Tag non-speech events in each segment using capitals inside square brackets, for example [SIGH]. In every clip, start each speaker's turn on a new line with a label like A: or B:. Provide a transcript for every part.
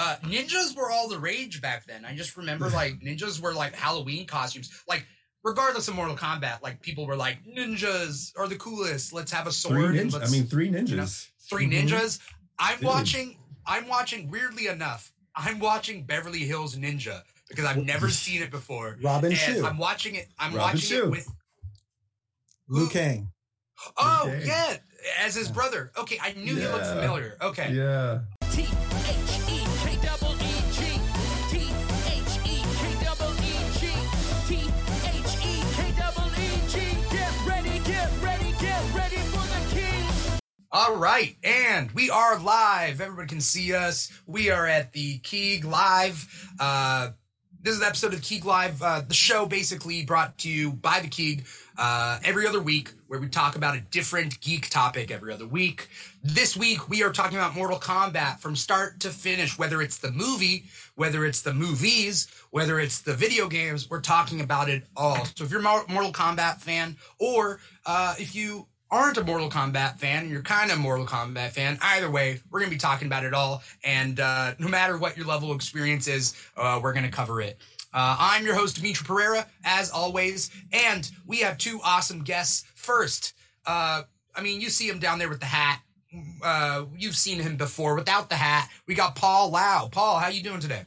A: uh, ninjas were all the rage back then. I just remember like ninjas were like Halloween costumes. Like regardless of Mortal Kombat, like people were like ninjas are the coolest. Let's have a
B: Three
A: sword. and
B: ninjas. I mean, three ninjas.
A: you know, three
B: Mhm.
A: ninjas. I'm
B: Dude.
A: watching. I'm watching. Weirdly enough, I'm watching Beverly Hills Ninja because I've never seen it before.
C: Robin Shou,
A: I'm watching it. I'm
B: Robin
A: watching
B: Shou.
A: it with.
C: Liu
A: who-
C: Kang.
A: Oh
B: Okay.
A: yeah, as his brother. Okay, I knew he looked familiar. Okay.
B: Yeah.
D: T H
A: All right, and we are live. Everybody can see us. We are at the Keeg Live. Uh, this is an episode of Keeg Live, uh, the show basically brought to you by the Keeg uh, every other week, where we talk about a different geek topic every other week. This week, we are talking about Mortal Kombat from start to finish, whether it's the movie, whether it's the movies, whether it's the video games, we're talking about it all. So if you're a Mortal Kombat fan, or uh, if you aren't a Mortal Kombat fan and you're kind of a Mortal Kombat fan, either way, we're going to be talking about it all. And uh, no matter what your level of experience is, uh, we're going to cover it. Uh, I'm your host, Dimithri Perera, as always. And we have two awesome guests. First, uh, I mean, you see him down there with the hat. Uh, you've seen him before without the hat. We got Paul Lao. Paul, how you doing today?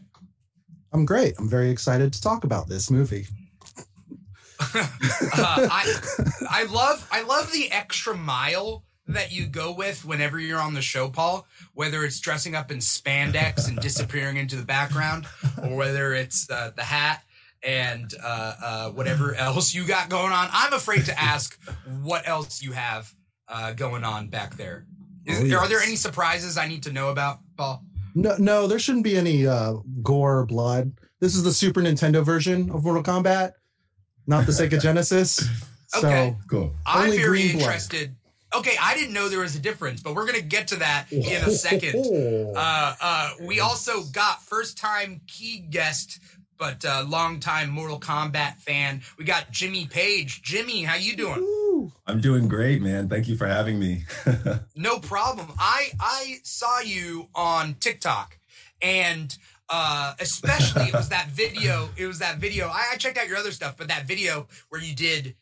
C: I'm great. I'm very excited to talk about this movie. [LAUGHS]
A: uh, I I love I love the extra mile that you go with whenever you're on the show, Paul. Whether it's dressing up in spandex and disappearing into the background, or whether it's uh, the hat and uh, uh, whatever else you got going on. I'm afraid to ask what else you have uh, going on back there. Is,
C: Oh,
A: Are there any surprises I need to know about, Paul?
C: No, no, there shouldn't be any uh, gore or blood. This is the Super Nintendo version of Mortal Kombat, not the Sega Genesis. [LAUGHS] So
A: Okay.
B: Cool.
A: I'm
C: Only
A: very
C: green blood.
A: interested. Okay, I didn't know there was a difference, but we're gonna get to that in a second. [LAUGHS] Uh, uh, we also got first time key guest, but uh, long time Mortal Kombat fan. We got Jimmy Page. Jimmy, how you doing?
C: Woo.
B: I'm doing great, man. Thank you for having me. [LAUGHS]
A: No problem. I I saw you on TikTok, and uh, especially it was that video. It was that video. I, I checked out your other stuff, but that video where you did.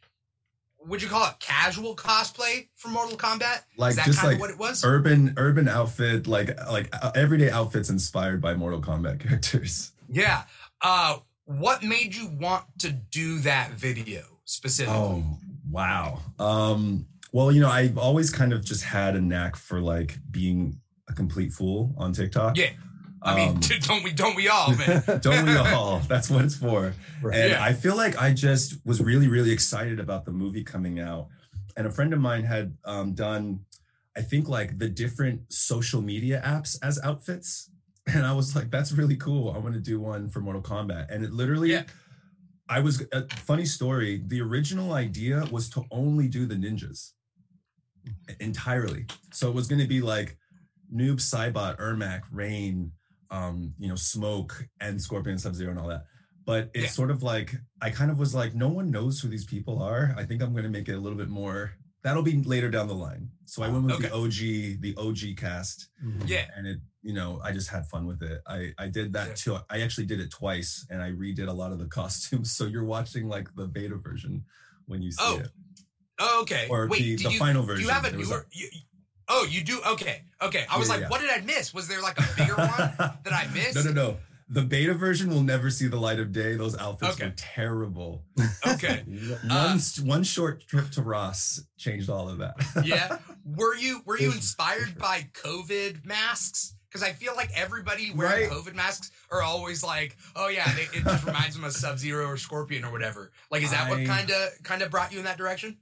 A: Would you call it casual cosplay for Mortal Kombat?
B: Like
A: Is that
B: just like
A: what it was?
B: urban urban outfit, like like uh, everyday outfits inspired by Mortal Kombat [LAUGHS] characters.
A: Yeah. Uh, what made you want to do that video specifically?
B: Oh wow. Um, well, you know, I've always kind of just had a knack for like being a complete fool on TikTok.
A: Yeah. I mean,
B: Um, [LAUGHS]
A: don't we? Don't we all, man? [LAUGHS]
B: don't we [LAUGHS] all? That's what it's for.
C: Right.
B: And
A: Yeah.
B: I feel like I just was really, really excited about the movie coming out. And a friend of mine had um, done, I think, like the different social media apps as outfits. And I was like, that's really cool. I want to do one for Mortal Kombat. And it literally,
A: Yeah.
B: I was a funny story. The original idea was to only do the ninjas entirely. So it was going to be like Noob, Saibot, Ermac, Rain, um, you know, Smoke, and Scorpion, Sub Zero, and all that. But it's
A: Yeah.
B: sort of like I kind of was like, no one knows who these people are. I think I'm going to make it a little bit more. That'll be later down the line. So I went with the OG, the OG cast,
A: yeah.
B: and it, you know, I just had fun with it. I I did that
A: Yeah.
B: too. I actually did it twice, and I redid a lot of the [LAUGHS] costumes. So you're watching like the beta version when you see
A: Oh,
B: it,
A: Oh, okay.
B: or
A: Wait,
B: the, the
A: you,
B: final
A: do
B: version.
A: you have a
B: There was
A: newer? You, oh, you do. Okay. Okay. I was
B: Yeah,
A: like,
B: yeah.
A: what did I miss? Was there like a bigger one [LAUGHS] that I missed?
B: No, no, no. The beta version will never see the light of day. Those outfits
A: Okay.
B: were terrible.
A: Okay. [LAUGHS]
B: one, uh, one short trip to Ross changed all of that. [LAUGHS]
A: Yeah. Were you were you inspired by COVID masks? Because I feel like everybody wearing
B: Right.
A: COVID masks are always like, oh yeah, they, it just reminds them of Sub Zero or Scorpion or whatever. Like, is that what kind of kind of brought you in that direction?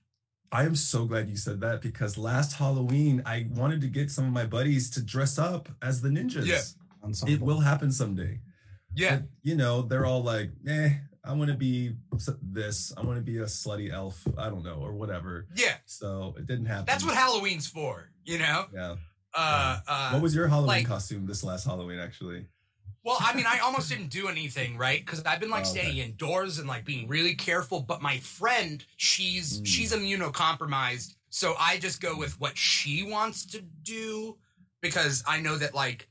B: I am so glad you said that because last Halloween I wanted to get some of my buddies to dress up as the ninjas.
A: Yeah.
C: Ensemble.
B: It will happen someday.
A: Yeah.
B: But, you know, they're all like, eh, I want to be this. I want to be a slutty elf. I don't know, or whatever.
A: Yeah.
B: So it didn't happen.
A: That's what Halloween's for, you know?
B: Yeah.
A: Uh, uh,
B: what was your Halloween
A: like-
B: costume this last Halloween, actually?
A: Well, I mean, I almost didn't do anything, right? Because I've been like
B: Oh, okay.
A: staying indoors and like being really careful. But my friend, she's
B: Mm.
A: she's immunocompromised, so I just go with what she wants to do because I know that like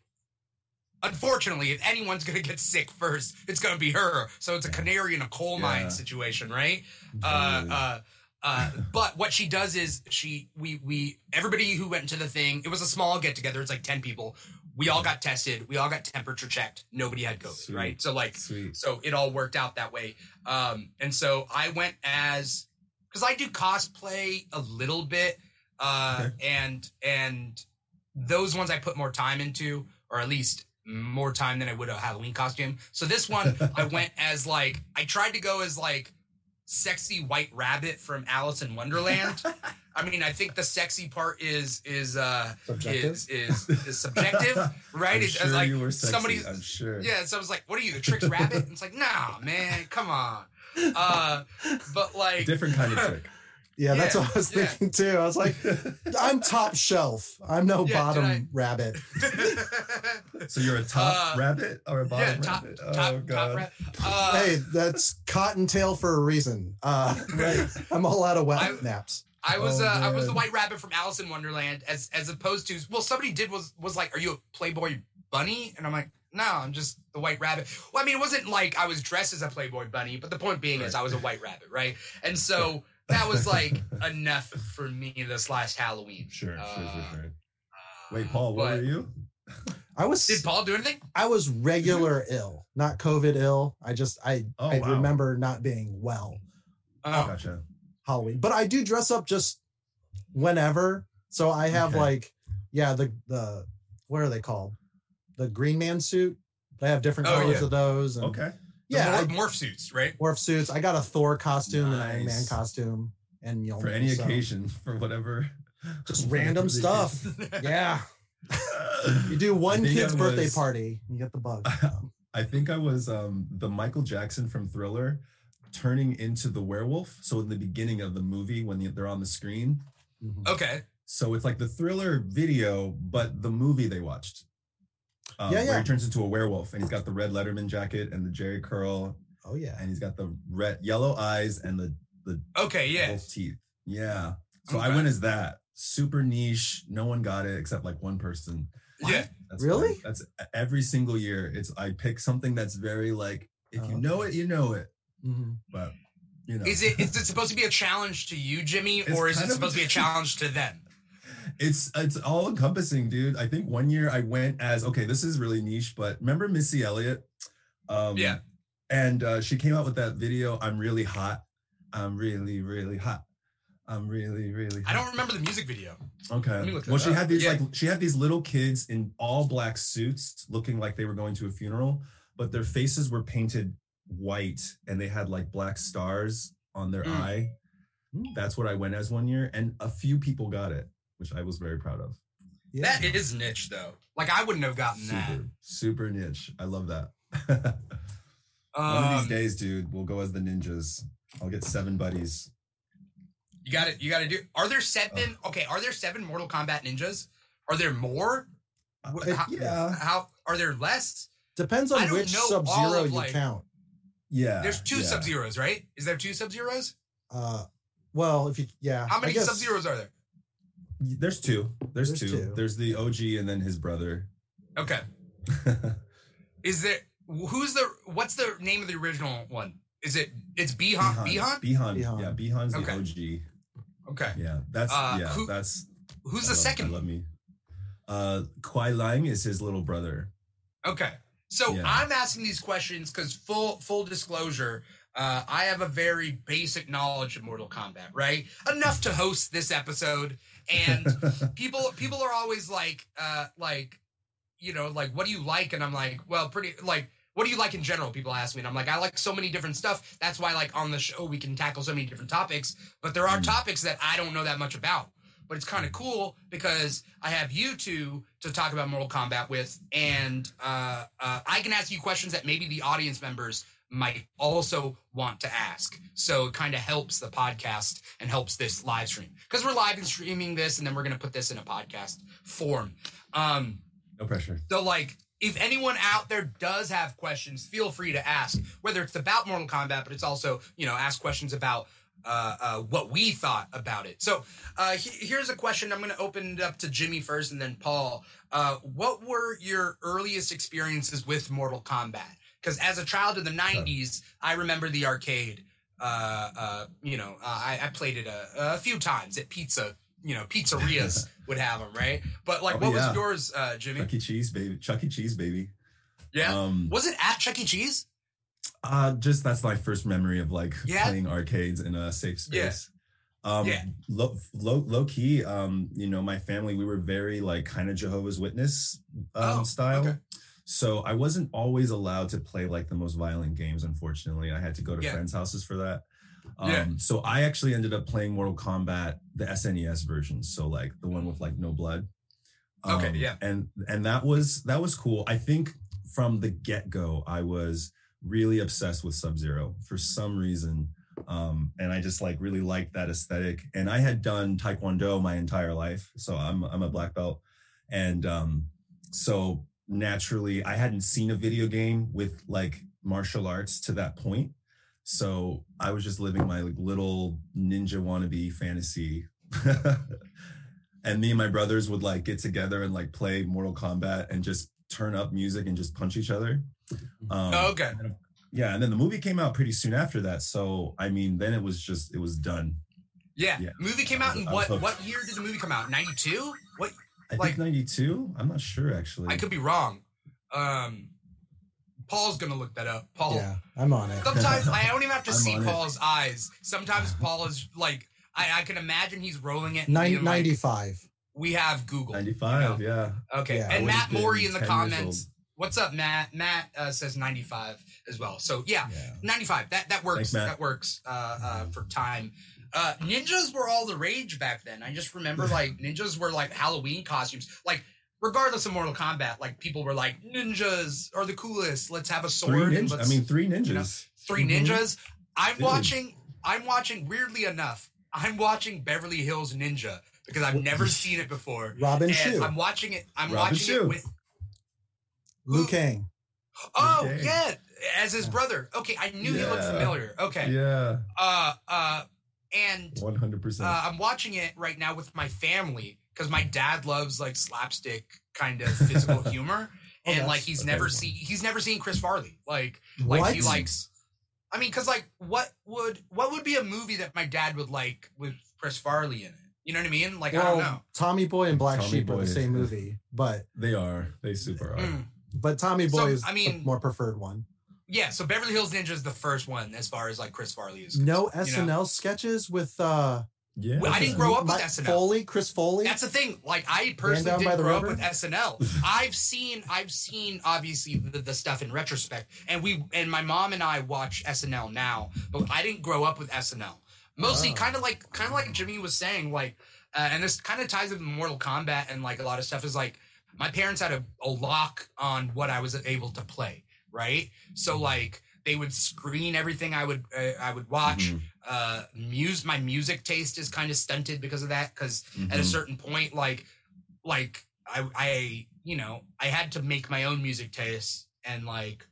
A: unfortunately, if anyone's gonna get sick first, it's gonna be her. So it's a canary in a coal mine situation, right? Uh, uh, uh, but what she does is she we we everybody who went to the thing. It was a small get together. It's like ten people. We all got tested. We all got temperature checked. Nobody had COVID,
B: Sweet.
A: right? So like
B: Sweet.
A: so it all worked out that way. Um, and so I went as because I do cosplay a little bit, uh, and and those ones I put more time into, or at least more time than I would a Halloween costume. So this one [LAUGHS] I went as like I tried to go as like sexy white rabbit from Alice in Wonderland. [LAUGHS] I mean, I think the sexy part is is uh
C: Subjective?
A: is is, is subjective, [LAUGHS] right?
B: I'm
A: It's,
B: sure
A: it's like
B: you were sexy.
A: somebody
B: I'm sure.
A: yeah, so I was like, "What are you, the tricks [LAUGHS] Rabbit?" And it's like, "Nah, man, come on." Uh, but like,
B: Different kind of [LAUGHS] trick.
C: Yeah, that's what I was
A: yeah.
C: thinking too. I was like, I'm top shelf. I'm no
A: Yeah,
C: bottom
A: I-
C: rabbit.
B: so you're a top
A: Uh,
B: rabbit or a bottom
A: yeah, top,
B: rabbit?
A: top,
B: oh
A: top,
B: god.
A: rabbit. Uh,
C: hey, that's cottontail for a reason. Uh,
B: Right.
C: I'm all out of wet
A: I-
C: naps.
A: I was
B: Oh,
A: uh, I was the. White Rabbit from Alice in Wonderland, as as opposed to well, somebody did was was like, "Are you a Playboy bunny?" And I'm like, "No, I'm just the White Rabbit." Well, I mean, it wasn't like I was dressed as a Playboy bunny, but the point being is I was a White Rabbit, right? And so that was like [LAUGHS] enough for me this last Halloween.
B: Sure, sure,
A: Uh,
B: sure, sure. Wait, Paul, what
A: but-
B: were you?
C: I was
A: Did Paul do anything?
C: I was regular ill, not COVID ill. I just I
B: Oh,
C: I
B: wow.
C: remember not being well
A: Oh,
B: Gotcha.
C: Halloween, but I do dress up just whenever. So I have
B: Okay.
C: like yeah the the what are they called? The Green Man suit. They have different
A: Oh,
C: colors
A: yeah.
C: of those. And
B: Okay.
C: Yeah,
A: yeah,
C: I,
A: morph suits, right?
C: morph suits. I got a Thor costume, an Iron Man costume, and Mjolnir.
B: For any
C: so
B: occasion, for whatever. [LAUGHS]
C: Just [LAUGHS] random stuff. [LAUGHS] Yeah, you do one kid's
B: I
C: birthday
B: was-
C: party, you get the bug.
B: I think I was um, the Michael Jackson from Thriller turning into the werewolf. So in the beginning of the movie, when they're on the screen,
C: Mhm.
A: Okay.
B: so it's like the Thriller video, but the movie they watched. Um,
C: Yeah,
B: Where
C: yeah.
B: he turns into a werewolf, and he's got the red Letterman jacket and the Jheri curl,
C: Oh yeah.
B: and he's got the red yellow eyes and the the
A: Okay. Yeah.
B: teeth. Yeah. So I
A: Okay.
B: went as that. Super niche. No one got it except like one person.
A: Yeah.
B: That's
C: Really?
B: fine. That's every single year. It's I pick something that's very like if you
C: Oh,
B: know it, you know it.
C: Mhm.
B: But you know,
A: Is it is it supposed to be a challenge to you, Jimmy,
B: It's
A: or is it
B: kind of-
A: supposed to be a [LAUGHS] challenge to them?
B: it's it's all encompassing, dude. I think one year I went as okay, this is really niche, but remember Missy Elliott? Um,
A: Yeah.
B: And uh, she came out with that video. I'm really hot. I'm really really hot. I'm really really.
A: I
B: hot.
A: don't remember the music video.
B: Okay.
A: Let me look
B: well, she
A: up.
B: had these
A: Yeah.
B: like she had these little kids in all black suits, looking like they were going to a funeral, but their faces were painted white, and they had like black stars on their
A: Mm.
B: eye.
C: Mm.
B: That's what I went as one year, and a few people got it, which I was very proud of.
C: Yeah.
A: That is niche though. Like I wouldn't have gotten that.
B: Super, super niche. I love that. [LAUGHS] one of these
A: Um,
B: days, dude, we'll go as the ninjas. I'll get seven buddies.
A: you got it. You got to do. Are there seven? Okay. Are there seven Mortal Kombat ninjas? Are there more?
B: Uh,
A: how,
B: yeah,
A: How are there less?
C: Depends on which Sub Zero you
A: like-
C: count.
B: Yeah.
A: There's two
B: yeah.
A: Sub Zeros, right? Is there two Sub Zeros?
C: Uh, well, if you yeah,
A: How many Sub Zeros are there?
B: There's two. There's,
C: There's
B: two.
C: two.
B: There's the OG and then his brother.
A: Okay. [LAUGHS] Is there? Who's the? What's the name of the original one? Is it? It's Bihan. Bihan.
B: Bihan.
C: Bihan.
B: Yeah, Bihan's the
A: Okay.
B: OG.
A: Okay.
B: Yeah, that's
A: Uh,
B: yeah,
A: who-
B: that's
A: Who's
B: I
A: the
B: love-
A: second
B: I
A: one?
B: love me. Uh Kuai Liang is his little brother.
A: Okay. So
B: Yeah.
A: I'm asking these questions because full full disclosure, uh, I have a very basic knowledge of Mortal Kombat, right? Enough to host this episode. And [LAUGHS] people people are always like, uh, like, you know, like, what do you like? And I'm like, well, pretty like. What do you like in general? People ask me, and I'm like, I like so many different stuff. That's why, like, on the show, we can tackle so many different topics. But there are
B: Mm.
A: topics that I don't know that much about. But it's kind of cool because I have you two to talk about Mortal Kombat with, and uh, uh, I can ask you questions that maybe the audience members might also want to ask. So it kind of helps the podcast and helps this live stream because we're live and streaming this, and then we're going to put this in a podcast form. Um,
B: no pressure.
A: so, like, if anyone out there does have questions, feel free to ask. Whether it's about Mortal Kombat, but it's also you know ask questions about uh, uh, what we thought about it. So uh, he- here's a question. I'm going to open it up to Jimmy first, and then Paul. Uh, what were your earliest experiences with Mortal Kombat? Because as a child in the '90s, I remember the arcade. Uh, uh, you know, I, I played it a, a few times at pizza. You know, pizzerias [LAUGHS] would have them, right? But like,
B: Oh,
A: what
B: yeah.
A: was yours, uh, Jimmy?
B: Chuck E. Cheese, baby. Chuck E. Cheese, baby.
A: Yeah,
B: Um,
A: was it at Chuck E. Cheese?
B: Uh, just that's my first memory of like
A: Yeah?
B: playing arcades in a safe
A: Yeah.
B: space. Um,
A: Yeah.
B: low, low, low key, um, you know, my family, we were very like kind of Jehovah's Witness um,
A: Oh,
B: style.
A: okay.
B: So I wasn't always allowed to play like the most violent games, unfortunately. I had to go to
A: Yeah.
B: friends' houses for that. Um,
A: Yeah.
B: So I actually ended up playing Mortal Kombat, the SNES version. So like the one with like no blood. Um,
A: Okay, yeah.
B: And and that was that was cool. I think from the get-go, I was really obsessed with Sub-Zero for some reason. Um, and I just like really liked that aesthetic. And I had done Taekwondo my entire life. So I'm I'm a black belt. And um, so naturally I hadn't seen a video game with like martial arts to that point. So I was just living my like, little ninja wannabe fantasy. [LAUGHS] and me and my brothers would like get together and like play Mortal Kombat and just turn up music and just punch each other. Um,
A: Oh, okay.
B: yeah, and then the movie came out pretty soon after that. So I mean, then it was just it was done.
A: Yeah.
B: Yeah.
A: Movie came out in what what year did the movie come out? 92? What
B: I
A: Like-
B: think ninety two. I'm not sure actually.
A: I could be wrong. Um Paul's gonna look that up. Paul
C: Yeah, I'm on it.
A: sometimes I don't even have to [LAUGHS]
B: I'm
A: see
B: on it.
A: Paul's eyes. Sometimes Paul is like I, I can imagine he's rolling it and
C: Nine,
A: being like,
C: 95.
A: we have Google.
B: ninety five. Yeah.
A: Okay.
C: Yeah,
A: and Matt
B: been
A: Morey in the
B: 10 years
A: comments. What's up, Matt? Matt uh, says 95 as well. So yeah,
C: Yeah.
A: 95. That that works.
B: Thanks,
A: that works uh, uh, for time. Uh, ninjas were all the rage back then. I just remember [LAUGHS] like ninjas were like Halloween costumes. Like regardless of Mortal Kombat, like people were like ninjas are the coolest. Let's have a
B: Three
A: sword. and
B: ninjas. I mean, three ninjas.
A: you know, 3
C: Mhm.
A: ninjas. I'm
B: Dude.
A: watching. I'm watching. Weirdly enough, I'm watching Beverly Hills Ninja because I've never [LAUGHS] seen it before.
C: Robin
A: and
C: Shou,
A: I'm watching it. I'm
B: Robin
A: watching
B: Shou.
A: it with
C: Liu
A: who-
C: Kang.
A: Oh
B: Okay.
A: yeah, as his brother. Okay, I knew he looked familiar. Okay.
B: Yeah.
A: Uh uh and
B: One hundred percent.
A: uh, I'm watching it right now with my family because my dad loves like slapstick kind of physical [LAUGHS] humor.
C: Oh,
A: And like he's
B: okay.
A: never seen he's never seen Chris Farley. Like like
C: What?
A: he likes I mean, cause like what would what would be a movie that my dad would like with Chris Farley in it? You know what I mean? Like I don't know.
C: Well, Tommy Boy and Black
B: Tommy
C: Sheep are
B: Boy
C: the
B: is-
C: same movie, but
B: They are. They super are.
A: Mm.
C: But Tommy Boy
A: So,
C: is
A: I mean-
C: the more preferred one.
A: Yeah, so Beverly Hills Ninja is the first one as far as like Chris Farley is.
C: No
A: concerned, you know?
C: SNL sketches with uh
B: Yeah.
A: Well, I didn't grow up with SNL.
C: Foley, Chris Foley.
A: That's the thing. Like I personally didn't
C: the
A: grow up
C: river?
A: with SNL. [LAUGHS] I've seen I've seen obviously the, the stuff in retrospect, and we and my mom and I watch SNL now, but I didn't grow up with SNL. Mostly
C: Oh.
A: kind of like kind of like Jimmy was saying, like, uh, and this kind of ties with Mortal Kombat and like a lot of stuff is like my parents had a, a lock on what I was able to play, right? So like they would screen everything I would uh, I would watch.
B: Mhm.
A: Uh, muse my music taste is kind of stunted because of that because at a
B: Mhm.
A: certain point like like I I you know I had to make my own music taste and like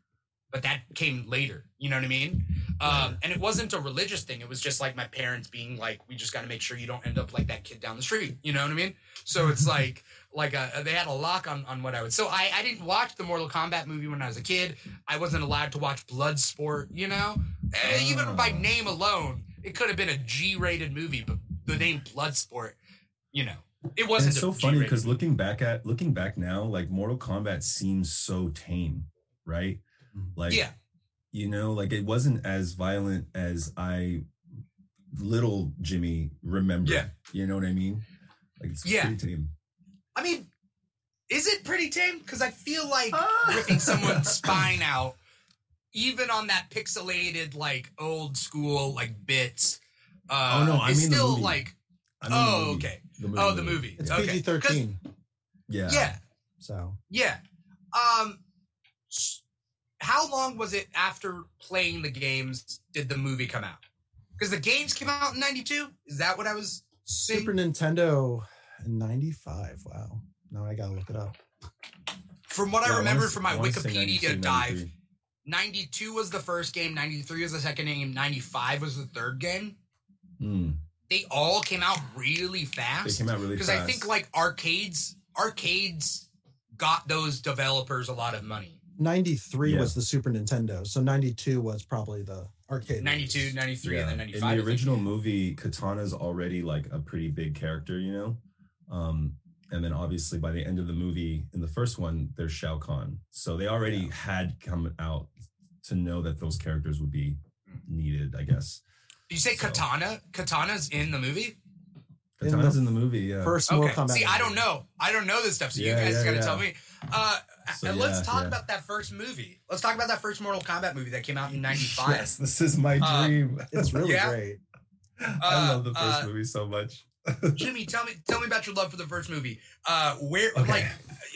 A: but that came later you know what I mean um and it wasn't a religious thing it was just like my parents being like we just got to make sure you don't end up like that kid down the street you know what I mean so it's like [LAUGHS] like uh they had a lock on on what I would so I I didn't watch the Mortal Kombat movie when I was a kid I wasn't allowed to watch Bloodsport you know Eh, even by name alone it could have been a G-rated movie but the name Bloodsport you know it wasn't
B: it's so funny
A: G-rated
B: because looking back at looking back now, like Mortal Kombat seems so tame, right?
C: Mhm.
B: Like
A: yeah
B: you know, like it wasn't as violent as I little Jimmy remember.
A: Yeah.
B: You know what I mean? Like it's
A: Yeah.
B: pretty tame.
A: I mean, is it pretty tame? Because I feel like
B: Ah. [LAUGHS]
A: ripping someone's spine out, even on that pixelated, like old school, like bits. Uh,
B: Oh, no, I
A: is
B: mean the
A: still
B: movie.
A: like,
B: I mean,
A: oh,
B: the movie.
A: okay,
B: The movie,
A: oh, the movie.
C: it's
A: okay.
C: PG
A: 'Cause-
C: thirteen.
B: Yeah.
A: Yeah,
C: So
A: yeah. Um, how long was it after playing the games did the movie come out? Because the games came out in '92. Is that what I was?
C: Super Nintendo in ninety five. Wow. Now I gotta look it up.
A: From what
B: Yeah,
A: I remember
B: wanna-
A: from my
B: I wanna say
A: Wikipedia
B: 92,
A: dive, 92 was the first game, 93 was the second game, 95 was the third game.
B: Mm.
A: they all came out really fast.
B: They
A: fast.
B: came out really
A: because. I think like arcades, arcades got those developers a lot of money.
C: 93
B: Yeah.
C: was the Super Nintendo. So 92 was probably the arcade.
A: 92, 93, and then 95.
B: In the original movie, Katana's already like a pretty big character, you know. Um, and then obviously by the end of the movie, in the first one, there's Shao Kahn. So they already had come out to know that those characters would be needed, I guess.
A: Did you say
B: So-
A: Katana? Katana's in the movie?
C: In
B: Katana's
C: the
B: in the movie, yeah.
C: First
A: Okay.
C: Mortal Kombat.
A: See, I don't know. I don't know this stuff, so
B: Yeah,
A: you guys
B: yeah,
A: got to
B: yeah.
A: tell me. Uh,
B: So,
A: and let's
B: yeah,
A: talk
B: yeah.
A: about that first movie. Let's talk about that first Mortal Kombat movie that came out in '95.
B: Yes, this is my
A: Uh,
B: dream.
C: It's really
A: Yeah.
C: great.
B: I love the first
A: uh,
B: movie so much.
A: Jimmy, tell me, tell me about your love for the first movie. Uh, where,
B: Okay.
A: like,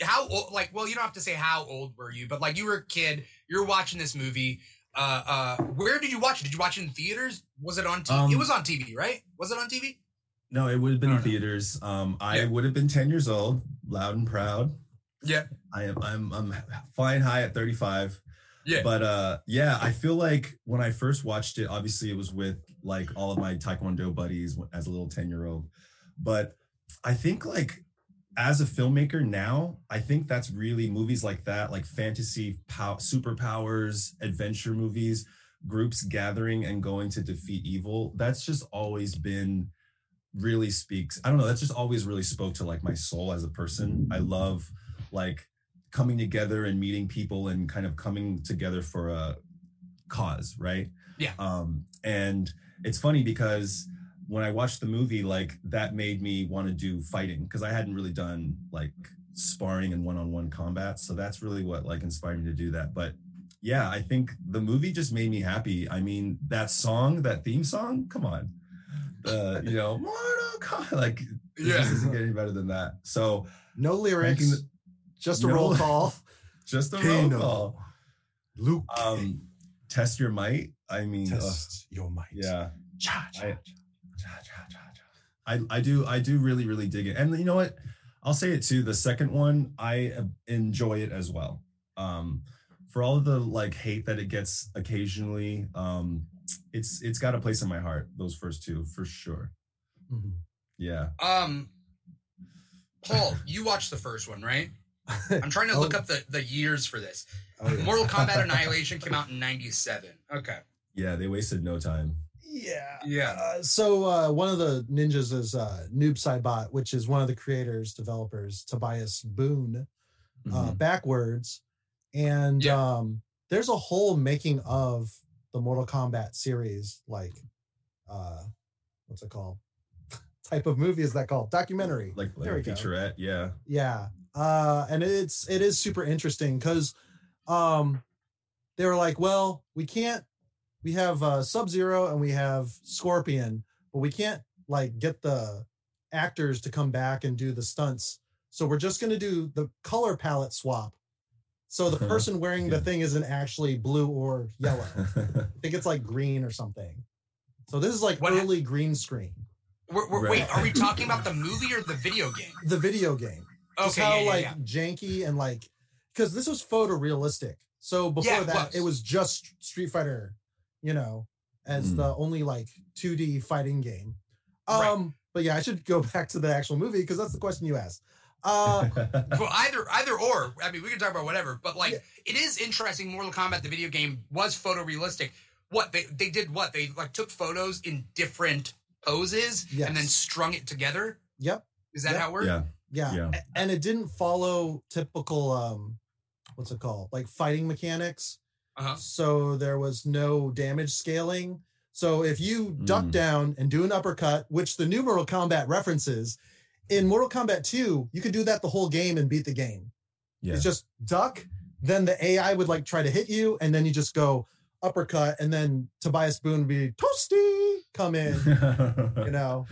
A: how old? Like, well, you don't have to say how old were you, but like, you were a kid. You're watching this movie. Uh, uh, where did you watch it? Did you watch it in theaters? Was it on TV?
B: Um,
A: it was on TV, right? Was it on TV?
B: No, it would have been in theaters. Um, I
A: Yeah.
B: would have been 10 years old, loud and proud.
A: Yeah.
B: I am I'm I'm flying high at 35.
A: Yeah.
B: But uh yeah, I feel like when I first watched it, obviously it was with like all of my taekwondo buddies as a little 10-year-old. But I think like as a filmmaker now, I think that's really movies like that, like fantasy pow- superpowers, adventure movies, groups gathering and going to defeat evil. That's just always been really speaks. I don't know, that's just always really spoke to like my soul as a person. I love like coming together and meeting people and kind of coming together for a cause, right?
A: Yeah.
B: Um, and it's funny because when I watched the movie, like that made me want to do fighting because I hadn't really done like sparring and one-on-one combat. So that's really what like inspired me to do that. But yeah, I think the movie just made me happy. I mean, that song, that theme song, come on. Uh, you know, [LAUGHS] Mortal Kombat, like it
A: Yeah.
B: just doesn't get any better than that. So
C: No lyrics,
B: Ranking the-
C: just a
B: No.
C: roll call. [LAUGHS]
B: just a
C: Kano.
B: roll call.
C: Luke,
B: Um, test your might. I mean, ugh,
C: test your might.
B: yeah.
C: Cha, cha,
B: I-
C: cha.
B: Cha, cha, cha, cha. I, I do I do really really dig it and you know what I'll say it too the second one I uh, enjoy it as well um for all of the like hate that it gets occasionally um it's it's got a place in my heart those first two for sure
C: Mhm.
B: yeah
A: Um, Paul, you watched the first one, right? I'm trying to look
C: Oh.
A: up the, the years for this.
C: Oh, yeah.
A: Mortal Kombat [LAUGHS] Annihilation came out in '97. Okay.
B: yeah they wasted no time
C: Yeah.
A: Yeah.
C: Uh, so uh, one of the ninjas is uh, Noob Saibot, which is one of the creators, developers, Tobias Boon, uh,
B: Mhm.
C: backwards. And
A: Yeah.
C: um, there's a whole making of the Mortal Kombat series, like uh, what's it called? [LAUGHS] Type of movie is that called? Documentary.
B: like, like
C: There
B: a
C: we go.
B: featurette yeah
C: Yeah. Uh and it's it is super interesting because um they were like, well, we can't we have uh Sub-Zero and we have Scorpion, but we can't like get the actors to come back and do the stunts. So we're just gonna do the color palette swap. So the person wearing the thing isn't actually blue or yellow. [LAUGHS] I think it's like green or something. So this is like
A: What hap-
C: early green screen.
A: We're, we're,
B: Right.
A: Wait, are we talking about the movie or the video game?
C: The video game. Just
A: Okay,
C: how
A: yeah, yeah,
C: like
A: yeah.
C: janky and like because this was photorealistic. So before
A: Yeah, it
C: that,
A: was.
C: it was just Street Fighter, you know, as
B: Mm.
C: the only like 2D fighting game. Um,
A: Right.
C: but yeah, I should go [LAUGHS] back to the actual movie because that's the question you asked. Uh, [LAUGHS]
A: Well, either either or. I mean, we can talk about whatever, but like,
C: Yeah.
A: it is interesting. Mortal Kombat, the video game, was photorealistic. What they they did? What they like took photos in different poses and then strung it together.
C: yep,
A: Is that
C: Yep.
A: how it worked?
B: yeah
C: yeah.
B: Yeah.
C: And it didn't follow typical um, what's it called, like fighting mechanics.
A: Uh-huh.
C: So there was no damage scaling. So if you duck
B: Mm.
C: down and do an uppercut, which the new Mortal Kombat references, in Mortal Kombat 2, you could do that the whole game and beat the game.
B: yeah
C: It's just duck, then the AI would like try to hit you, and then you just go uppercut, and then Tobias Boon would be toasty, come in, [LAUGHS] you know.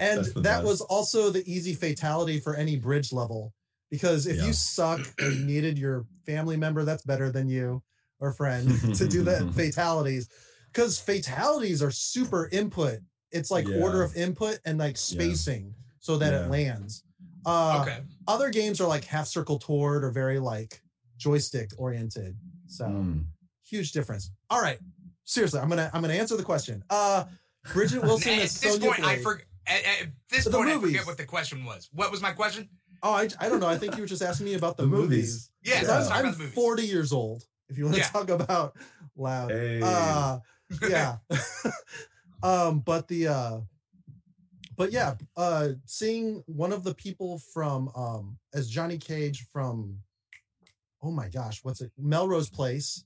C: And that
B: best.
C: was also the easy fatality for any bridge level. Because if
B: Yeah.
C: you suck or you needed your family member that's better than you or friend to do the [LAUGHS] fatalities, because fatalities are super input. It's like
B: Yeah.
C: order of input and like spacing so that
B: Yeah.
C: it lands. Uh,
A: okay.
C: Other games are like half circle toward or very like joystick oriented. So
B: Mm.
C: huge difference. All right. Seriously, I'm gonna I'm gonna answer the question. Uh Bridget [LAUGHS] Wilson
A: at
C: as
A: this
C: Sonya
A: point, I
C: Blade.
A: Forget. At, at this
C: The
A: point, I forget what the question was. What was my question?
C: Oh, I, I don't know. I think you were just asking me about the,
B: The
C: movies.
B: movies.
A: Yeah,
C: 'Cause
B: Yeah.
A: let's talk
C: I'm,
A: about
C: I'm
A: the movies.
C: 40 years old. If you want to
A: Yeah.
C: talk about loud.
B: Hey.
C: Uh, yeah. [LAUGHS] um, but the uh but yeah, uh seeing one of the people from um as Johnny Cage from oh my gosh, what's it? Melrose Place.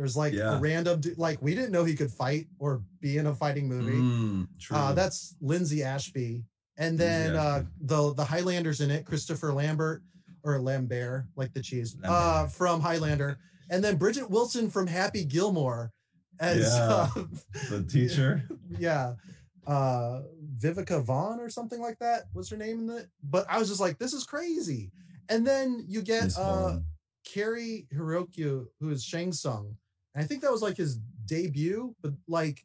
C: There's like
B: Yeah.
C: a random like we didn't know he could fight or be in a fighting movie.
B: Mm, true.
C: Uh, that's Linden Ashby. And then
B: Lindsay
C: uh, the the Highlanders in it, Christopher Lambert or Lambert, like the cheese, uh, from Highlander. And then Bridget Wilson from Happy Gilmore as
B: Yeah.
C: uh,
B: the [LAUGHS] teacher.
C: yeah, uh, Vivica Vaughn or something like that was her name in it. But I was just like, this is crazy. And then you get uh. Cary Hiroyuki, who is Shang Tsung. And I think that was like his debut, but like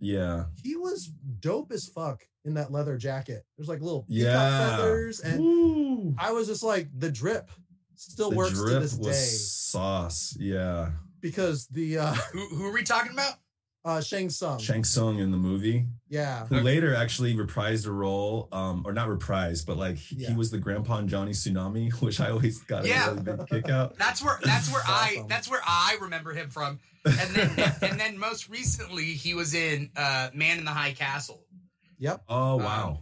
B: yeah.
C: he was dope as fuck in that leather jacket. There's like little
B: Yeah.
C: feathers, and
B: Woo.
C: I was just like, the drip still
B: the
C: works to this
B: was
C: day
B: sauce. Yeah.
C: because the uh,
A: Who, who are we talking about?
C: Uh Shang Tsung,
B: Shang Tsung in the movie,
C: yeah,
B: who
A: Okay.
B: later actually reprised a role, um, or not reprised, but like he, he was the grandpa in Johnny Tsunami, [LAUGHS] which I always got a
A: Yeah.
B: really big kick out. [LAUGHS]
A: That's where that's where I that's where I remember him from. And then [LAUGHS] and then most recently he was in uh, Man in the High Castle.
C: yep.
B: Oh
A: Um,
B: wow.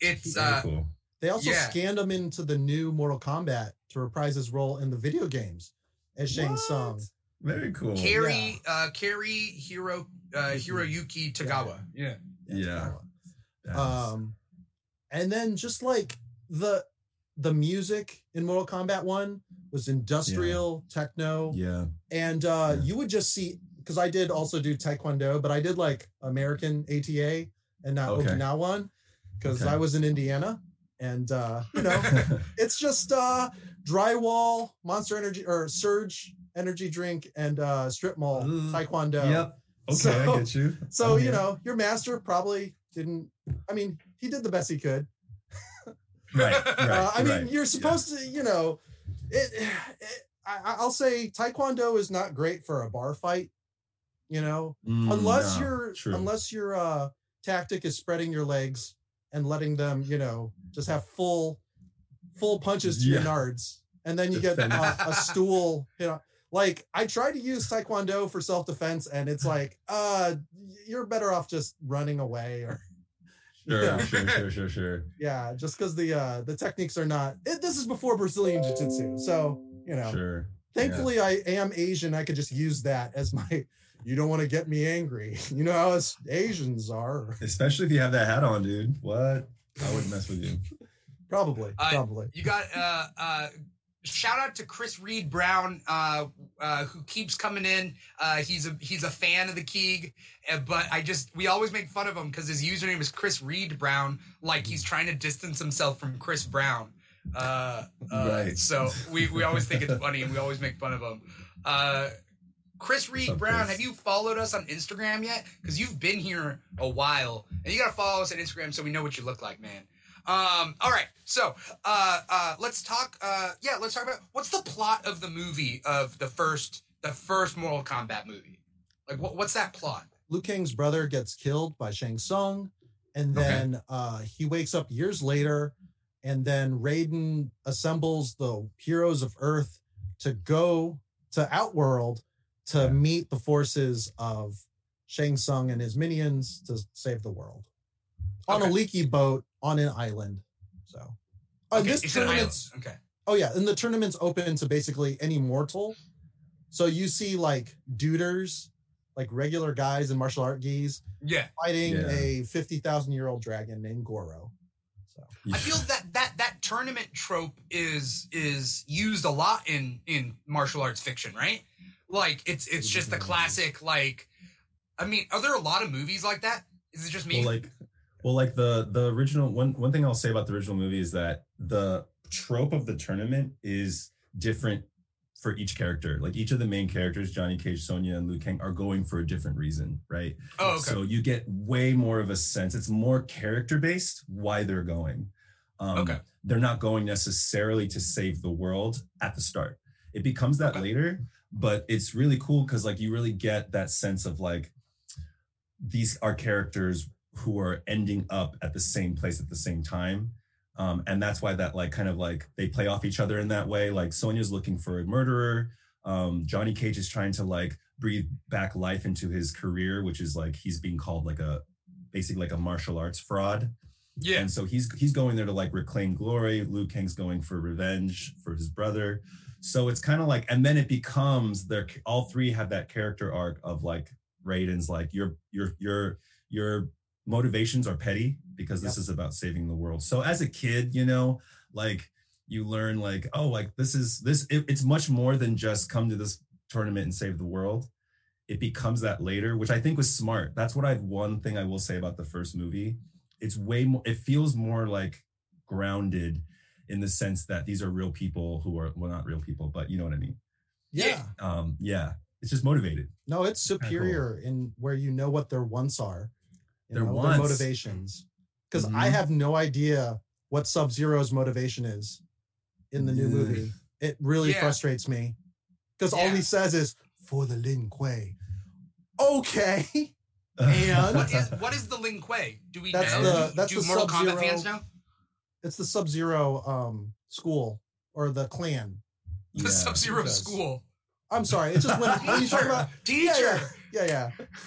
A: It's uh,
B: cool.
C: They also
A: yeah.
C: scanned him into the new Mortal Kombat to reprise his role in the video games as Shang
B: What?
C: Tsung.
B: Very cool.
A: Cary uh, Cary Hiro uh, Hiroyuki Tagawa. Yeah.
B: Yeah. Badass.
C: Um, and then just like the the music in Mortal Kombat One was industrial techno.
B: yeah.
C: and uh
B: Yeah.
C: you would just see because i did also do taekwondo but i did like american ata and not
B: Okay.
C: okinawan because
B: Okay.
C: i was in indiana and uh you know [LAUGHS] it's just uh drywall monster energy or surge energy drink and uh strip mall
B: Mm,
C: taekwondo
B: yep. [LAUGHS] Okay,
C: So-
B: I get you.
C: so you know your master probably didn't i mean he did the best he could
B: Right. Right. [LAUGHS]
C: uh, I mean,
B: right,
C: you're
B: yeah.
C: supposed to, you know, it, it. I, I'll say Taekwondo is not great for a bar fight. You know,
B: Mm,
C: unless
B: no,
C: your
B: true.
C: unless your uh, tactic is spreading your legs and letting them, you know, just have full full punches to your nards, and then you get a, a [LAUGHS] stool. You know, like I tried to use Taekwondo for self defense, and it's [LAUGHS] like, uh, you're better off just running away or
B: Sure,
C: Yeah.
B: sure, sure, [LAUGHS] sure, sure.
C: yeah just because the uh the techniques are not it, this is before brazilian jiu-jitsu so you know
B: Sure.
C: thankfully i am asian i could just use that as my you don't want to get me angry [LAUGHS] you know how us asians are
B: Especially if you have that hat on, dude. What? I wouldn't mess with you.
C: probably
A: Uh,
C: probably
A: You got uh uh shout out to Chris Reed Brown uh uh who keeps coming in. Uh he's a he's a fan of the Keeg, uh, but I just we always make fun of him cuz his username is Chris Reed Brown like he's trying to distance himself from Chris Brown. Uh, uh
B: Right.
A: so we we always think it's funny and we always make fun of him. Uh Chris Reed Brown, have you followed us on Instagram yet? Because you've been here a while, and you gotta follow us on Instagram so we know what you look like, man. Um, all right, so uh, uh, let's talk. Uh, yeah, let's talk about what's the plot of the movie of the first the first Mortal Kombat movie. Like, what, what's that plot?
C: Liu Kang's brother gets killed by Shang Tsung, and
A: Okay.
C: then uh, he wakes up years later, and then Raiden assembles the heroes of Earth to go to Outworld to
B: Yeah.
C: meet the forces of Shang Tsung and his minions to save the world on
A: Okay.
C: a leaky boat on an island. So, uh,
A: Okay,
C: this
A: you
C: tournament's
A: Okay.
C: Oh yeah, and the tournament's open to basically any mortal. So you see like duders, like regular guys in martial art geese
A: Yeah,
C: fighting
B: Yeah.
C: a fifty thousand year old dragon named Goro. So
A: I feel that that that tournament trope is is used a lot in in martial arts fiction, right? Like it's it's just the classic. Like, I mean, are there a lot of movies like that? Is it just me?
B: Well, like, well, like the the original one. One thing I'll say about the original movie is that the trope of the tournament is different for each character. Like each of the main characters, Johnny Cage, Sonya, and Liu Kang, are going for a different reason, right?
A: oh, okay.
B: So you get way more of a sense. It's more character based why they're going. Um,
A: Okay.
B: They're not going necessarily to save the world at the start. It becomes that
A: Okay.
B: later, but it's really cool because like you really get that sense of like these are characters who are ending up at the same place at the same time. Um, and that's why that like kind of like they play off each other in that way. Like Sonya's looking for a murderer. Um, Johnny Cage is trying to like breathe back life into his career, which is like he's being called like a basically like a martial arts fraud.
A: Yeah.
B: And so he's he's going there to like reclaim glory. Liu Kang's going for revenge for his brother. So it's kind of like, and then it becomes their all three have that character arc of like Raiden's like your your your your motivations are petty because this is about saving the world. So as a kid, you know, like you learn like, oh, like this is this it- it's much more than just come to this tournament and save the world. It becomes that later, which I think was smart. That's what I've one thing I will say about the first movie. It's way more it feels more like grounded in the sense that these are real people who are well not real people, but you know what I mean.
C: Yeah.
B: Um yeah, it's just motivated.
C: No, it's superior in where you know what their wants are,
B: Their
C: know,
B: wants.
C: motivations. Because I
B: Mhm.
C: have no idea what Sub Zero's motivation is in the new
B: Ugh.
C: movie. It really
A: Yeah.
C: frustrates me because all he says is for the Lin Kuei. Okay, [LAUGHS] And-
A: What is what is the Lin Kuei? Do we
C: That's
A: know?
C: the-
A: do
C: that's
A: do
C: the
A: Mortal
C: Sub-Zero-
A: fans know?
C: it's the Sub Zero um school or the clan.
A: The
B: Yeah,
A: Sub Zero school.
C: I'm sorry, it's just when, [LAUGHS] when you talk about
A: Teacher.
C: yeah, yeah, yeah. [LAUGHS]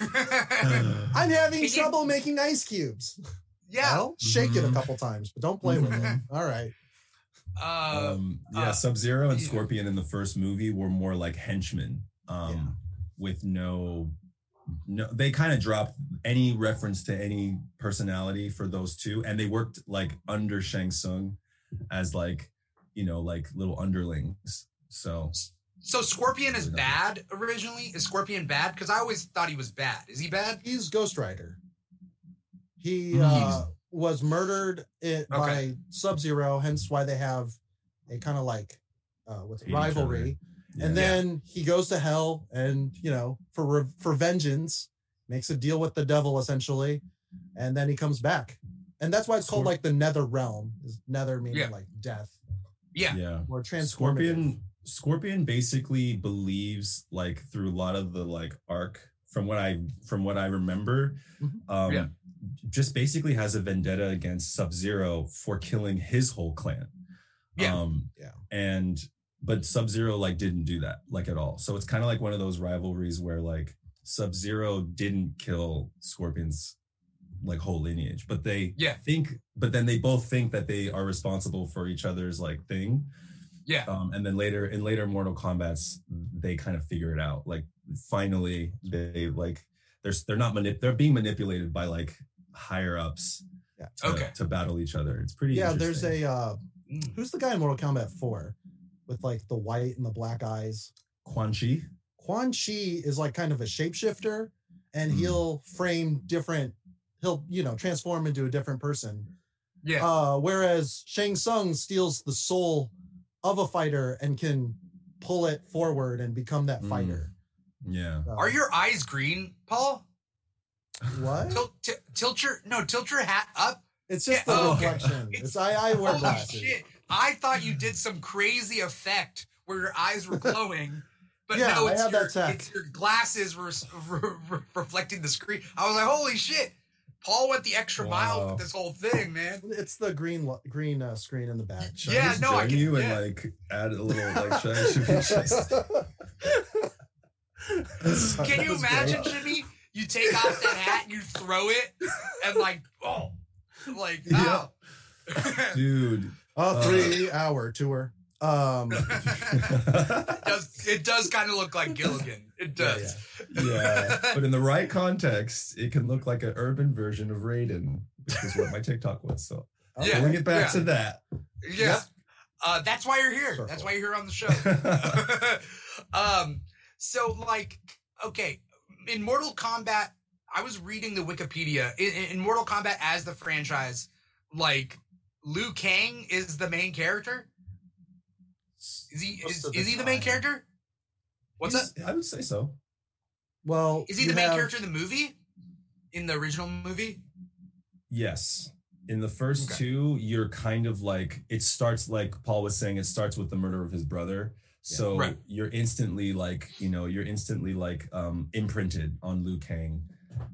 C: I'm having
A: Can you-
C: trouble making ice cubes.
A: yeah.
C: Well, shake it a
B: Mhm.
C: couple times, but don't play with it.
B: Mhm.
C: All right.
A: Uh,
B: um yeah
A: uh,
B: sub-zero and scorpion in the first movie were more like henchmen um
C: Yeah.
B: with no no they kind of dropped any reference to any personality for those two and they worked like under shang Tsung as like you know like little underlings so
A: so Scorpion is bad originally. Is Scorpion bad? Because I always thought he was bad. Is he bad?
C: He's Ghost Rider. He uh, was murdered it, by
A: Okay.
C: Sub Zero, hence why they have a kind of like uh, what's it,
B: Hate each
C: rivalry.
B: yeah.
C: And then he goes to hell, and you know, for re- for vengeance, makes a deal with the devil essentially, and then he comes back, and that's why it's called
B: Scorp-
C: like the Nether Realm. Is Nether meaning
A: Yeah.
C: like death
A: Yeah.
B: yeah
C: or transformative?
B: Scorpion Scorpion basically believes like through a lot of the like arc from what I from what I remember,
C: Mhm.
B: um
A: Yeah.
B: just basically has a vendetta against Sub-Zero for killing his whole clan.
A: Yeah.
B: Um
C: Yeah.
B: and but Sub-Zero like didn't do that like at all. So it's kind of like one of those rivalries where like Sub-Zero didn't kill Scorpion's like whole lineage, but they
A: Yeah.
B: think but then they both think that they are responsible for each other's like thing
A: Yeah.
B: um, and then later in later Mortal Kombat's, they kind of figure it out. Like finally, they like they're they're not manip- they're being manipulated by like higher ups
C: Yeah.
B: to,
A: Okay.
B: to battle each other. It's pretty.
C: Yeah, there's a uh,
A: Mm.
C: who's the guy in Mortal Kombat Four with like the white and the black eyes.
B: Quan Chi.
C: Quan Chi is like kind of a shapeshifter, and
B: Hmm.
C: he'll frame different. He'll you know transform into a different person.
A: Yeah.
C: Uh, whereas Shang Tsung steals the soul of a fighter and can pull it forward and become that
B: Mm.
C: fighter.
B: Yeah.
C: Uh,
A: Are your eyes green, Paul?
C: what?
A: Tilt, t- tilt your no, tilt your hat up.
C: It's just
A: Yeah,
C: the
A: oh, okay.
C: reflection.
A: It's-
C: It's, I I wear
A: Holy
C: glasses.
A: shit! I thought you did some crazy effect where your eyes were glowing. But
C: Yeah,
A: no,
C: I
A: it's
C: have
A: your,
C: that tech.
A: it's your glasses were re- re- reflecting the screen. I was like, "Holy shit!" Paul went the extra mile with this whole thing, man.
C: It's the green lo- green uh, screen in the back.
B: Should
A: Yeah,
B: I just
A: no, I can-
B: you
A: yeah.
B: and like add a little like should I, should [LAUGHS] we just [LAUGHS]
A: Can you imagine. Jimmy? You take off that hat, you throw it, and like, oh, like,
B: Yeah.
A: oh. [LAUGHS]
B: dude?
C: A three hour tour. Um, [LAUGHS]
A: it does it does kind of look like Gilligan. It
C: Yeah,
A: does.
B: Yeah, [LAUGHS] but in the right context, it can look like an urban version of Raiden, which is what my TikTok was. So
A: Yeah.
B: bring it back
A: yeah.
B: to that.
A: Yeah. Uh, that's why you're here.
C: Circle.
A: That's why you're here on the show. [LAUGHS] um, so like, okay, in Mortal Kombat, I was reading the Wikipedia. In, in Mortal Kombat as the franchise, like Liu Kang is the main character. Is he
C: Most
A: is, is
C: the
A: he the main character? What's that?
B: I would say so.
C: well,
A: Is he the main
C: have-
A: character in the movie? In the original movie?
B: Yes. In the first
A: Okay.
B: two, you're kind of like it starts like Paul was saying, it starts with the murder of his brother. So
A: Right.
B: you're instantly like, you know, you're instantly like um imprinted on Liu Kang.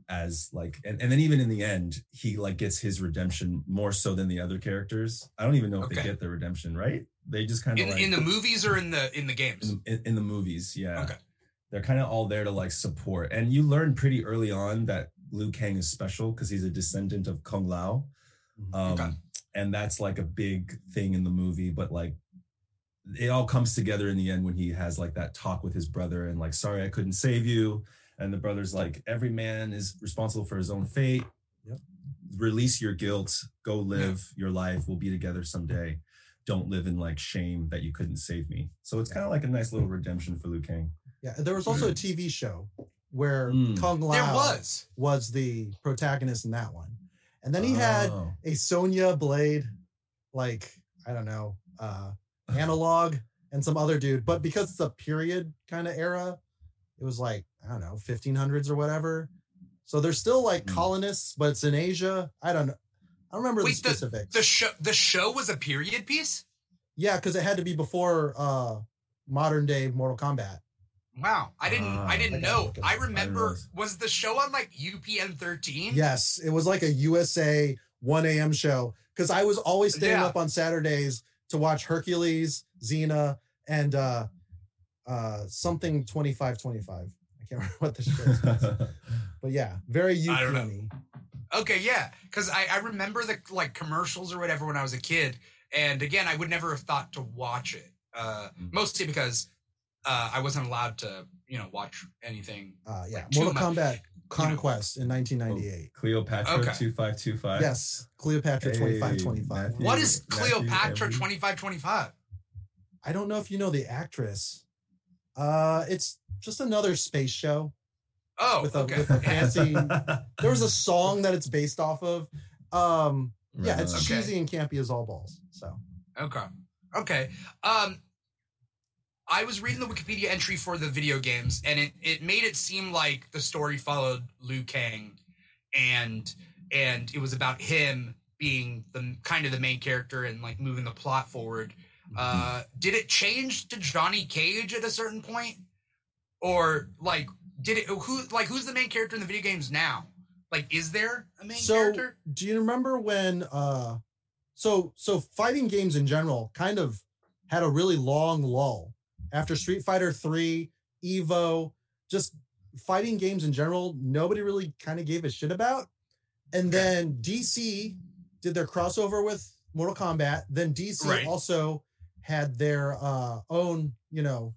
B: as like and, and then even in the end he like gets his redemption more so than the other characters i don't even know if they get the redemption right they just kind of
A: In,
B: like
A: in the movies or in the in the games?
B: in, in, in the movies yeah.
A: Okay.
B: they're kind of all there to like support. And you learn pretty early on that liu kang is special because he's a descendant of kung lao. Um
A: Okay.
B: and that's like a big thing in the movie but like it all comes together in the end when he has like that talk with his brother and like sorry i couldn't save you. And the brother's like every man is responsible for his own fate.
C: Yep.
B: release your guilt. Go live. Your life we'll be together someday don't live in like shame that you couldn't save me so it's kind of like a nice little redemption for liu kang
C: Yeah, there was also a TV show where
B: Mm.
C: Kung Lao
A: There was.
C: was the protagonist in that one, and then he had
B: Oh.
C: a Sonya Blade, like I don't know, uh, [LAUGHS] analog, and some other dude. But because it's a period kind of era, it was like I don't know, 1500s or whatever. So there's still like
B: Mm.
C: colonists, but it's in Asia. I don't know. I don't remember
A: Wait,
C: the specifics.
A: The show the show was a period piece?
C: yeah, because it had to be before uh, modern day Mortal Kombat.
A: Wow. I didn't
B: Ah,
A: I
C: I
A: didn't
C: gotta
A: know. I
C: up.
B: I
A: remember was the show on like UPN 13?
C: Yes, it was like a USA 1 a.m. show because I was always staying
A: Yeah.
C: up on Saturdays to watch Hercules, Xena, and uh, uh, something 2525. I can't [LAUGHS] remember what the show is. [LAUGHS] but yeah, very
A: I don't know.
C: UPN.
A: Okay, yeah, because I, I remember the like commercials or whatever when I was a kid, and again, I would never have thought to watch it. Uh,
B: Mm.
A: mostly because uh, I wasn't allowed to, you know, watch anything.
C: Uh, yeah,
A: Too
C: Mortal
A: much,
C: Kombat Conquest in 1998.
B: cleopatra
A: Okay.
B: 2525
C: Yes, Cleopatra
B: Hey,
C: 2525.
B: Matthew.
A: What is
B: Matthew,
A: Cleopatra twenty five twenty five?
C: I don't know if you know the actress. Uh, it's just another space show.
A: Oh,
C: With a-
A: okay.
C: with a fancy- [LAUGHS] There was a song that it's based off of. Um, yeah, it's.
A: Okay.
C: cheesy and campy as all balls. So
A: Okay. Okay. Um I was reading the Wikipedia entry for the video games and it it made it seem like the story followed Liu Kang and and it was about him being the kind of the main character and like moving the plot forward. Uh did it change to Johnny Cage at a certain point? Or like did it who like who's the main character in the video games now? Like is there a main
C: so
A: character?
C: do you remember when uh so so fighting games in general kind of had a really long lull after street fighter 3 evo just fighting games in general nobody really kind of gave a shit about and then dc did their crossover with mortal kombat then dc
A: Right.
C: also had their uh own you know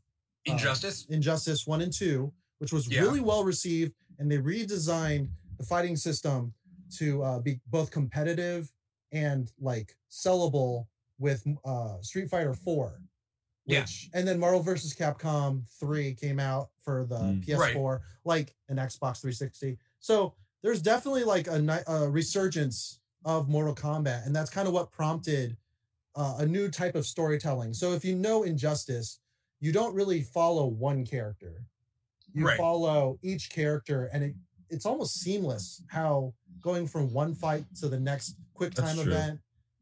C: uh,
A: Injustice?
C: Injustice 1 and 2, which was
A: Yeah.
C: really well received. And they redesigned the fighting system to uh, be both competitive and like sellable with uh, Street Fighter 4.
A: Yeah.
C: And then Marvel vs. Capcom 3 came out for the
B: Mm.
C: PS4, like an Xbox 360. So there's definitely like a, a resurgence of Mortal Kombat. And that's kind of what prompted uh, a new type of storytelling. So if you know Injustice, you don't really follow one character. You
A: Right.
C: follow each character, and it, it's almost seamless how going from one fight to the next quick
B: That's
C: time
B: true.
C: event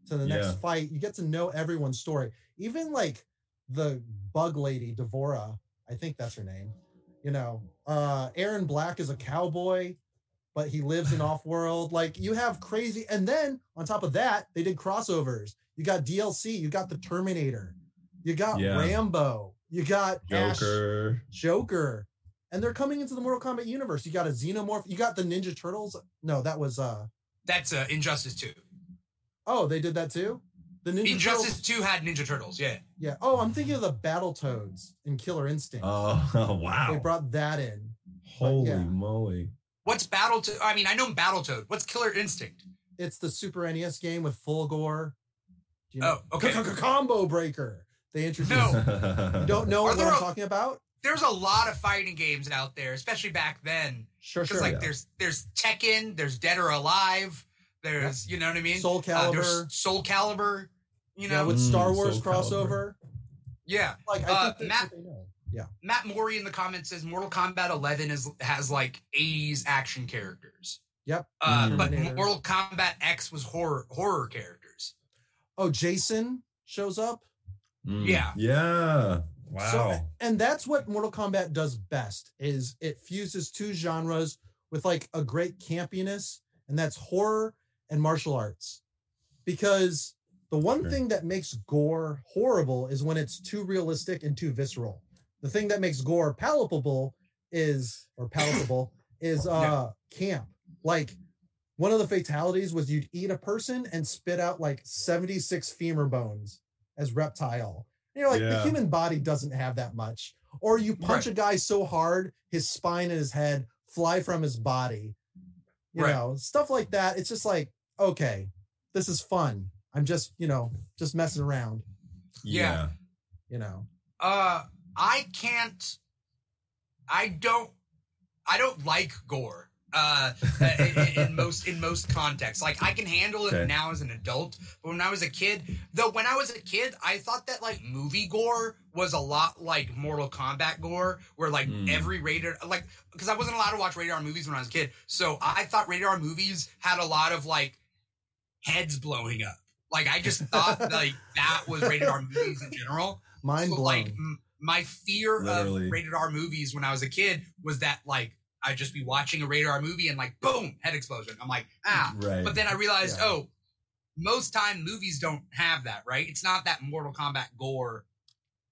C: to the next fight. You get to know everyone's story. Even like the bug lady, D'Vorah, I think that's her name. You know, uh Erron Black is a cowboy, but he lives in [LAUGHS] off world. Like you have crazy, and then on top of that, they did crossovers. You got DLC, you got the Terminator, you got
B: Yeah.
C: Rambo, you got Ash,
B: joker
C: Joker, and they're coming into the Mortal Kombat universe. You got a Xenomorph, you got the Ninja Turtles. No, that was uh
A: That's uh, Injustice 2.
C: oh, they did that too. The Ninja
A: Injustice
C: Turtles,
A: 2 had Ninja Turtles, yeah.
C: yeah. Oh, I'm thinking of the Battle Toads in Killer Instinct.
B: oh
C: They [LAUGHS]
B: wow They
C: brought that in.
B: holy
C: yeah.
B: moly
A: What's Battletoad? I mean, I know Battle Toad. What's Killer Instinct?
C: It's the Super NES game with full gore. you know?
A: Oh, okay.
C: Combo Breaker. They introduced.
A: No. [LAUGHS]
C: You don't know
A: Are
C: what
A: there
C: I'm
A: a-
C: talking about?
A: There's a lot of fighting games out there, especially back then.
C: Sure,
A: Because
C: sure.
A: like
B: Yeah.
A: there's there's Tekken, there's Dead or Alive, there's you know what I mean.
C: Soul
A: Uh,
C: Calibur.
A: there's Soul Calibur. You
C: yeah,
A: know,
C: with
B: Mm,
C: Star Wars
B: Soul Calibur.
C: crossover.
A: yeah.
C: Like I
A: Uh,
C: think
A: Matt-
C: they know. Yeah.
A: Matt Mori in the comments says Mortal Kombat 11 is has like 80s action characters.
C: Yep.
A: Uh,
B: Mm.
A: but Mortal Kombat X was horror horror characters.
C: Oh, Jason shows up.
B: Mm,
A: Yeah.
B: yeah wow
C: So, and that's what Mortal Kombat does best is it fuses two genres with like a great campiness, and that's horror and martial arts. Because the one
B: Sure.
C: thing that makes gore horrible is when it's too realistic and too visceral. The thing that makes gore palpable is or palatable [COUGHS] is uh camp. Like one of the fatalities was you'd eat a person and spit out like 76 femur bones as reptile. And you're like, the human body doesn't have that much. Or you punch a guy so hard, his spine and his head fly from his body. You
A: Right.
C: know, stuff like that. It's just like, okay, this is fun. I'm just, you know, just messing around,
A: Yeah.
C: you know.
A: Uh, I can't. I don't. I don't like gore. [LAUGHS] Uh, in, in- in most in most contexts, like I can handle it
B: Okay.
A: now as an adult, but when I was a kid, though, when I was a kid, I thought that like movie gore was a lot like Mortal Kombat gore, where like
B: Mm.
A: every rated like because I wasn't allowed to watch rated R movies when I was a kid, so I thought rated R movies had a lot of like heads blowing up. Like I just thought [LAUGHS] like that was rated R movies in general.
C: Mind
A: So,
C: blown.
A: like m- my fear
B: Literally.
A: of rated R movies when I was a kid was that like I'd just be watching a rated R movie and like boom head explosion. I'm like ah,
B: Right.
A: but then I realized
C: Yeah.
A: oh, most time movies don't have that right. It's not that Mortal Kombat gore.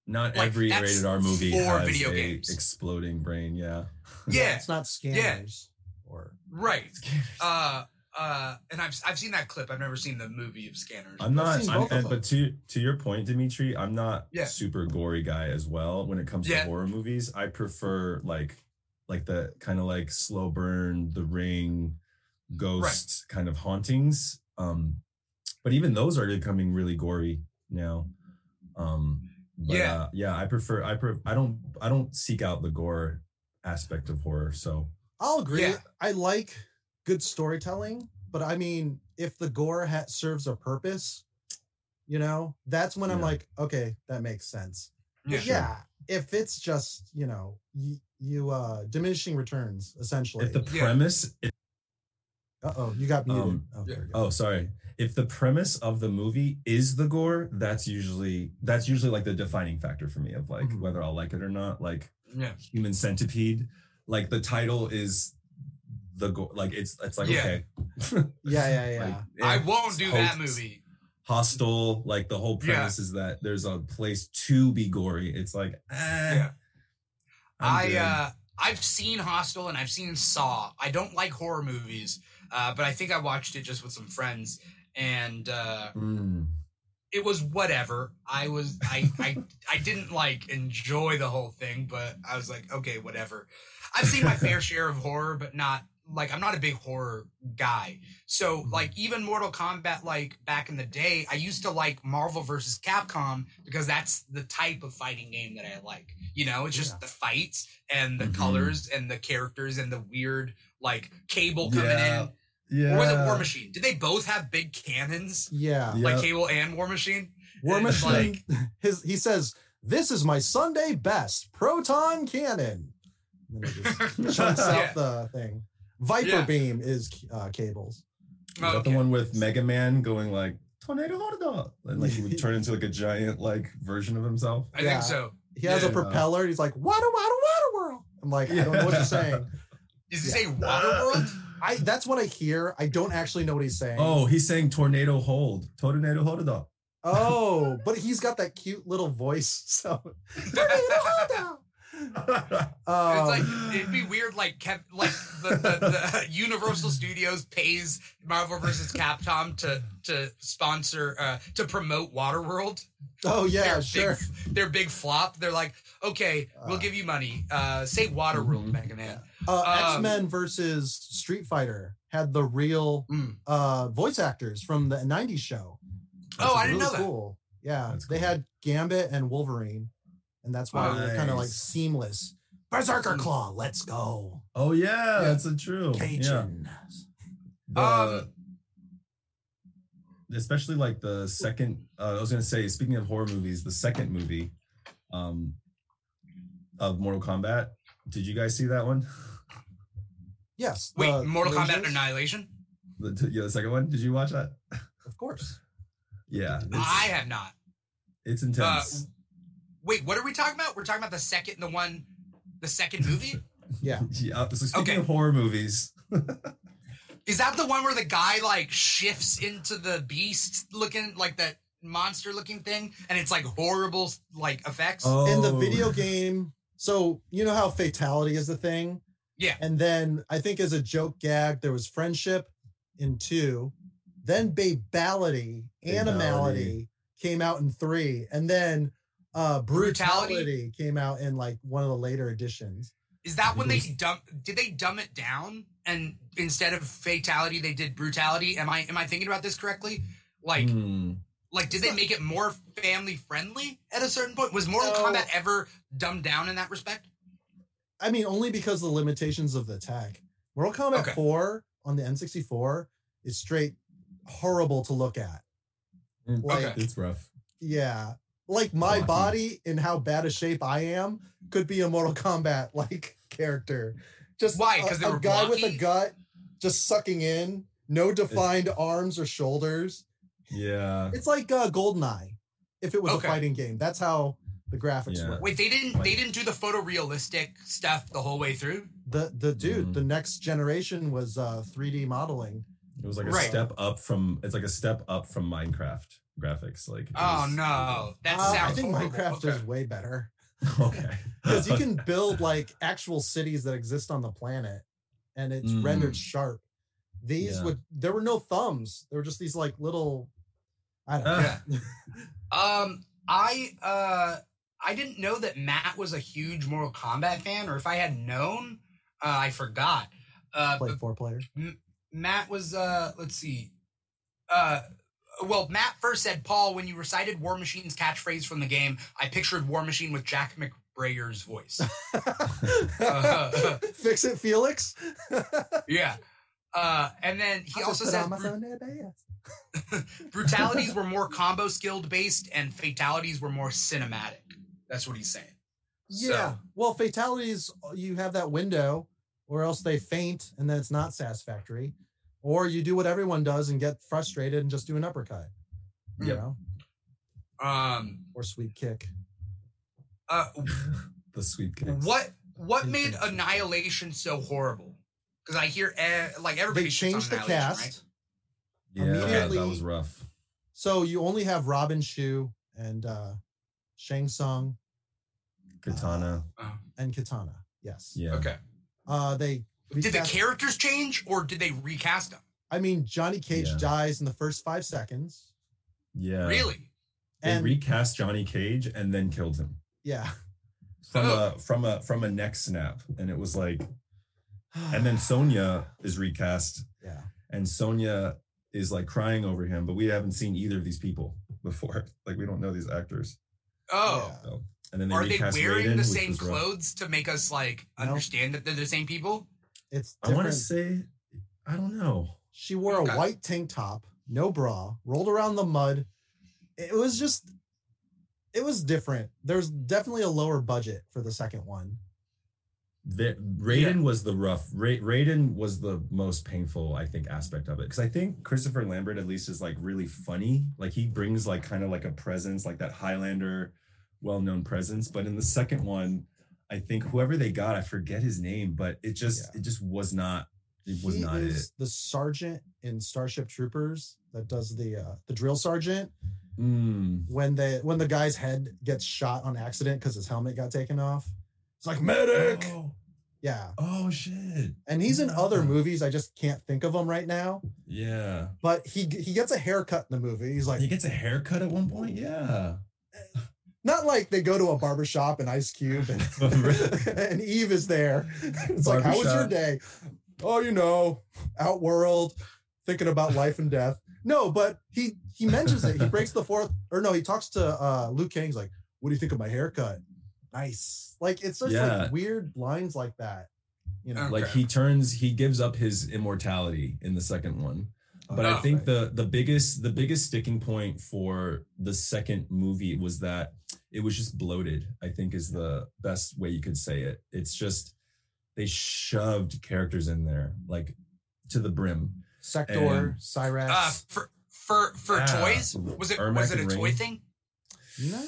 B: Not
A: like,
B: every rated R movie
A: for
B: has
A: video
B: a
A: games.
B: exploding brain. Yeah. [LAUGHS]
A: Yeah,
C: it's not scanners or
A: right. Uh, uh, and I've I've seen that clip. I've never seen the movie of Scanners.
B: I'm not, I'm, and, but to to your point, Dimithri, I'm not
A: Yeah.
B: super gory guy as well. When it comes
A: Yeah.
B: to horror movies, I prefer like like the kind of like slow burn, The Ring, Ghost kind of hauntings. Um, but even those are becoming really gory now. Um, but,
A: Yeah.
B: uh, yeah, I prefer I pre- I don't I don't seek out the gore aspect of horror. So
C: I'll agree.
A: Yeah.
C: I like good storytelling, but I mean, if the gore ha- serves a purpose, you know, that's when I'm like, okay, that makes sense.
A: Yeah.
C: But yeah, if it's just you know, you, you uh diminishing returns essentially.
B: if the
A: Yeah.
B: premise
C: uh oh, you got muted.
B: Um,
C: oh,
A: yeah.
C: go.
B: Oh, sorry. If the premise of the movie is the gore, that's usually that's usually like the defining factor for me of like
C: Mhm.
B: whether I'll like it or not. Like
A: Yeah.
B: Human Centipede, like the title is the gore. Like it's it's like
A: Yeah.
B: okay,
C: yeah, yeah, [LAUGHS] yeah.
B: Like,
A: I
B: eh,
A: won't do that movie.
B: Hostel, like the whole
A: Yeah.
B: premise is that there's a place to be gory. It's like eh,
A: Yeah.
B: I'm
A: I uh I've seen Hostel and I've seen Saw. I don't like horror movies, uh, but I think I watched it just with some friends, and uh,
B: Mm.
A: it was whatever. I was I I I didn't like enjoy the whole thing, but I was like, okay, whatever. I've seen my fair [LAUGHS] share of horror, but not like I'm not a big horror guy. So like even Mortal Kombat, like back in the day, I used to like Marvel versus Capcom because that's the type of fighting game that I like. You know, it's just
C: Yeah.
A: the fights and the
B: Mhm.
A: colors and the characters and the weird like cable coming
B: Yeah.
A: in.
B: Yeah.
A: Or was it War Machine? Did they both have big cannons?
C: yeah.
A: Like Cable and War Machine?
C: War Machine. [LAUGHS] his he says, "This is my Sunday best proton cannon." And then it just [LAUGHS] chunks
A: Yeah.
C: the thing. Viper
A: Yeah.
C: beam is uh, cables.
B: Is that
A: Okay.
B: the one with Mega Man going like tornado horda and like he would turn into like a giant like version of himself?
A: I
C: Yeah.
A: think so.
C: He has a
A: Yeah.
C: propeller. He's like, "Water, water, water world." I'm like, I don't know what you're saying. [LAUGHS]
A: Does he
C: Yeah.
A: water world?
C: I that's what I hear. I don't actually know what he's saying.
B: Oh, he's saying tornado hold. Tornado horda.
C: Oh, but he's got that cute little voice. So [LAUGHS] Tornado Holdout. Um,
A: it's like it'd be weird, like Kev, like the, the, the [LAUGHS] Universal Studios pays Marvel vs. Capcom to to sponsor uh to promote Waterworld.
C: oh yeah,
A: their
C: sure.
A: Big, their big flop. They're like, okay, we'll
C: Uh,
A: give you money. Uh, say Waterworld,
B: Mhm.
A: Mega Man.
C: Uh,
A: um,
C: X Men versus Street Fighter had the real
A: Mm.
C: uh, voice actors from the '90s show.
A: Oh, I
C: Really
A: didn't know that.
C: Cool. Yeah,
B: That's
C: they had Gambit and Wolverine, and that's why we're kind of like seamless. Berserker
A: Mm.
C: Claw, let's go.
B: oh yeah,
A: Yeah.
B: that's a true. Yeah.
C: Cajun.
B: The-
A: Um,
B: especially like the second uh, I was gonna say, speaking of horror movies, the second movie um of Mortal Kombat. Did you guys see that one?
C: Yes.
A: Wait,
C: the
A: Mortal Kombat? Annihilation?
B: The, yeah, the second one. Did you watch that?
C: Of course.
B: Yeah,
A: I have not.
B: it's intense.
A: Wait, what are we talking about? We're talking about the second, the one, the second movie. [LAUGHS]
C: Yeah. [LAUGHS]
B: Yeah. So speaking
A: Okay.
B: of horror movies,
A: Is that the one where the guy like shifts into the beast looking like that monster looking thing and it's like horrible like effects?
B: oh,
C: in the oh. video game so you know how fatality is the thing
A: Yeah.
C: and then i think as a joke gag there was friendship in two then babality animality came out in three and then uh brutality,
A: Brutality?
C: came out in like one of the later editions
A: Is that when they dump did they dumb it down and instead of fatality they did brutality? Am I am I thinking about this correctly? Like
B: Hmm.
A: like did they make it more family friendly at a certain point? Was Mortal
C: No.
A: Kombat ever dumbed down in that respect?
C: i mean only because of the limitations of the tech mortal kombat
A: Okay.
C: 4 on the n64 is straight horrible to look at
B: Mm,
C: like
A: Okay.
B: it's rough.
C: Yeah. Like my
B: Blocky.
C: body and how bad a shape I am could be a Mortal Kombat [LAUGHS] like character. Just
A: Why? 'Cause they
C: a,
A: were
C: guy with a gut just sucking in, no defined arms or shoulders.
B: Yeah.
C: It's like uh, Goldeneye if it was
A: Okay.
C: a fighting game. That's how the graphics
B: Yeah.
C: work.
A: Wait, they didn't they didn't do the photorealistic stuff the whole way through?
C: The the dude,
B: Mhm.
C: the next generation was uh 3D modeling.
B: It was like a
A: Right.
B: step up from. It's like a step up from Minecraft graphics. Like.
A: Oh
B: was-
A: no. That
C: Uh,
A: sounds
C: I think
A: horrible.
C: Minecraft
A: Okay.
C: is way better. [LAUGHS] [LAUGHS]
B: Okay.
C: Because you can [LAUGHS] build like actual cities that exist on the planet and it's
B: Mm.
C: rendered sharp. These
B: Yeah.
C: would there were no thumbs. There were just these like little I don't know.
A: Um, I uh, I didn't know that Matt was a huge Mortal Kombat fan, or if I had known, uh, I forgot. Uh,
C: Play
A: but
C: four player.
A: Matt was uh, let's see, uh. Well, Matt first said, Paul, when you recited War Machine's catchphrase from the game, I pictured War Machine with Jack McBrayer's voice. Uh, [LAUGHS]
C: Fix it, Felix. [LAUGHS]
A: yeah. Uh, and then he also
C: said put
A: says
C: on my
A: bru-
C: Sunday best. [LAUGHS]
A: brutalities were more combo skilled based and fatalities were more cinematic. That's what he's saying.
C: Yeah.
A: So-
C: Well, fatalities, you have that window, or else they faint and then it's not satisfactory. Or you do what everyone does and get frustrated and just do an uppercut. You
B: Yep.
C: know?
A: Um,
C: Or sweep kick.
A: uh, [LAUGHS]
B: the sweet kicks.
A: what what
C: Sweet
A: made
C: kicks.
A: Annihilation so horrible? Because I hear eh, like everybody
C: They changed the
A: Annihilation,
C: cast.
B: Yeah,
C: Immediately-
B: that was rough.
C: So you only have Robin Shou and uh Shang Tsung
B: Katana.
A: Right?
C: and Katana. Yes.
B: Yeah.
A: Okay.
C: Uh they
A: Did the characters change or did they recast them?
C: I mean Johnny Cage
B: Yeah.
C: dies in the first five seconds.
B: Yeah.
A: Really?
B: They
C: And
B: recast Johnny Cage and then killed him
C: yeah.
B: from
A: Oh.
B: a from a from a neck snap, and it was like, [SIGHS] and then Sonya is recast,
C: yeah.
B: and Sonya is like crying over him, but we haven't seen either of these people before. [LAUGHS] Like we don't know these actors.
A: Oh.
B: So, and then they
A: Are they wearing
B: Raiden,
A: the same
B: was rough.
A: clothes to make us like
C: No.
A: understand that they're the same people?
C: It's
B: I want to say, I don't know.
C: She wore
A: Okay.
C: a white tank top, no bra, rolled around the mud. It was just, it was different. There's definitely a lower budget for the second one.
B: The, Raiden was the rough. Ra- Raiden was the most painful, I think, aspect of it because I think Christopher Lambert at least is like really funny. Like he brings like kind of like a presence, like that Highlander, well-known presence. But in the second one, I think whoever they got, I forget his name, but it just
C: Yeah.
B: it just was not. It was
C: he
B: not it.
C: is the sergeant in Starship Troopers that does the uh, the drill sergeant
B: Mm,
C: when they when the guy's head gets shot on accident because his helmet got taken off. It's like medic.
B: Oh,
C: Yeah,
B: oh shit!
C: and he's in other movies. I just can't think of them right now.
B: Yeah,
C: But he he gets a haircut in the movie. He's like,
B: he gets a haircut at one point. Yeah,
C: not like they go to a barber shop and Ice Cube and, [LAUGHS] [LAUGHS] and Eve is there. It's like, how was your day? Oh, you know, outworld, thinking about life and death. No, but he he mentions it. He [LAUGHS] breaks the fourth, or no, he talks to uh Luke King. He's like, "What do you think of my haircut?" Nice. Like it's just
B: Yeah.
C: like weird lines like that. You know,
A: Okay.
B: like he turns, he gives up his immortality in the second one. but I
A: Oh,
B: think
C: right.
B: the the biggest the biggest sticking point for the second movie was that it was just bloated. I think is the best way you could say it. It's just they shoved characters in there like to the brim.
C: Sektor,
B: and-
C: Cyrax.
A: Uh, for for for
B: Yeah. Ah,
A: toys? Was it
B: Ermac
A: was it a toy
B: Ring.
A: thing?
C: not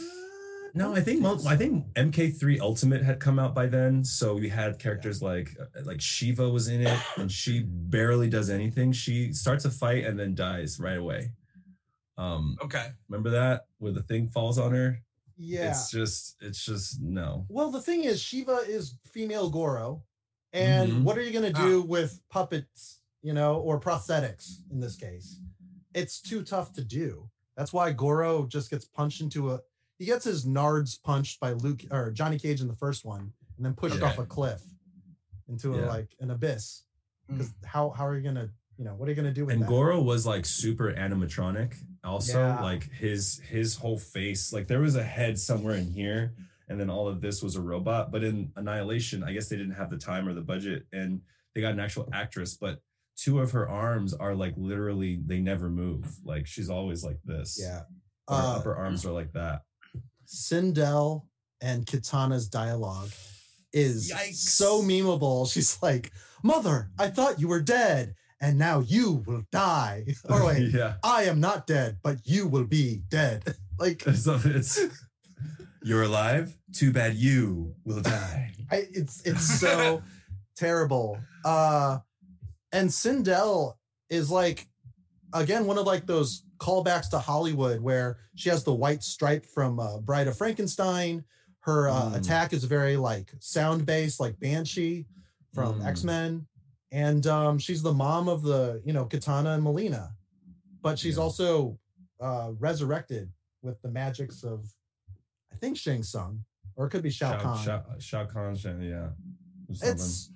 B: No, I think I think MK3 Ultimate had come out by then, so we had characters like uh, like Shiva was in it, and she barely does anything. She starts a fight and then dies right away. Um,
A: Okay.
B: remember that where the thing falls on her?
C: Yeah.
B: It's just, it's just no.
C: Well, the thing is, Shiva is female Goro, and
B: Mhm.
C: what are you going to do with puppets, you know, or prosthetics in this case? It's too tough to do. That's why Goro just gets punched into a. He gets his nards punched by Luke or Johnny Cage in the first one, and then pushed
B: Okay.
C: off a cliff into a, like an abyss. Because how how are you gonna, you know, what are you gonna do with
B: And
C: that?
B: Goro was like super animatronic. Also,
C: Yeah.
B: like his his whole face, like there was a head somewhere in here, and then all of this was a robot. But in Annihilation, I guess they didn't have the time or the budget, and they got an actual actress. But two of her arms are like literally they never move. Like she's always like this.
C: Yeah.
B: Her
C: Uh,
B: upper arms are like that.
C: Sindel and Katana's dialogue is
A: Yikes.
C: so memeable. She's like, Mother, I thought you were dead, and now you will die. [LAUGHS] Or wait, [LAUGHS]
B: yeah.
C: I am not dead, but you will be dead. [LAUGHS] Like
B: So it's you're alive. Too bad you will die.
C: I, it's it's so terrible. Uh and Sindel is like again one of like those callbacks to Hollywood where she has the white stripe from uh, Bride of Frankenstein. Her uh,
B: Mm.
C: attack is very like sound based, like Banshee from
B: Mm.
C: X Men, and um, she's the mom of the you know Katana and Melina, but she's
B: Yeah.
C: also uh, resurrected with the magics of I think Shang Tsung or it could be Shao, Kahn.
B: Shao, Shao Kahn, Shao- yeah.
C: it's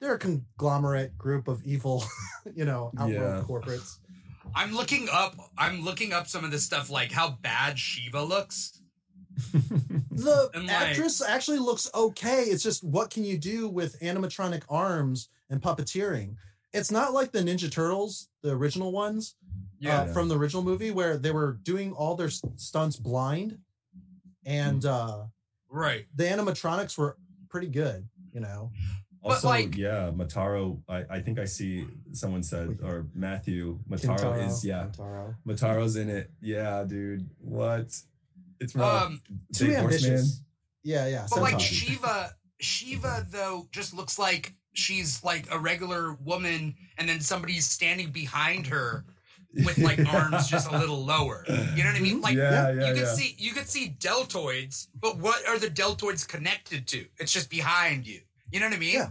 C: they're a conglomerate group of evil, [LAUGHS] you know, outworld
B: Yeah.
C: corporates.
A: I'm looking up. I'm looking up some of this stuff, like how bad Shiva looks. [LAUGHS]
C: The
A: And, like-
C: actress actually looks okay. It's just what can you do with animatronic arms and puppeteering? It's not like the Ninja Turtles, the original ones
A: Yeah.
C: uh, from the original movie, where they were doing all their stunts blind, and uh,
A: right.
C: the animatronics were pretty good. You know,
A: But,
B: Also,
A: like-
B: yeah, Motaro. I, I think I see someone said or Matthew Motaro
C: Kintaro,
B: is yeah.
C: Kintaro.
B: Motaro's in it. Yeah, dude. What? It's rough.
A: Um,
C: Too
B: Big Horseman.
C: ambitious. Yeah, yeah.
A: but like Shiva, Shiva though just looks like she's like a regular woman, and then somebody's standing behind her with like [LAUGHS] arms just a little lower. You know what I mean? Like
B: yeah,
A: you
B: yeah,
A: could
B: yeah.
A: see you could see deltoids, but what are the deltoids connected to? It's just behind you. You know what I mean?
C: Yeah.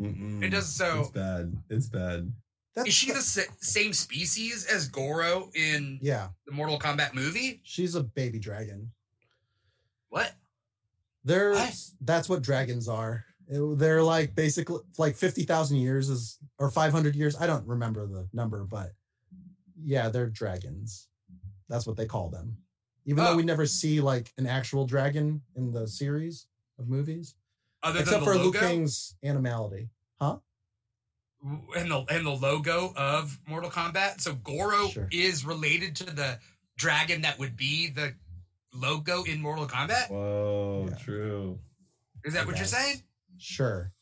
B: Mm-mm.
A: It does so.
B: It's bad. It's bad.
C: That's
A: Is she the sa- same species as Goro in
C: yeah?
A: the Mortal Kombat movie?
C: She's a baby dragon.
A: What?
C: They're
A: What?
C: that's what dragons are. It- They're like basically like fifty thousand years is or five hundred years. I don't remember the number, but yeah, they're dragons. That's what they call them. Even though
A: Oh.
C: we never see like an actual dragon in the series of movies,
A: Other
C: except
A: than
C: for
A: the
C: Liu
A: logo
C: Kang's animality. Huh?
A: and the and the logo of Mortal Kombat. So Goro
C: Sure.
A: is related to the dragon that would be the logo in Mortal Kombat.
B: Whoa,
C: Yeah.
B: true.
A: Is that what you're saying?
C: Sure.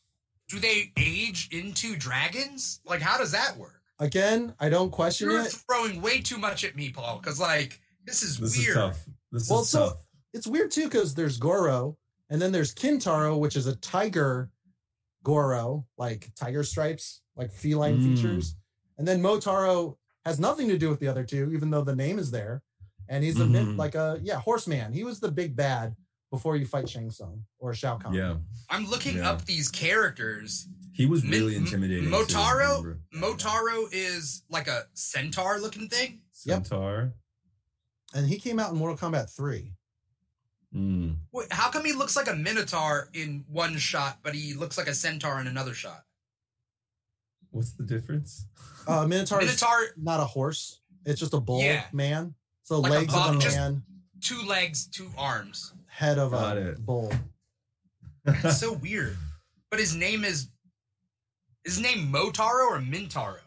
A: Do they age into dragons? Like, how does that work?
C: Again, I don't question it.
A: You're
C: it.
A: throwing way too much at me, Paul. Because like this is
B: This
A: weird.
B: is tough. This
C: Well,
B: is
C: so-
B: tough.
C: it's weird too because there's Goro, and then there's Kintaro, which is a tiger Goro, like tiger stripes, like feline
B: Mm.
C: features. And then Motaro has nothing to do with the other two, even though the name is there. And he's a bit
B: Mhm.
C: like a yeah horseman. He was the big bad before you fight Shang Tsung or Shao Kahn.
B: Yeah,
A: I'm looking
B: Yeah.
A: up these characters.
B: he was really
A: M-
B: intimidating.
A: Motaro,
B: remember?
A: Motaro is like a centaur looking thing.
C: Yep.
B: Centaur.
C: And he came out in Mortal Kombat 3.
B: Mm.
A: Wait, how come he looks like a minotaur in one shot, but he looks like a centaur in another shot?
B: What's the difference?
C: Uh Minotaur is
A: Minotaur,
C: not a horse. It's just a bull
A: Yeah.
C: man. So
A: Like a
C: legs of a
A: buck, just-
C: man,
A: two legs, two arms.
C: Head of
B: Got
C: a
B: it.
C: bull. [LAUGHS]
A: That's so weird. But his name is is his name Motaro or Mintaro?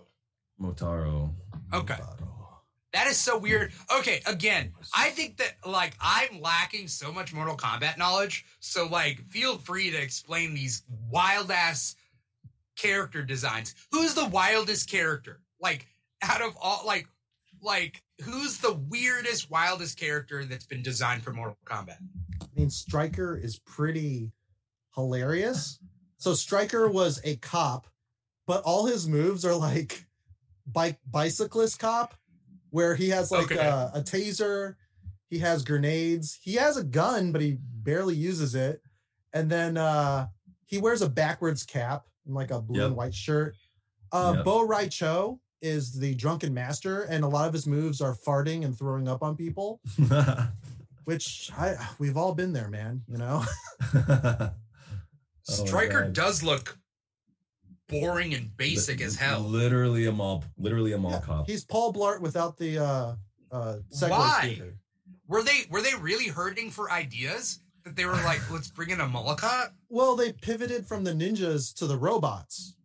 B: Motaro.
A: Okay.
C: Motaro.
A: That is so weird. Okay, again, I think that like I'm lacking so much Mortal Kombat knowledge. So like feel free to explain these wild ass character designs. Who's the wildest character? Like out of all like like who's the weirdest, wildest character that's been designed for Mortal Kombat?
C: I mean, Stryker is pretty hilarious. So Stryker was a cop, but all his moves are like bike bicyclist cop, where he has like
A: Okay.
C: a, a taser, he has grenades, he has a gun, but he barely uses it, and then uh he wears a backwards cap and like a blue
B: Yep.
C: and white shirt. Uh
B: Yep.
C: Bo Rai Cho is the drunken master, and a lot of his moves are farting and throwing up on people, [LAUGHS] which I we've all been there, man. You know. [LAUGHS]
B: Oh, Stryker
A: does look boring and basic as hell.
B: Literally a mall, literally a mall
C: Yeah,
B: cop.
C: He's Paul Blart without the uh uh
A: Why?
C: scooter.
A: Were they were they really hurting for ideas that they were like, [LAUGHS] let's bring in a Molotov?
C: Well, they pivoted from the ninjas to the robots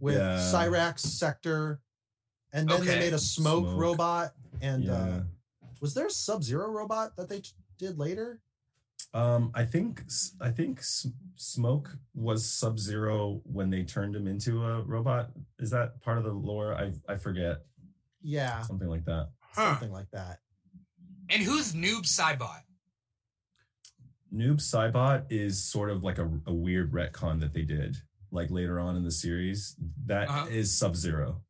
C: with
B: Yeah.
C: Cyrax Sektor, and then they made a smoke,
B: Smoke.
C: robot. And
B: yeah.
C: uh was there a Sub Zero robot that they t- did later?
B: Um, I think I think Smoke was Sub Zero when they turned him into a robot. Is that part of the lore? I I forget
C: Yeah,
B: something like that.
A: Huh.
C: something like that.
A: And who's Noob Saibot
B: Noob Saibot is sort of like a, a weird retcon that they did like later on in the series. That is
A: Uh-huh.
B: Sub Zero.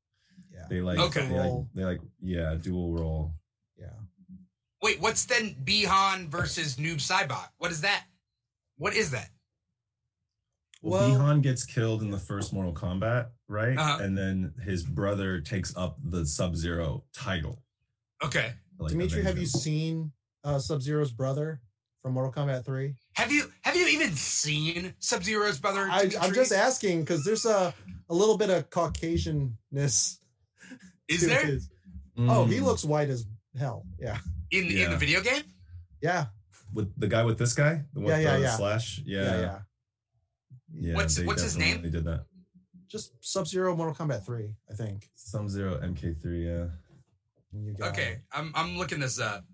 C: Yeah.
B: They like
A: Okay.
B: they like, they like yeah dual role.
C: Yeah.
A: Wait, what's then Bihan versus Noob Saibot? What is that? What is that?
B: Well,
C: Well-
B: Bihan gets killed in the first Mortal Kombat, right?
A: Uh-huh.
B: And then his brother takes up the Sub Zero title.
A: Okay.
B: Like,
C: Dimithri, have you seen uh Sub Zero's brother from Mortal Kombat 3?
A: Have you have you even seen Sub Zero's brother?
C: I, I'm just asking because there's a a little bit of Caucasianness.
A: Is
C: to
A: there
C: Oh, he
B: Mm.
C: looks white as hell. Yeah.
A: in in the video game?
C: Yeah.
B: with the guy with this guy, the one
C: Yeah, yeah,
B: the
C: yeah.
B: slash.
C: Yeah.
B: Yeah,
C: Yeah.
B: yeah.
A: What's- what's his name?
B: definitely did that.
C: Just Sub Zero Mortal Kombat 3, I think.
B: Sub Zero MK3. Yeah.
C: You got
A: Okay,
C: it.
A: I'm I'm looking this up.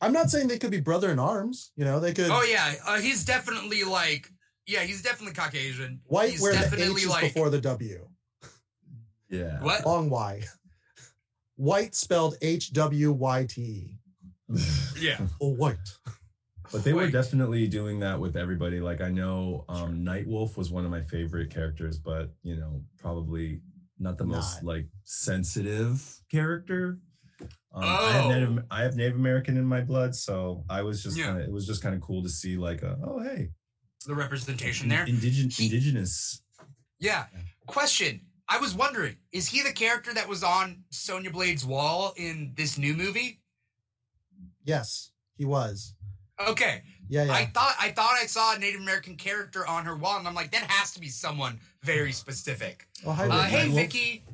C: I'm not saying they could be brother in arms. You know, they could.
A: Oh yeah, uh, he's definitely like yeah, he's definitely Caucasian.
C: White
A: he's
C: where the H is
A: like
C: before the W.
B: Yeah.
A: what?
C: Long Y. White spelled H W Y T E.
A: Yeah. [LAUGHS]
C: Oh, white.
B: But they were definitely doing that with everybody. Like I know um Nightwolf was one of my favorite characters, but you know, probably not the most
C: Not.
B: like sensitive character. Um, I, have
A: Oh.
B: Native, I have Native American in my blood, so I was just
A: Yeah.
B: kind of it was just kind of cool to see like a, oh hey
A: The representation there.
B: indigenous
A: He-
B: indigenous
A: Yeah. Question. I was wondering, is he the character that was on Sonya Blade's wall in this new movie?
C: Yes, he was.
A: Okay.
C: Yeah, yeah.
A: I thought I thought I saw a Native American character on her wall, and I'm like, that has to be someone very specific.
C: oh, hi,
B: Uh,
A: Uh, hey? Vicky.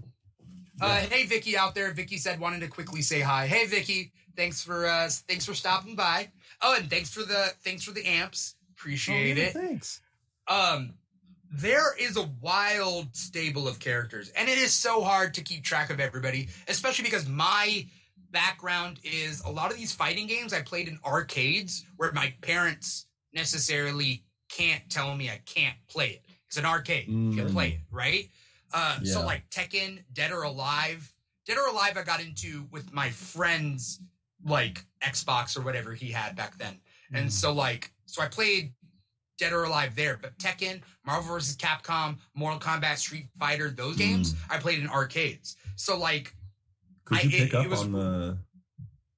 A: Uh, hey Vicky out there. Vicky said wanted to quickly say hi. Hey Vicky, thanks for uh thanks for stopping by. Oh, and thanks for the thanks for the amps.
C: Oh,
A: Appreciate
C: yeah,
A: it.
C: Thanks.
A: Um there is a wild stable of characters, and it is so hard to keep track of everybody, especially because my background is a lot of these fighting games I played in arcades where my parents necessarily can't tell me I can't play it. It's an arcade. You can
B: Mm.
A: play it, right? Uh, So like Tekken, Dead or Alive. Dead or Alive I got into with my friend's like Xbox or whatever he had back then. And
C: Mm.
A: so like so I played Dead or Alive there, but Tekken, Marvel vs. Capcom, Mortal Kombat, Street Fighter, those games I played in arcades. So like
B: Could
A: I-
B: you
A: it-
B: pick
A: it
B: up
A: was-
B: on the?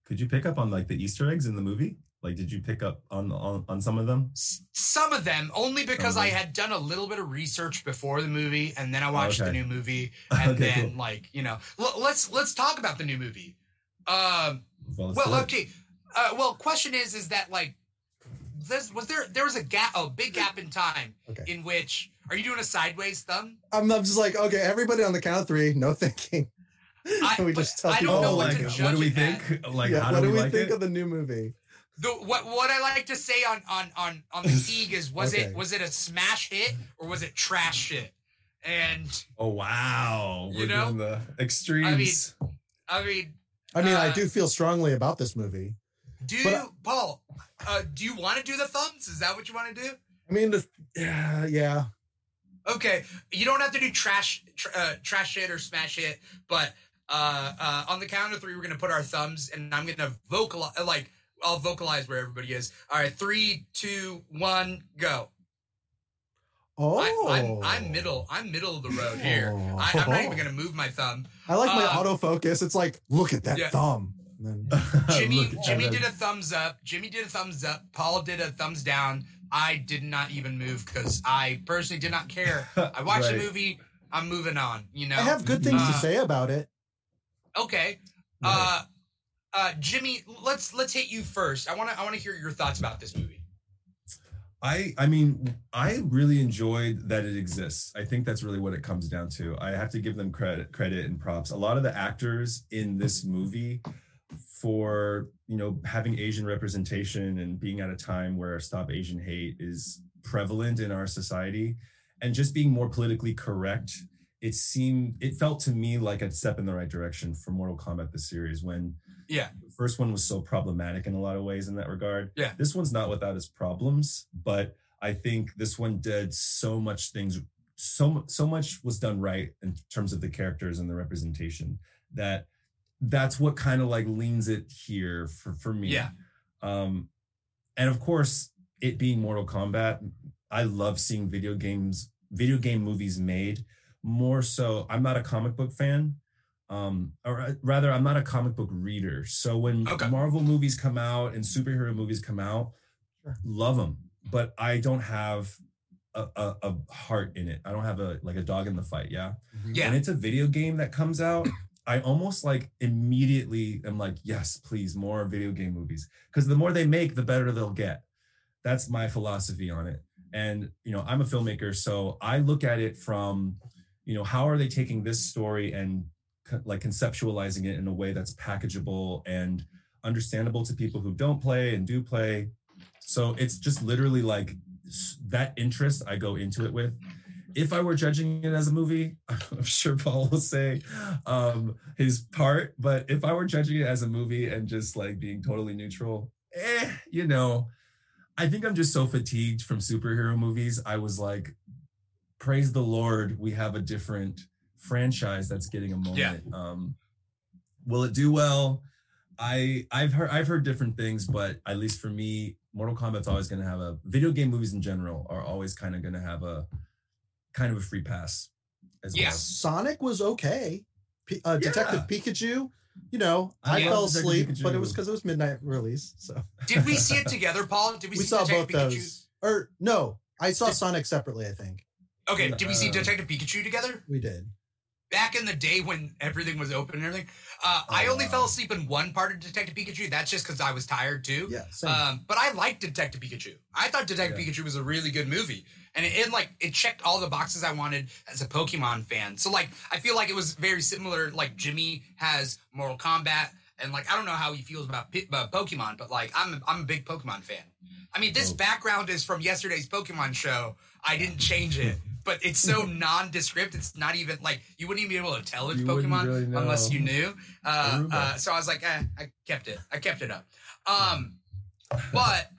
B: Could you pick up on like the Easter eggs in the movie? Like, did you pick up on on, on some of them?
A: some of them only because I had done a little bit of research before the movie, and then I watched the
B: Okay.
A: new movie, [LAUGHS] and
B: Okay,
A: then
B: cool.
A: like you know, l- let's let's talk about the new movie. Um,
B: Well,
A: well, okay. Uh, well, question is, is that like, this was there? There was a gap, a big gap in time
C: Okay.
A: in which are you doing a sideways thumb?
C: I'm, I'm just like, okay, everybody on the count of three, no [LAUGHS] thinking.
A: I-
C: we just tell
A: I don't
C: people
A: know
B: Oh,
A: what
B: like
A: to
B: what do we
A: it at.
B: think? Like,
C: yeah,
B: how
C: what
B: do
C: do
B: we,
C: we
B: like
C: think
B: it?
C: of the new movie?
A: The, what what I like to say on on on on the [LAUGHS] Keeg is was
C: Okay.
A: it was it a smash hit or was it trash shit? And
B: Oh wow,
A: You
B: we're
A: know?
B: doing the extremes.
A: I mean,
C: I mean, I
A: Uh,
C: do feel strongly about this movie.
A: Do you, Paul? Uh, do you want to do the thumbs? Is that what you want to do?
C: I mean, the, yeah, yeah.
A: Okay, you don't have to do trash tr- uh, trash it or smash it, but Uh, uh, on the count of three, we're gonna put our thumbs, and I'm gonna vocalize. Like I'll vocalize where everybody is. All right, three, two, one, go.
C: Oh,
A: I, I'm I'm middle. I'm middle of the road here. I, I'm not even gonna move my thumb.
C: I like my
A: uh,
C: autofocus. It's like, look at that
A: Yeah.
C: thumb. And then, [LAUGHS]
A: Jimmy
B: Look
A: Jimmy
B: that.
A: did a thumbs up. Jimmy did a thumbs up. Paul did a thumbs down. I did not even move because I personally did not care. I watched [LAUGHS]
B: Right.
A: the movie. I'm moving on. You know.
C: I have good things to
A: Uh,
C: say about it.
A: Okay. Uh, uh, Jimmy, let's let's hit you first. I want to I want to hear your thoughts about this movie.
B: I I mean, I really enjoyed that it exists. I think that's really what it comes down to. I have to give them credit credit and props. A lot of the actors in this movie for, you know, having Asian representation and being at a time where stop Asian hate is prevalent in our society and just being more politically correct. It seemed it felt to me like a step in the right direction for Mortal Kombat the series when
A: Yeah.
B: the first one was so problematic in a lot of ways in that regard.
A: Yeah.
B: This one's not without its problems, but I think this one did so much things so so much was done right in terms of the characters and the representation that that's what kind of like leans it here for for me.
A: Yeah.
B: Um and of course it being Mortal Kombat, I love seeing video games video game movies made more so I'm not a comic book fan um or uh, rather i'm not a comic book reader so when
A: Okay.
B: marvel movies come out and superhero movies come out
C: Sure.
B: love them but i don't have a, a, a heart in it i don't have a like a dog in the fight yeah
A: Yeah.
B: And it's a video game that comes out i almost like immediately am like yes please more video game movies. Because the more they make the better they'll get. That's my philosophy on it. And you know i'm a filmmaker so i look at it from you know how are they taking this story and like conceptualizing it in a way that's packageable and understandable to people who don't play and do play. So it's just literally like that interest i go into it with if i were judging it as a movie [LAUGHS] i'm sure paul will say um his part but if i were judging it as a movie and just like being totally neutral eh you know i think i'm just so fatigued from superhero movies. I was like praise the lord we have a different franchise that's getting a moment.
A: Yeah.
B: um will it do well? I i've heard i've heard different things but at least for me mortal kombat's always going to have a video game movies in general are always kind of going to have a kind of a free pass as
A: Yeah.
B: well
C: Sonic was okay. P- uh, Detective Pikachu, you know, I,
B: I
C: fell
B: love Detective
C: asleep, but it was because it was midnight release. So
A: Did we see it [LAUGHS] together, Paul? Did we,
C: we
A: see
C: saw
A: Detective
C: both
A: Pikachu?
C: those. Or no, I saw
A: Did-
C: Sonic separately. I think
A: Okay, did we see
B: Uh,
A: Detective Pikachu together?
C: we did.
A: Back in the day when everything was open and everything. Uh, I
B: Oh,
A: only fell asleep in one part of Detective Pikachu. That's just because I was tired too.
C: Yeah, same.
A: Um, but I liked Detective Pikachu. I thought Detective
B: Yeah.
A: Pikachu was a really good movie, and it, it like it checked all the boxes I wanted as a Pokemon fan. So like I feel like it was very similar. Like Jimmy has Mortal Kombat, and like I don't know how he feels about, Pi- about Pokemon, but like I'm I'm a big Pokemon fan. I mean, this
B: Oh.
A: background is from yesterday's Pokemon show. I didn't change it, but it's so [LAUGHS] nondescript. It's not even like you wouldn't even be able to tell it's
B: You
A: Pokemon
B: really
A: unless you knew. Uh, uh, so I was like, eh, I kept it. I kept it up. Um, but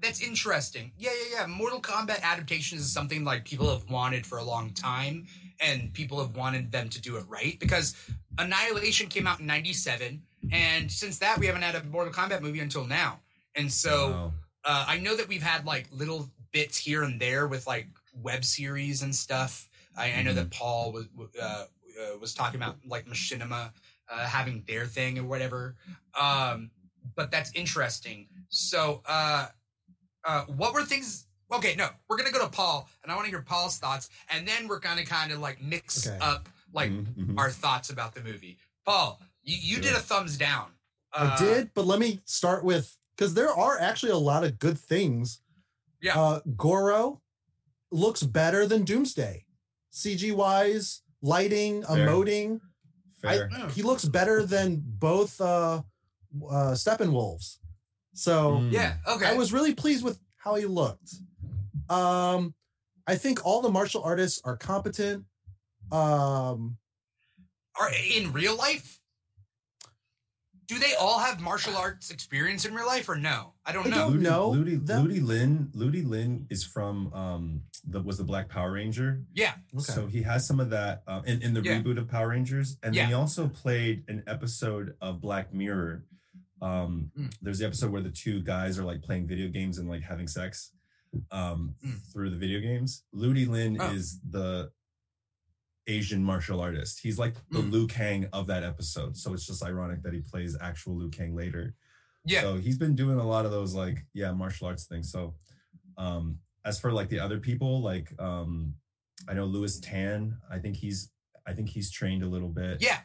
A: that's interesting. Yeah, yeah, yeah. Mortal Kombat adaptations is something like people have wanted for a long time, and people have wanted them to do it right because Annihilation came out in '97, and since that we haven't had a Mortal Kombat movie until now. And so
B: Wow.
A: uh, I know that we've had like little bits here and there with like web series and stuff. I, I know that Paul was uh, uh, was talking about like Machinima uh, having their thing or whatever. Um, but that's interesting. So, uh, uh, what were things? Okay, no, we're gonna go to Paul, and I want to hear Paul's thoughts, and then we're gonna kind of like mix
C: Okay.
A: up like
B: Mhm, mhm.
A: our thoughts about the movie. Paul, you, you did a thumbs down.
C: I
A: Uh,
C: did, but let me start with because there are actually a lot of good things.
A: Yeah.
C: Uh, Goro looks better than Doomsday. CG wise, lighting,
B: Fair.
C: emoting.
B: fair
A: Mm.
C: He looks better than both uh, uh, Steppenwolves. So
B: Mm.
A: Yeah. Okay.
C: I was really pleased with how he looked. Um, I think all the martial artists are competent. Um,
A: Are in real life? Do they all have martial arts experience in real life or no? I don't
C: I
A: know.
C: don't
B: Ludi,
C: know
B: Ludi,
C: them.
B: Ludi Lin. Ludi Lin is from um the was the Black Power Ranger.
A: Yeah.
C: Okay.
B: So he has some of that um, in in the
A: Yeah.
B: reboot of Power Rangers, and
A: Yeah.
B: then he also played an episode of Black Mirror. Um,
A: Mm.
B: There's the episode where the two guys are like playing video games and like having sex um,
A: Mm.
B: through the video games. Ludi Lin
A: Oh.
B: is the Asian martial artist. He's like the
A: Mm.
B: Liu Kang of that episode. So it's just ironic that he plays actual Liu Kang later.
A: Yeah.
B: So he's been doing a lot of those like yeah martial arts things. So um as for like the other people, like um I know Lewis Tan, I think he's I think he's trained a little bit.
A: Yeah.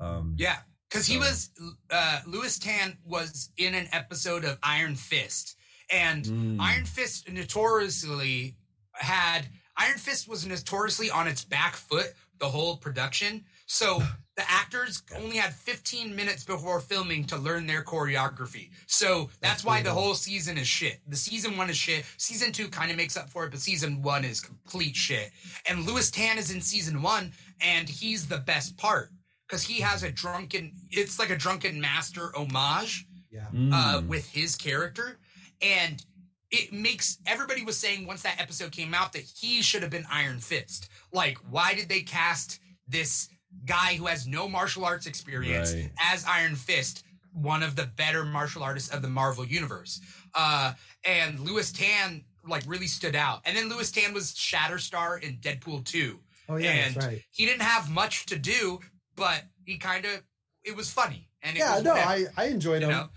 B: Um
A: Yeah. Because he was, uh, Lewis Tan was in an episode of Iron Fist. And
B: mm,
A: Iron Fist notoriously had, Iron Fist was notoriously on its back foot the whole production. So [SIGHS] the actors only had 15 minutes before filming to learn their choreography. So that's,
C: That's
A: why the whole season is shit. The season one is shit. Season two kind of makes up for it, but season one is complete shit. And Lewis Tan is in season one, and he's the best part because he has a drunken, it's like a drunken master homage
C: yeah.
A: uh,
B: mm,
A: with his character, and it makes everybody was saying once that episode came out that he should have been Iron Fist. Like, why did they cast this guy who has no martial arts experience
B: Right.
A: as Iron Fist? One of the better martial artists of the Marvel universe, uh, and Lewis Tan like really stood out. And then Lewis Tan was Shatterstar in Deadpool two.
C: Oh yeah,
A: and
C: that's right.
A: He didn't have much to do, but he kind of it was funny. And it
C: Yeah,
A: was
C: no,
A: whatever,
C: I I enjoyed him
A: know?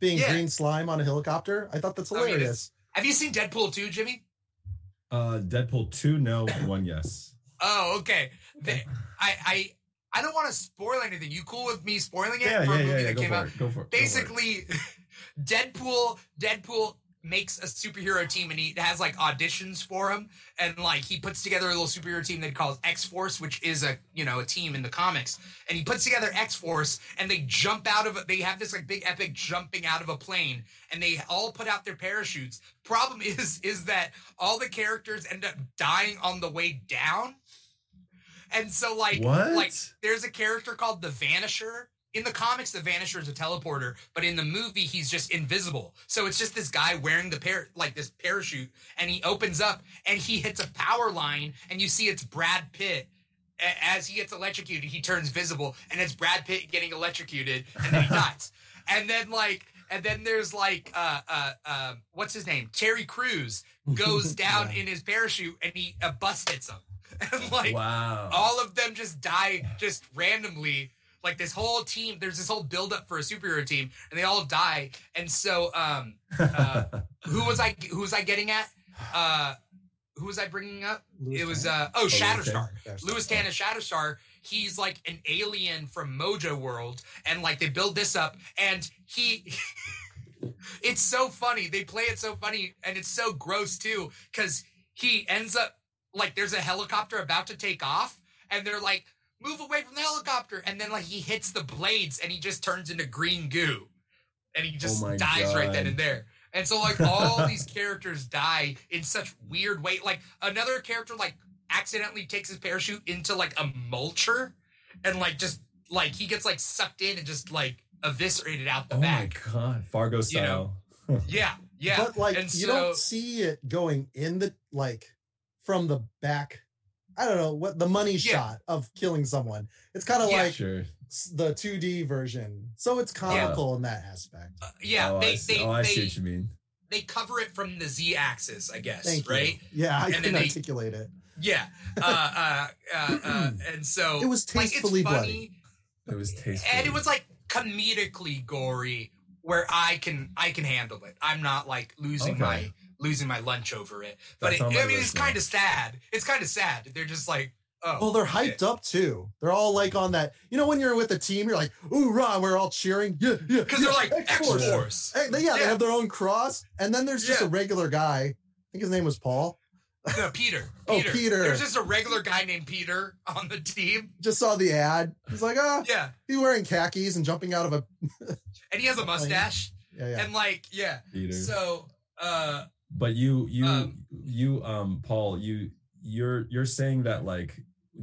C: being
A: Yeah.
C: green slime on a helicopter. I thought that's
A: I mean,
C: hilarious.
A: Have you seen Deadpool 2, Jimmy?
B: uh Deadpool 2, no, [COUGHS] one yes.
A: Oh, okay. They, I I I don't want to spoil anything. You cool with me spoiling it
B: Yeah,
A: for
B: yeah,
A: a movie
B: yeah,
A: that came out?
B: it. Go for it. go for it.
A: Basically, [LAUGHS] Deadpool Deadpool makes a superhero team and he has like auditions for him and like he puts together a little superhero team that he calls X-Force which is a you know a team in the comics and he puts together X-Force and they jump out of they have this like big epic jumping out of a plane and they all put out their parachutes problem [LAUGHS] is is that all the characters end up dying on the way down and so like
B: What?
A: like there's a character called the Vanisher. In the comics, the Vanisher is a teleporter, but in the movie, he's just invisible. So it's just this guy wearing the par like this parachute, and he opens up and he hits a power line, and you see it's Brad Pitt. A- As he gets electrocuted, he turns visible, and it's Brad Pitt getting electrocuted, and then he [LAUGHS] dies. And then like, and then there's like, uh, uh, uh, what's his name? Terry Crews goes [LAUGHS] down in his parachute, and he a bus hits him, [LAUGHS] and like
B: wow.
A: all of them just die just randomly. Like this whole team, there's this whole buildup for a superhero team, and they all die. And so, um, [LAUGHS] uh, who was I? Who was I getting at? Uh, who was I bringing up?
C: Lewis
A: it was uh oh
B: Lewis Tan.
A: Shatterstar.
C: Shatterstar.
A: Lewis Tan is Shatterstar. He's like an alien from Mojo World, and like they build this up, and he. [LAUGHS] it's so funny. They play it so funny, and it's so gross too, because he ends up like there's a helicopter about to take off, and they're like, "Move away from the helicopter!" And then like he hits the blades, and he just turns into green goo, and he just
B: Oh my
A: dies right then and there. And so like all these [LAUGHS] characters die in such weird way. Like another character like accidentally takes his parachute into like a mulcher and like just like he gets like sucked in and just like eviscerated out the back.
B: oh my god. Fargo
A: You
B: style.
A: know, [LAUGHS] Yeah, yeah.
C: But like
A: and
C: you
A: so
C: don't see it going in the like from the back. I don't know what the money
A: Yeah.
C: shot of killing someone. It's kind of
A: Yeah.
C: like
B: sure.
C: the 2D version. So it's comical in that aspect.
A: uh, yeah,
B: oh, I
A: they
B: see,
A: they
B: oh, I see
A: they,
B: what you mean.
A: they cover it from the Z axis, I guess,
C: Thank
A: right?
C: you. Yeah, I
A: And
C: can
A: then they-
C: articulate it.
A: Yeah. Uh, uh, uh, uh, [CLEARS THROAT] and so
C: It was
A: like, it's
C: tastefully
A: funny,
C: bloody.
B: It was tasteful.
A: and it was like comedically gory where I can I can handle it. I'm not like losing
B: Okay.
A: my losing my lunch over it. But it, I mean,
B: list
A: it's kind of sad. It's kind of sad. They're just like, oh,
C: Well, they're hyped up too. They're all like on that. You know, when you're with a team, you're like, "Ooh, rah!" We're all cheering. Yeah, yeah.
A: because
C: yeah,
A: they're like X
C: X-Force."
A: Force.
C: Hey, they- yeah, they have their own cross, and then there's just
A: Yeah.
C: a regular guy. I think his name was Paul.
A: No, Peter. [LAUGHS]
C: Oh,
A: Peter.
C: Peter.
A: There's just a regular guy named Peter on the team.
C: Just saw the ad. He's like, "Ah,
A: Yeah,
C: he's wearing khakis and jumping out of a."
A: and he has a [LAUGHS] mustache.
C: Yeah, yeah.
A: And like, yeah.
B: Peter.
A: So, uh,
B: But you, you,
A: Um,
B: you, um, Paul, you, you're, you're saying that like,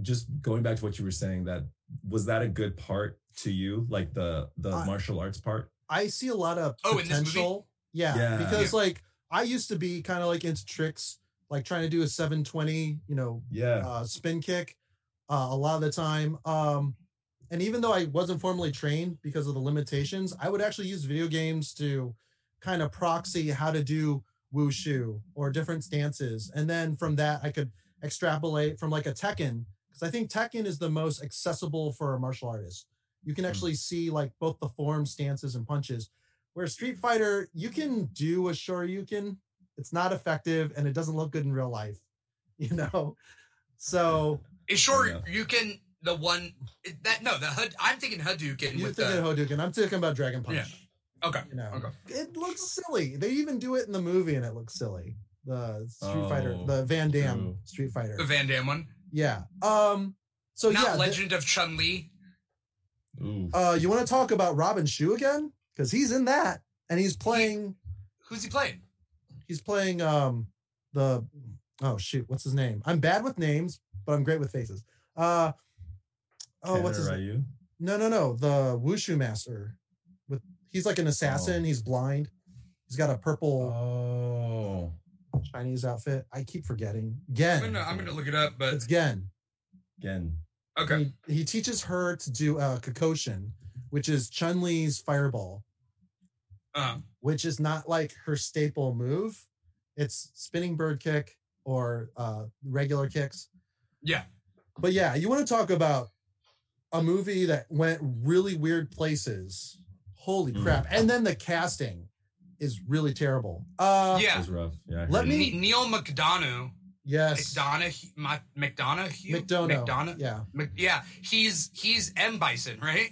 B: just going back to what you were saying, that was that a good part to you? Like the the
C: I-
B: martial arts part?
C: I see a lot of
A: Oh, in this movie?
C: potential. Yeah,
B: Yeah.
C: because like I used to be kind of like into tricks, like trying to do a 720, you know,
B: Yeah.
C: uh, spin kick uh, a lot of the time. Um, and even though I wasn't formally trained because of the limitations, I would actually use video games to kind of proxy how to do wushu or different stances. And then from that, I could extrapolate from like a Tekken, because I think Tekken is the most accessible for a martial artist. You can
B: Mm.
C: actually see like both the form, stances, and punches. Where Street Fighter, you can do a Shoryuken, it's not effective and it doesn't look good in real life, [LAUGHS] you know? So [LAUGHS]
A: Is sure you can the one that no the Hud, I'm thinking Hadouken
C: you
A: with
C: think
A: the
C: of Hadouken. I'm talking about Dragon Punch.
A: Yeah. Okay
C: You know,
A: okay
C: it looks silly. They even do it in the movie and it looks silly. The Street Fighter,
B: Oh,
C: the Van Damme
B: true.
C: Street Fighter.
A: the Van Damme one
C: Yeah. Um, so
A: not
C: yeah, th-
A: Legend of Chun Li
C: uh, you want to talk about Robin Shou again? Because he's in that and he's playing
A: who's he playing
C: he's playing um the oh shoot, what's his name? I'm bad with names, but I'm great with faces. Uh oh, what's his
B: Kenner Ryu?
C: no no no the wushu master with he's like an assassin, he's blind, he's got a purple
B: Oh.
C: Chinese outfit. I keep forgetting.
A: I'm
C: Gen.
A: gonna I'm gonna look it up but
C: It's Gen.
B: Again.
A: okay
C: He, he teaches her to do uh Kokoshin, which is Chun Li's fireball,
A: uh
C: which is not like her staple move. It's spinning bird kick or uh regular kicks.
A: yeah
C: But yeah, you want to talk about a movie that went really weird places. Holy
B: Mm.
C: crap. And then the casting is really terrible. Uh
A: yeah
B: That was rough. Yeah. I
C: Let
B: heard it.
C: me-
A: Neal McDonough
C: yes.
A: McDonough my McDonough
C: McDonough.
A: McDonough
C: Yeah.
A: Mc- yeah he's he's M Bison right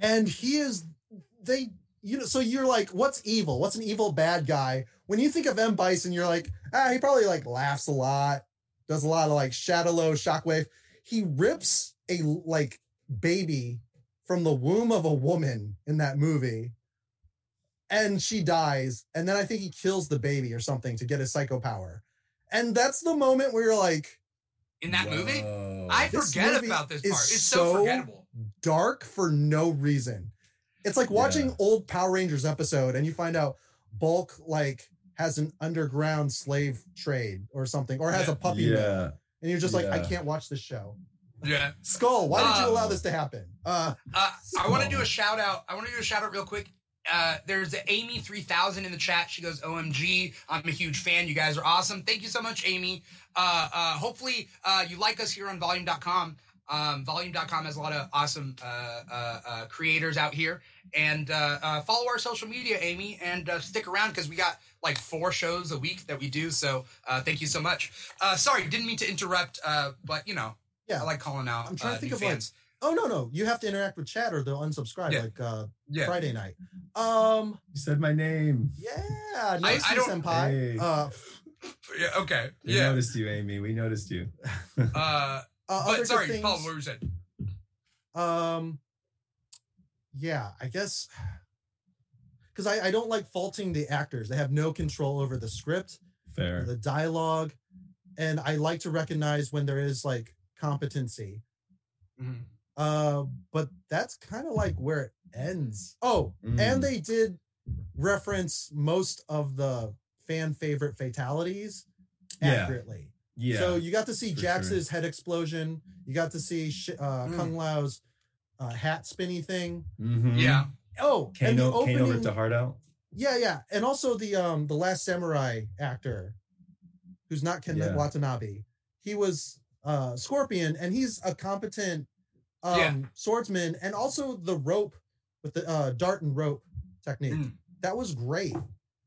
C: and he is they you know so you're like what's evil what's an evil bad guy when you think of m bison you're like ah he probably like laughs a lot does a lot of like shadow low shockwave he rips a like baby from the womb of a woman in that movie and she dies and then i think he kills the baby or something to get his psycho power and that's the moment where you're like
A: in that movie I forget
C: movie
A: about this
C: is
A: part it's so,
C: so-
A: forgettable
C: dark for no reason. It's like watching
B: Yeah.
C: old Power Rangers episode and you find out Bulk like has an underground slave trade or something, or has
A: Yeah.
C: a puppy mill.
B: Yeah.
C: And you're just like, I can't watch this show.
A: Yeah
C: Skull, why did you allow this to happen? Uh
A: Uh, I want to do a shout out. I want to do a shout out real quick. Uh, there's Amy three thousand in the chat. She goes, "OMG, I'm a huge fan. You guys are awesome. Thank you so much, Amy. Uh, uh, hopefully, uh, you like us here on Volume.com. Um, Volume.com has a lot of awesome uh, uh, uh, creators out here, and uh, uh, follow our social media, Amy, and uh, stick around because we got like four shows a week that we do. So uh, thank you so much. Uh, sorry, didn't mean to interrupt, uh, but you know,
C: Yeah.
A: I like calling out.
C: I'm trying to
A: uh,
C: think
A: new
C: of, like, oh no, no. You have to interact with chat or they'll unsubscribe
A: Yeah.
C: like uh
A: yeah.
C: Friday night. Um
B: You said my name.
C: yeah,
A: I-
C: no
A: I don't-
C: senpai.
B: Hey.
C: Uh, [LAUGHS]
A: yeah, okay,
B: We
A: yeah.
B: noticed you, Amy. We noticed you. [LAUGHS]
A: Uh,
C: uh
A: but sorry,
C: things-
A: Paul, what were you saying?
C: Um, yeah, I guess because I, I don't like faulting the actors. They have no control over the script,
B: Fair.
C: the dialogue, and I like to recognize when there is like competency.
A: Mhm.
C: Uh, but that's kind of like where it ends. Oh,
B: Mm.
C: and they did reference most of the fan favorite fatalities
B: Yeah.
C: accurately.
B: Yeah.
C: So you got to see
B: for
C: Jax's head explosion. You got to see uh,
A: Mm.
C: Kung Lao's uh, hat spinny thing.
B: Mhm.
A: Yeah,
C: Oh, and the
B: Kano, Kano ripped a heart out.
C: yeah, yeah, and also the um the Last Samurai actor, who's not Ken
B: Yeah.
C: Watanabe. He was uh Scorpion, and he's a competent um
A: Yeah.
C: swordsman, and also the rope with the uh, dart and rope technique.
A: Mm.
C: That was great,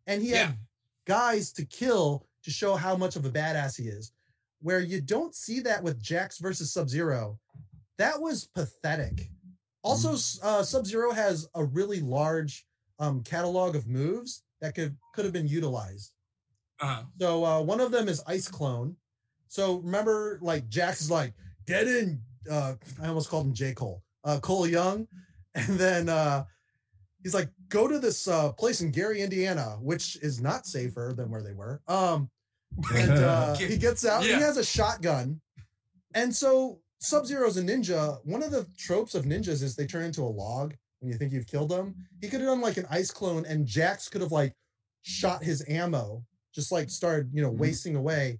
C: and he
A: Yeah.
C: had guys to kill to show how much of a badass he is. Where you don't see that with Jax versus Sub Zero, that was pathetic. Also, uh, Sub Zero has a really large um, catalog of moves that could could have been utilized.
A: uh,
C: So uh, one of them is Ice Clone. So remember, like Jax is like, get in. Uh, I almost called him J Cole. Uh, Cole Young, [LAUGHS] and then uh, he's like, go to this uh, place in Gary, Indiana, which is not safer than where they were. Um, and [LAUGHS] uh, he gets out.
A: Yeah.
C: He has a shotgun, and so Sub Zero's a ninja. One of the tropes of ninjas is they turn into a log when you think you've killed them. He could have done like an ice clone, and Jax could have like shot his ammo, just like started, you know,
B: Mhm.
C: wasting away.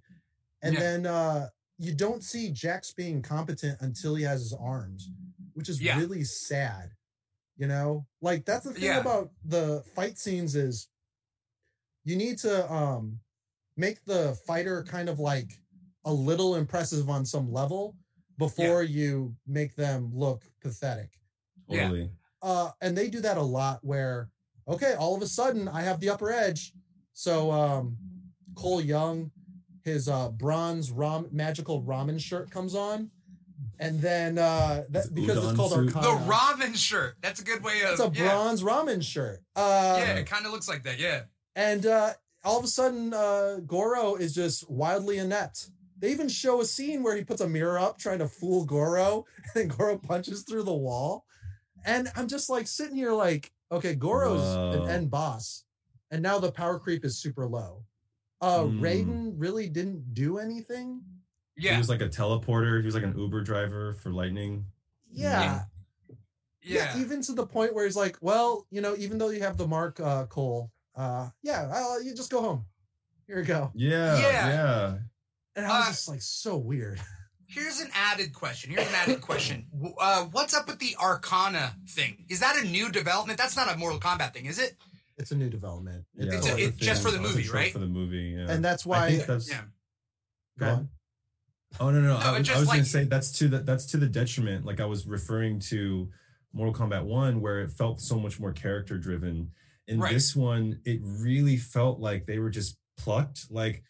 C: And
A: Yeah.
C: then uh you don't see Jax being competent until he has his arms, which is
A: Yeah.
C: really sad. You know, like that's the thing
A: Yeah.
C: about the fight scenes is you need to um make the fighter kind of like a little impressive on some level before you make them look pathetic.
A: Yeah.
B: Totally.
C: Uh and they do that a lot where okay, all of a sudden I have the upper edge. So um Cole Young, his uh bronze ram magical ramen shirt comes on. And then uh that
B: His
C: because it's called
B: suit.
C: Arcana.
A: The ramen shirt. That's a good way of.
C: it's a
A: yeah.
C: bronze ramen shirt. Uh
A: yeah, it kind of looks like that. Yeah.
C: and uh all of a sudden uh Goro is just wildly inept. They even show a scene where he puts a mirror up trying to fool Goro, [LAUGHS] and then Goro punches through the wall. And I'm just like sitting here like, okay, Goro's
B: Whoa.
C: an end boss. And now the power creep is super low. Uh
B: Mm.
C: Raiden really didn't do anything.
A: Yeah.
B: He was like a teleporter. He was like an Uber driver for lightning.
C: Yeah.
A: Yeah.
C: even to the point where he's like, well, you know, even though you have the mark uh Cole, uh yeah, I'll, you just go home. Here we go.
B: Yeah.
A: Yeah.
B: Yeah.
C: And I was
A: Uh,
C: just like so weird. [LAUGHS]
A: Here's an added question. Here's an added question. [LAUGHS] Uh, what's up with the Arcana thing? Is that a new development? That's not a Mortal Kombat thing, is it?
C: It's a new development.
B: Yeah,
A: It's a- it's just for the
B: That was a
A: movie, right?
B: For the movie, yeah.
C: And that's
B: I
C: why
B: think that's.
A: Yeah.
C: go on.
B: Oh no, no,
A: No,
B: I, was-
A: just
B: I was
A: like-
B: gonna say that's to the that's to the detriment. Like I was referring to Mortal Kombat One, where it felt so much more character driven. In
A: Right.
B: this one, it really felt like they were just plucked. Like,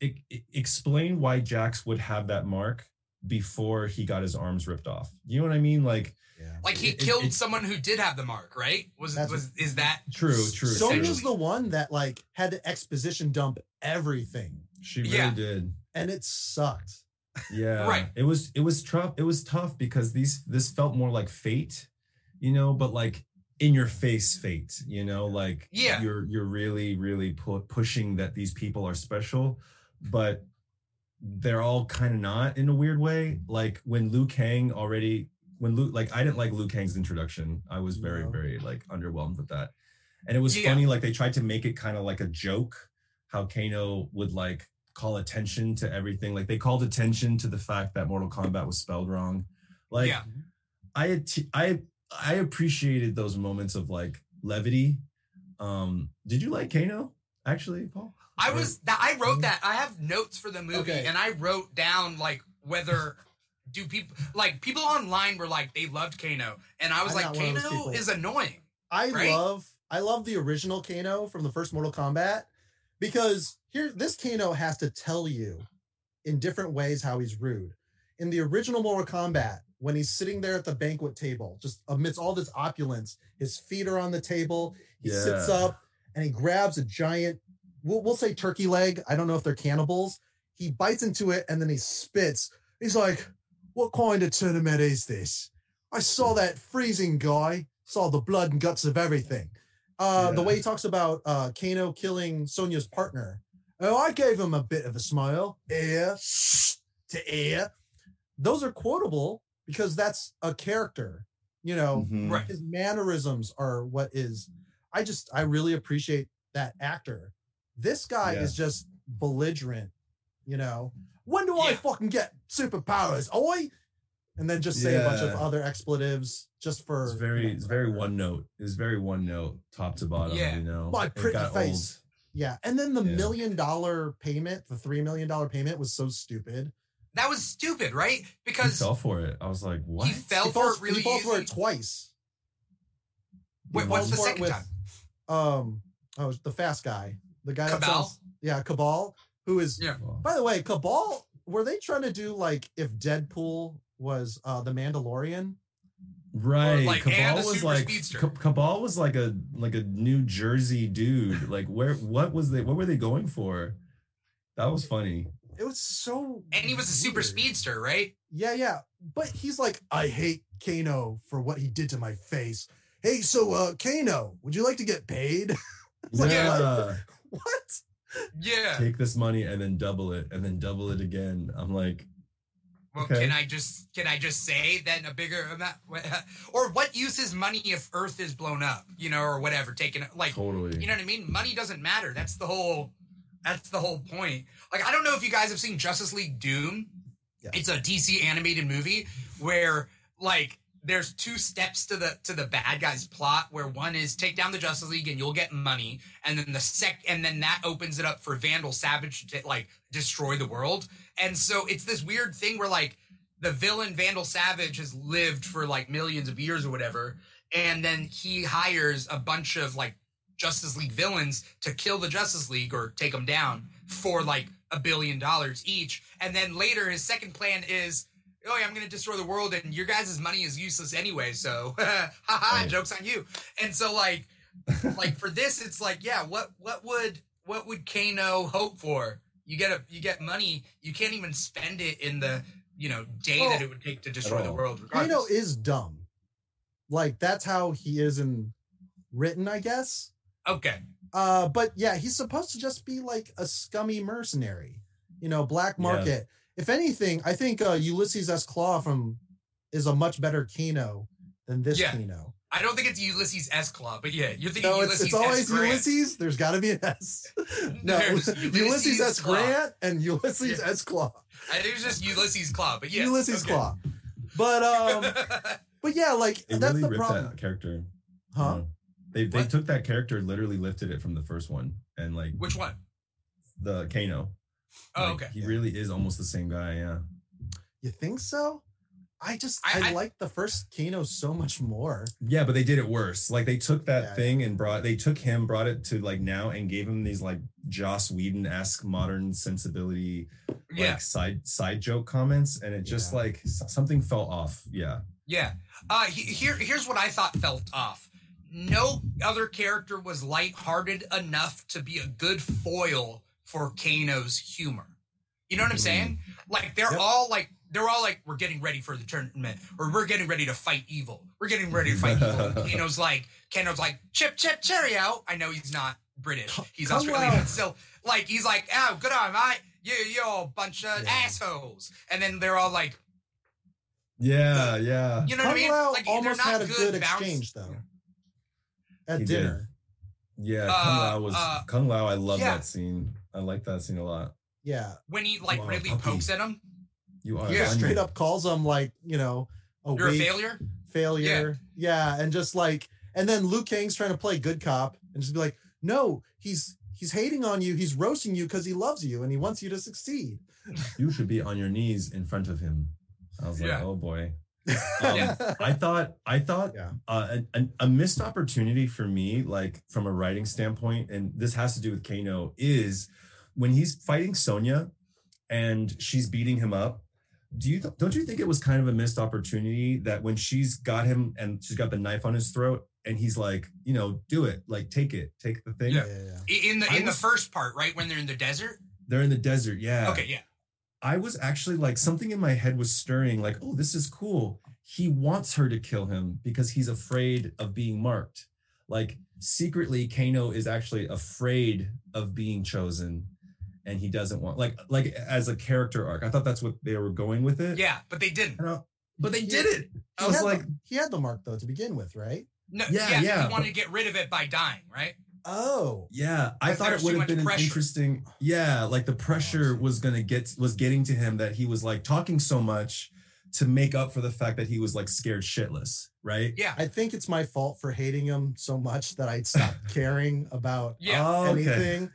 B: it, it- explain why Jax would have that mark before he got his arms ripped off. You know what I mean? Like,
C: Yeah.
A: Like he
B: It- it-
A: killed
B: it-
A: someone who did have the mark, right? Was was is that?
B: true, true.
C: Sonya's
A: essentially.
C: the one that like had to exposition dump everything,
B: She really
A: Yeah.
B: did.
C: and it sucked.
B: Yeah.
A: Right.
B: It was it was tough. It was tough because these this felt more like fate, you know, but like in your face fate, you know, like
A: Yeah.
B: you're you're really really pu- pushing that these people are special, but they're all kind of not in a weird way. Like when Liu Kang already when Luke like I didn't like Liu Kang's introduction. I was very
C: No.
B: very like underwhelmed with that. And it was
A: Yeah.
B: funny like they tried to make it kind of like a joke how Kano would like call attention to everything. Like they called attention to the fact that Mortal Kombat was spelled wrong. Like
A: yeah.
B: I I I appreciated those moments of like levity. Um did you like Kano actually, Paul?
A: I was that I wrote that. I have notes for the movie,
C: Okay.
A: and I wrote down like whether [LAUGHS] do people like people online were like they loved Kano, and I was
C: I'm
A: like
C: not one of those
A: Kano is annoying.
C: I
A: Right?
C: love I love the original Kano from the first Mortal Kombat because here this Kano has to tell you in different ways how he's rude. In the original Mortal Kombat, when he's sitting there at the banquet table, just amidst all this opulence, his feet are on the table, he sits up and he grabs a giant, we'll, we'll say turkey leg. I don't know if they're cannibals. He bites into it and then he spits. He's like, What kind of tournament is this? I saw that freezing guy, saw the blood and guts of everything. Uh, The way he talks about uh, Kano killing Sonya's partner. Oh, I gave him a bit of a smile, ear to ear. Those are quotable because that's a character. You know,
B: Mhm.
C: His mannerisms are what is. I just, I really appreciate that actor. This guy
B: Yeah.
C: is just belligerent. You know, when do I
A: Yeah.
C: fucking get superpowers? Oi! And then just say a bunch of other expletives just for
B: It's very
C: you know,
B: it's very one note. It's very one note, top to bottom,
A: Yeah.
B: you know.
C: My pretty
B: got
C: face. Yeah, and then the
B: Yeah.
C: million dollar payment, the three million dollar payment was so stupid.
A: That was stupid, right?
B: Because He
A: Because
B: fell for it. I was like, what?
A: he fell
C: he
A: for
C: falls,
A: it really
C: he falls for it twice.
A: Wait, what's the second
C: with,
A: time?
C: Um, oh, the fast guy, the guy that
A: Cabal?
C: sounds, yeah, Cabal, who is.
A: Yeah.
C: By the way, Cabal, were they trying to do like if Deadpool was uh the Mandalorian?
B: Right.
A: like,
B: Cabal was like
A: speedster.
B: Cabal was like a like a New Jersey dude. [LAUGHS] Like where what was they what were they going for? That was funny.
C: It was so.
A: And he was a super speedster, right?
C: Yeah, yeah. But he's like, I hate Kano for what he did to my face. Hey, so uh Kano, would you like to get paid? [LAUGHS] Like,
B: yeah.
C: what?
A: Yeah.
B: Take this money and then double it and then double it again. I'm like,
A: Well,
B: Okay.
A: can I just can I just say then a bigger amount, [LAUGHS] or what use is money if Earth is blown up, you know, or whatever? Taken like,
B: Totally.
A: you know what I mean? Money doesn't matter. That's the whole. That's the whole point. Like, I don't know if you guys have seen Justice League Doom.
C: Yeah.
A: It's a DC animated movie where like there's two steps to the to the bad guy's plot where one is take down the Justice League and you'll get money and then the sec and then that opens it up for Vandal Savage to like destroy the world. And so it's this weird thing where like the villain Vandal Savage has lived for like millions of years or whatever and then he hires a bunch of like Justice League villains to kill the Justice League or take them down for like a billion dollars each. And then later, his second plan is, oh, yeah, I'm going to destroy the world, and your guys' money is useless anyway. So, [LAUGHS] haha,
B: Right.
A: jokes on you. And so, like, like for this, it's like, yeah, what what would what would Kano hope for? You get a you get money, you can't even spend it in the you know day
C: Well,
A: that it would take to destroy the
B: all.
A: world.
C: Kano is dumb. Like that's how he is in written, I guess.
A: okay.
C: Uh, but yeah, he's supposed to just be like a scummy mercenary, you know, black market. If anything, I think uh, Ulysses S. Claw from is a much better Kano than this
A: Yeah.
C: Kano.
A: I don't think it's Ulysses S. Claw, but yeah, you're thinking
C: No, it's,
A: Ulysses
C: it's always
A: S. Grant.
C: Ulysses. There's got to be an S. [LAUGHS] no, Ulysses,
A: Ulysses
C: S.
A: Claw.
C: Grant and Ulysses
A: Yeah.
C: S. Claw.
A: I think it's just Ulysses Claw, but yeah,
C: Ulysses
A: okay.
C: Claw. But um, [LAUGHS] but yeah, like
B: They
C: that's
B: really
C: the
B: ripped
C: problem,
B: that character.
C: huh?
B: Yeah. They they
A: What?
B: took that character, literally lifted it from the first one, and like
A: Which one?
B: the Kano.
A: Oh,
B: Like,
A: okay.
B: He really is almost the same guy. Yeah.
C: You think so? I just
A: I-
C: I,
A: I-
C: like the first Kano so much more.
B: Yeah, but they did it worse. Like they took that
C: Yeah,
B: thing and brought they took him, brought it to like now and gave him these like Joss Whedon esque modern sensibility like
A: Yeah,
B: side side joke comments, and it just
C: Yeah.
B: like something fell off. Yeah.
A: yeah. Uh, he- here, here's what I thought felt off. No other character was lighthearted enough to be a good foil for Kano's humor. You know what I'm saying? Like they're
C: Yep.
A: all like they're all like we're getting ready for the tournament or we're getting ready to fight evil. We're getting ready to fight [LAUGHS] evil. And Kano's like Kano's like chip chip cheerio. I know he's not British. He's
C: Come
A: Australian,
C: on.
A: but still like he's like oh good on mate. You you're a bunch of
C: Yeah.
A: assholes. And then they're all like
B: Yeah, yeah.
A: you know what I
C: Kung
A: mean?
C: Lao
A: Like
C: almost
A: not
C: had a
A: good,
C: good
A: bounce-
C: exchange though at
B: He did.
C: dinner.
B: Yeah,
A: Uh,
B: Kung Lao was
A: uh,
B: Kung Lao. I love
A: yeah.
B: that scene. I like that scene a lot.
C: Yeah,
A: when he like
B: You
A: really pokes at him.
B: You are
A: Yeah.
B: a onion.
C: straight up calls him like you know a
A: You're a
C: weak
A: failure.
C: failure. Yeah. and just like and then Liu Kang's trying to play good cop and just be like, no, he's he's hating on you, he's roasting you because he loves you and he wants you to succeed.
B: You should be on your knees in front of him. I was like,
A: Yeah.
B: oh boy. Um, I thought I thought
C: Yeah.
B: uh, a, a, a missed opportunity for me, like from a writing standpoint, and this has to do with Kano, is when he's fighting Sonya and she's beating him up. Do you don't you think it was kind of a missed opportunity that when she's got him and she's got the knife on his throat and he's like, you know, do it, like take it, take the thing.
A: Yeah.
C: yeah.
A: I- In the
B: I
A: in the first part, right when they're in the desert.
B: They're in the desert, yeah.
A: Okay, yeah.
B: I was actually like something in my head was stirring, like, oh, this is cool. He wants her to kill him because he's afraid of being marked. Like secretly, Kano is actually afraid of being chosen, and he doesn't want like like as a character arc. I thought that's what they were going with it.
A: Yeah, but they didn't.
B: I- but they
C: He-
B: did it. I was like,
C: the, he had the mark though to begin with, right?
A: No,
B: Yeah,
A: yeah,
B: yeah,
A: He wanted
B: but-
A: to get rid of it by dying, right?
C: Oh,
B: yeah, I thought it would have
A: much
B: been an
A: pressure.
B: interesting. Yeah, like the pressure was gonna get was getting to him that he was like talking so much to make up for the fact that he was like scared shitless, right?
A: Yeah,
C: I think it's my fault for hating him so much that I stopped [LAUGHS] caring about
A: yeah.
B: Oh, okay.
C: anything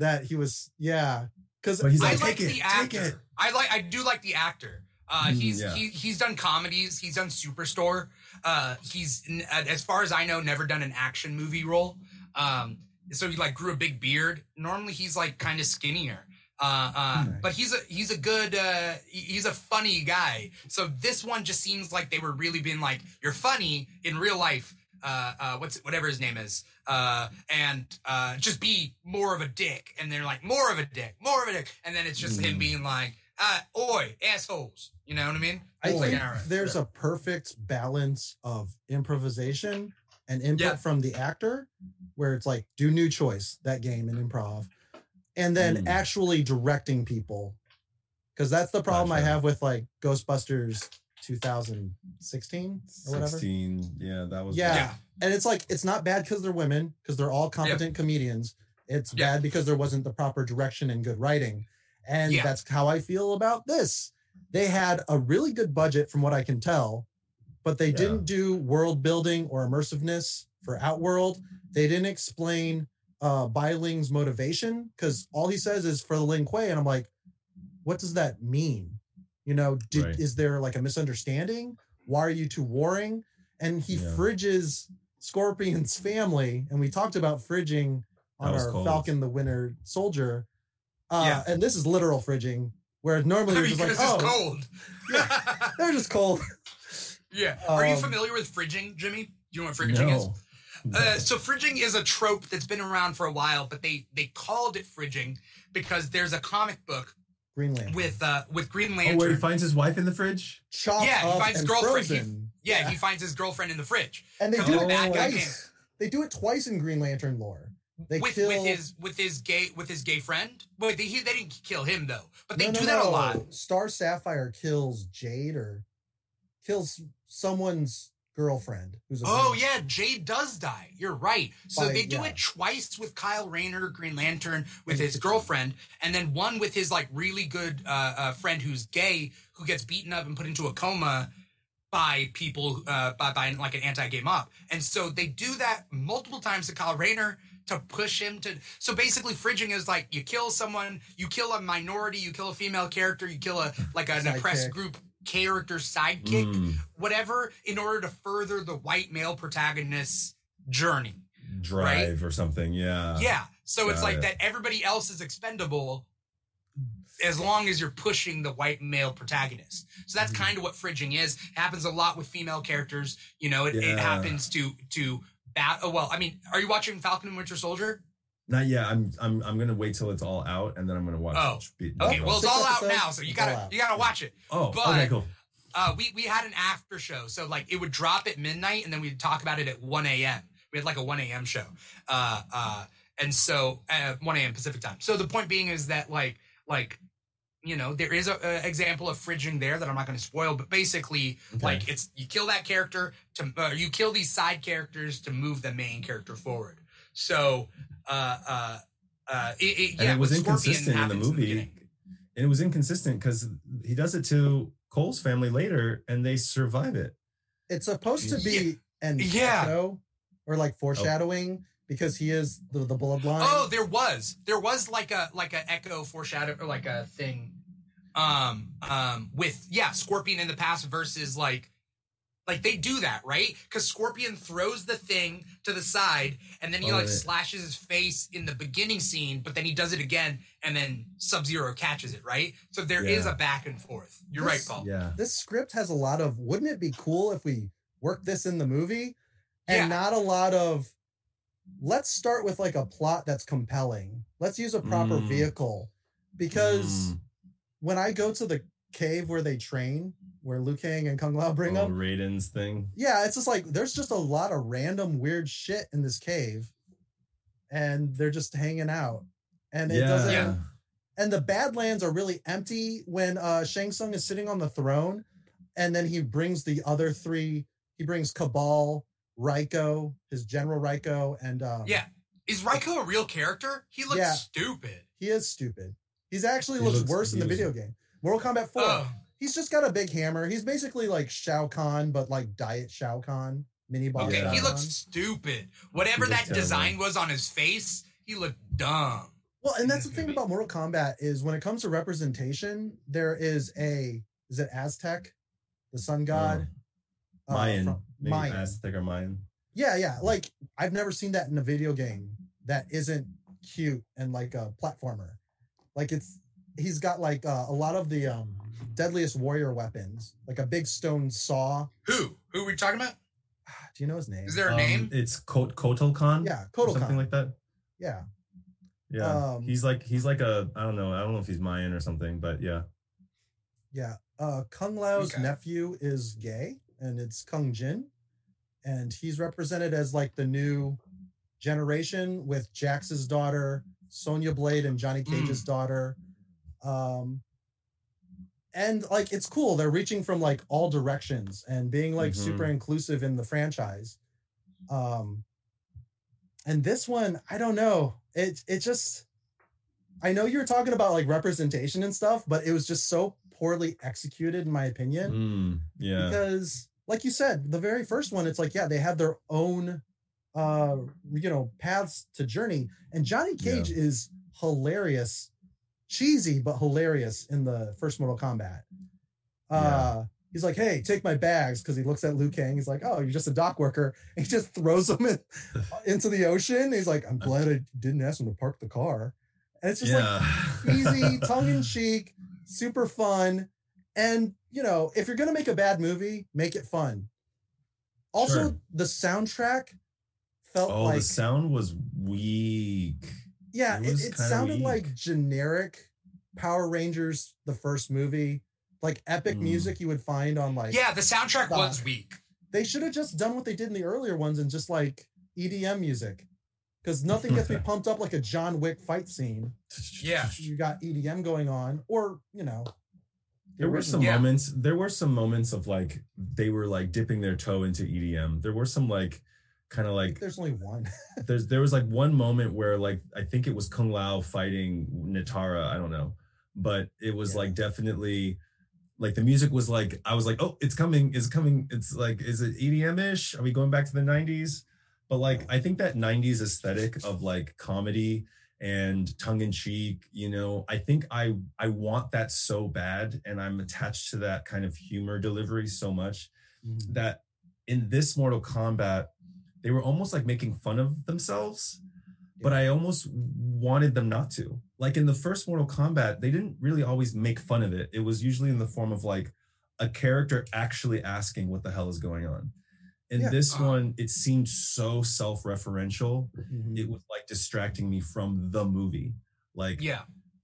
C: that he was. Yeah, because
B: But he's
A: I
B: like,
A: like
B: take
A: the
B: it, take
A: actor.
B: it.
A: I like. I do like the actor. Uh,
B: Mm,
A: he's
B: yeah.
A: he, he's done comedies. He's done Superstore. Uh, he's as far as I know, never done an action movie role. Um, so he like grew a big beard. Normally he's like kind of skinnier. Uh, uh,
C: Nice.
A: but he's a he's a good uh, he's a funny guy. So this one just seems like they were really being like, you're funny in real life. Uh, uh, what's whatever his name is, uh, and uh, just be more of a dick. And they're like, more of a dick, more of a dick. And then it's just him
B: Mm.
A: being like, uh, oi, assholes. You know what I mean?
C: I
A: It's like,
C: think
A: all right.
C: there's a perfect balance of improvisation and input
A: Yeah.
C: from the actor, where it's like do new choice that game in improv, and then
B: Mm.
C: actually directing people because that's the problem I have with like Ghostbusters 2016 or whatever.
B: 16. Yeah, that was
C: Yeah.
A: Yeah.
C: And it's like it's not bad because they're women because they're all competent comedians. It's
A: Yeah.
C: bad because there wasn't the proper direction and good writing, and
A: Yeah.
C: that's how I feel about this. They had a really good budget, from what I can tell, but they
B: Yeah.
C: didn't do world building or immersiveness for Outworld. They didn't explain uh Biling's motivation because all he says is for the Lin Kuei, and I'm like, what does that mean? You know, did
B: Right.
C: is there like a misunderstanding? Why are you two warring? And he
B: Yeah.
C: fridges Scorpion's family, and we talked about fridging on our
B: cold.
C: Falcon the Winter Soldier. Uh,
A: Yeah.
C: and this is literal fridging, where normally
A: I
C: you're just like,
A: because it's
C: oh,
A: cold.
C: they're just cold.
A: Yeah. Are you
C: Um,
A: familiar with fridging, Jimmy? Do you know what fridging is?
B: No.
A: Uh, so fridging is a trope that's been around for a while, but they they called it fridging because there's a comic book
C: Greenland.
A: with uh with Green
B: oh,
A: Lantern.
B: where he finds his wife in the fridge?
C: Chopped
A: Yeah, he
C: up
A: finds
C: and
A: girlfriend. He-
C: frozen.
A: yeah, he finds his girlfriend in the fridge
C: and they do
A: the
C: it
A: bad
C: twice. They do it twice in Green Lantern lore. They
A: with
C: kill
A: with his with his gay with his gay friend. Wait, they, he, they didn't kill him though, but they
C: No, no,
A: do that a lot.
C: Star Sapphire kills Jade or kills someone's girlfriend who's a
A: Oh yeah, Jade does die. You're right. So
C: By-
A: they do
C: yeah.
A: it twice with Kyle Rayner, Green Lantern, with his girlfriend, and then one with his like really good uh, uh, friend who's gay, who gets beaten up and put into a coma by people uh, by by like an anti-gay mob. And so they do that multiple times to Kyle Rayner to push him to. So basically, fridging is like you kill someone, you kill a minority, you kill a female character, you kill a like an oppressed group character sidekick
B: Mm,
A: whatever in order to further the white male protagonist's journey.
B: drive or something. Yeah.
A: yeah. So it's
B: got
A: like
B: it.
A: that everybody else is expendable as long as you're pushing the white male protagonist. So that's
B: Mhm.
A: kind of what fridging is. happens a lot with female characters. You know, it, it happens to to bat oh well, I mean, are you watching Falcon and Winter Soldier?
B: Not yet. I'm I'm I'm gonna wait till it's all out and then I'm gonna watch.
A: Oh.
B: Be-
A: Okay, well it's all out now, so you
C: it's all
A: gotta you gotta watch it.
B: oh,
A: but-
B: okay, cool.
A: uh, we we had an after show, so like it would drop at midnight, and then we'd talk about it at one a.m. We had like a one a.m. show, uh, uh, and so uh, one a.m. Pacific time. So the point being is that like like you know there is a, a example of fridging there that I'm not going to spoil, but basically
B: Okay.
A: like it's you kill that character to uh, you kill these side characters to move the main character forward. So uh, uh, uh, it, it, yeah,
B: it was inconsistent in the
A: happens
B: movie.
A: beginning.
B: and it was inconsistent because he does it to Cole's family later, and they survive it.
C: It's supposed to be an
A: Yeah.
C: echo or like foreshadowing because he is the, the bloodline.
A: Oh, there was there was like a like a echo foreshadow or like a thing, um um with yeah Scorpion in the past versus like like they do that right because Scorpion throws the thing to the side and then he
B: Oh,
A: like
B: yeah.
A: slashes his face in the beginning scene, but then he does it again and then Sub Zero catches it right. So there is
B: Yeah.
A: a back and forth. You're
C: This-
A: right, Paul.
B: Yeah.
C: this script has a lot of wouldn't it be cool if we worked this in the movie and
A: Yeah.
C: not a lot of let's start with like a plot that's compelling let's use a proper
B: Mm.
C: vehicle because
B: Mm.
C: when i go to the cave where they train where Liu Kang and Kung Lao bring
B: oh,
C: them
B: Raiden's thing.
C: yeah it's just like there's just a lot of random weird shit in this cave and they're just hanging out and it
B: yeah.
C: doesn't
A: Yeah.
C: and the Badlands are really empty when uh Shang Tsung is sitting on the throne, and then he brings the other three. He brings Cabal, Reiko, his General Reiko, and um,
A: Yeah. Is Reiko a real character? He looks
C: Yeah.
A: stupid.
C: he is stupid. He's actually
B: He
C: looks,
B: looks-
C: worse in the video game. Mortal Kombat Four.
A: Oh.
C: He's just got a big hammer. He's basically like Shao Kahn, but like Diet Shao Kahn, mini boss.
A: Okay,
B: Yeah.
A: he looks
C: Kahn.
A: stupid. Whatever that
B: terrible.
A: design was on his face, he looked dumb.
C: Well, and that's the thing about Mortal Kombat is when it comes to representation, there is a is it Aztec, the sun god, uh,
B: Mayan.
C: from-
B: Maybe
C: Mayan.
B: Aztec or Mayan.
C: Yeah, yeah. Like I've never seen that in a video game that isn't cute and like a platformer. Like it's he's got like uh, a lot of the um deadliest warrior weapons, like a big stone saw.
A: Who? Who are we talking about?
C: Do you know his name?
A: Is there a
B: Um,
A: name?
B: It's Kot Kotal Kahn.
C: yeah,
B: or
C: Kotal
B: something like that.
C: yeah,
B: Yeah.
C: Um,
B: he's like he's like a I don't know I don't know if he's Mayan or something, but yeah.
C: yeah. Uh Kung Lao's
A: Okay.
C: nephew is gay, and it's Kung Jin, and he's represented as like the new generation with Jax's daughter, Sonya Blade, and Johnny Cage's
A: Mm.
C: daughter. Um, and like it's cool. They're reaching from like all directions and being like
B: Mhm.
C: super inclusive in the franchise. Um and this one, I don't know. It it just I know you were talking about like representation and stuff, but it was just so poorly executed in my opinion
B: Mm, yeah.
C: because like you said the very first one it's like yeah they have their own uh you know paths to journey and johnny cage is hilarious cheesy but hilarious in the first mortal kombat uh he's like hey take my bags because he looks at liu kang he's like oh you're just a dock worker and [LAUGHS] he just throws them in, [LAUGHS] into the ocean he's like i'm glad i didn't ask him to park the car and it's just like easy, [LAUGHS] tongue in cheek, super fun. And, you know, if you're going to make a bad movie, make it fun. Also,
B: Sure.
C: the soundtrack felt
B: oh,
C: like,
B: the sound was weak.
C: Yeah,
B: it
C: it, it sounded
B: weak.
C: like generic Power Rangers, the first movie, like epic
B: Mm.
C: music you would find on like,
A: Yeah, the soundtrack
C: Uh,
A: was weak.
C: they should have just done what they did in the earlier ones and just like EDM music. Because nothing gets me [LAUGHS] pumped up like a John Wick fight scene.
A: Yeah.
C: You got EDM going on, or, you know,
B: There were some.
A: Yeah.
B: moments. There were some moments of like they were like dipping their toe into EDM. There were some like kind of like
C: there's only one. [LAUGHS]
B: there's there was like one moment where like I think it was Kung Lao fighting Nitara. I don't know, but it was
C: Yeah.
B: like definitely like the music was like I was like oh it's coming it's coming it's like is it EDM ish? Are we going back to the '90s? But like I think that '90s aesthetic of like comedy and tongue in cheek, you know, I think I I want that so bad, and I'm attached to that kind of humor delivery so much mm-hmm. that in this Mortal Kombat, they were almost like making fun of themselves, but I almost wanted them not to. Like in the first Mortal Kombat, they didn't really always make fun of it. It was usually in the form of like a character actually asking what the hell is going on. In
C: Yeah.
B: this
A: Uh.
B: one, it seemed so self-referential.
C: Mhm.
B: It was like distracting me from the movie. Like
A: Yeah.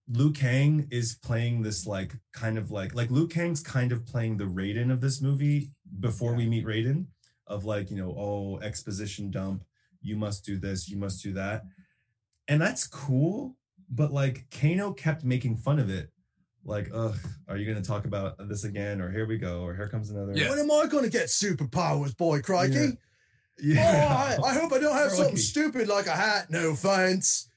B: Liu Kang is playing this like kind of like like Liu Kang's kind of playing the Raiden of this movie before we meet Raiden of like you know oh exposition dump you must do this you must do that and that's cool but like Kano kept making fun of it like ugh are you gonna talk about this again or here we go or here comes another
A: Yeah.
C: When am I going to get superpowers, boy, crikey?
B: yeah
C: Oh, I, I hope I don't have something
B: Crikey.
C: stupid like a hat. No offense.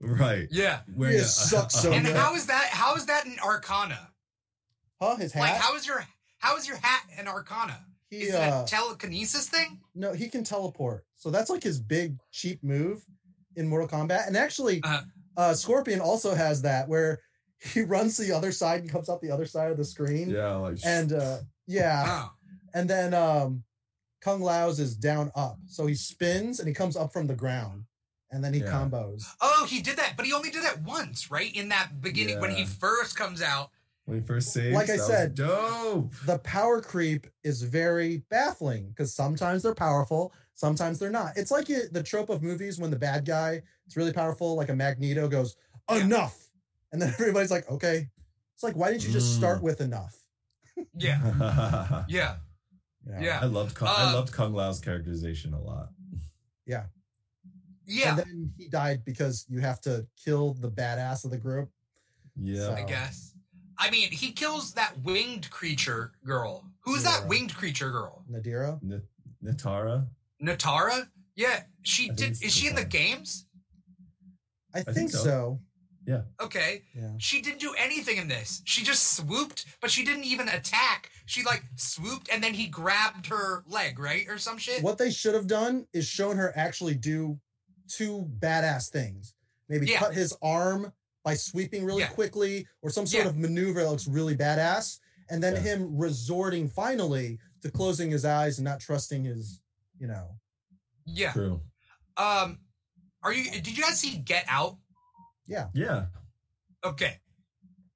B: right
A: Yeah.
B: where
C: You suck so [LAUGHS]
A: And
C: much.
A: how is that how is that in Arcana?
C: Huh? His hat?
A: Like how is your how is your hat in Arcana?
C: He,
A: Is it
C: uh,
A: a telekinesis thing?
C: no, he can teleport. So that's like his big cheap move in Mortal Kombat. And actually,
A: Uh-huh.
C: uh, Scorpion also has that where [LAUGHS] he runs to the other side and comes out the other side of the screen.
B: yeah like
C: And uh, yeah,
A: Oh.
C: and then um, Kung Lao's is down up, so he spins and he comes up from the ground, and then he
B: Yeah.
C: combos.
A: Oh, he did that, but he only did that once, right? In that beginning when he first comes out.
B: When he first saves
C: Like I said,
B: dope
C: the power creep is very baffling because sometimes they're powerful, sometimes they're not. It's like it, the trope of movies when the bad guy is really powerful, like a Magneto goes, enough. And then [LAUGHS] everybody's like, okay. It's like, why didn't you just
B: Mm.
C: start with enough?
A: Yeah. [LAUGHS]
B: I
A: Yeah.
C: You know?
A: Yeah.
B: loved Kung, I
A: Uh,
B: loved Kung Lao's characterization a lot.
A: Yeah. Yeah.
C: And then he died because you have to kill the badass of the group.
B: Yeah.
A: I guess. I mean, he kills that winged creature girl. Who's
C: Yeah.
A: that winged creature girl?
C: Nadira.
B: N- Nitara.
A: Nitara? Yeah, she
B: I
A: did. Is she in the games?
C: I think,
B: think
C: so.
B: so.
A: Okay.
C: Yeah.
A: She didn't do anything in this. She just swooped, but she didn't even attack. She like swooped and then he grabbed her leg, right? Or some shit.
C: What they should have done is shown her actually do two badass things. Maybe
A: Yeah.
C: cut his arm by sweeping really
A: Yeah.
C: quickly or some sort
A: Yeah.
C: of maneuver that looks really badass. And then
B: Yeah.
C: him resorting finally to closing his eyes and not trusting his, you know.
A: Yeah.
B: True.
A: Um are you did you guys see Get Out?
B: Yeah. Yeah.
A: Okay.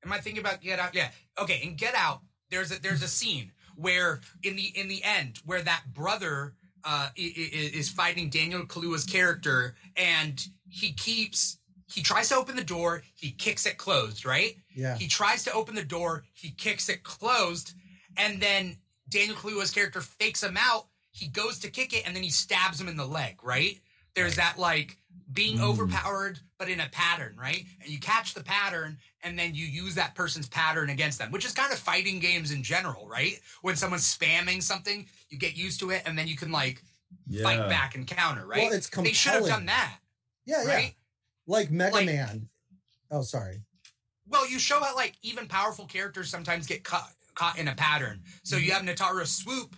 A: Am I thinking about Get Out? Yeah. Okay, in Get Out, there's a there's a scene where in the in the end where that brother uh i- i- is fighting Daniel Kaluuya's character and he keeps he tries to open the door, he kicks it closed, right?
C: Yeah.
A: He tries to open the door, he kicks it closed, and then Daniel Kaluuya's character fakes him out. He goes to kick it, and then he stabs him in the leg. Right? There's that like being
B: Mm.
A: overpowered but in a pattern, right? And you catch the pattern and then you use that person's pattern against them, which is kind of fighting games in general, right? When someone's spamming something, you get used to it and then you can like
B: Yeah.
A: fight back and counter, right?
C: Well, it's
A: they should have done that,
C: Yeah, yeah.
A: Right?
C: Like Mega
A: Like-
C: Man. Oh, sorry.
A: Well, you show how like even powerful characters sometimes get caught caught in a pattern. So you have Nitara swoop,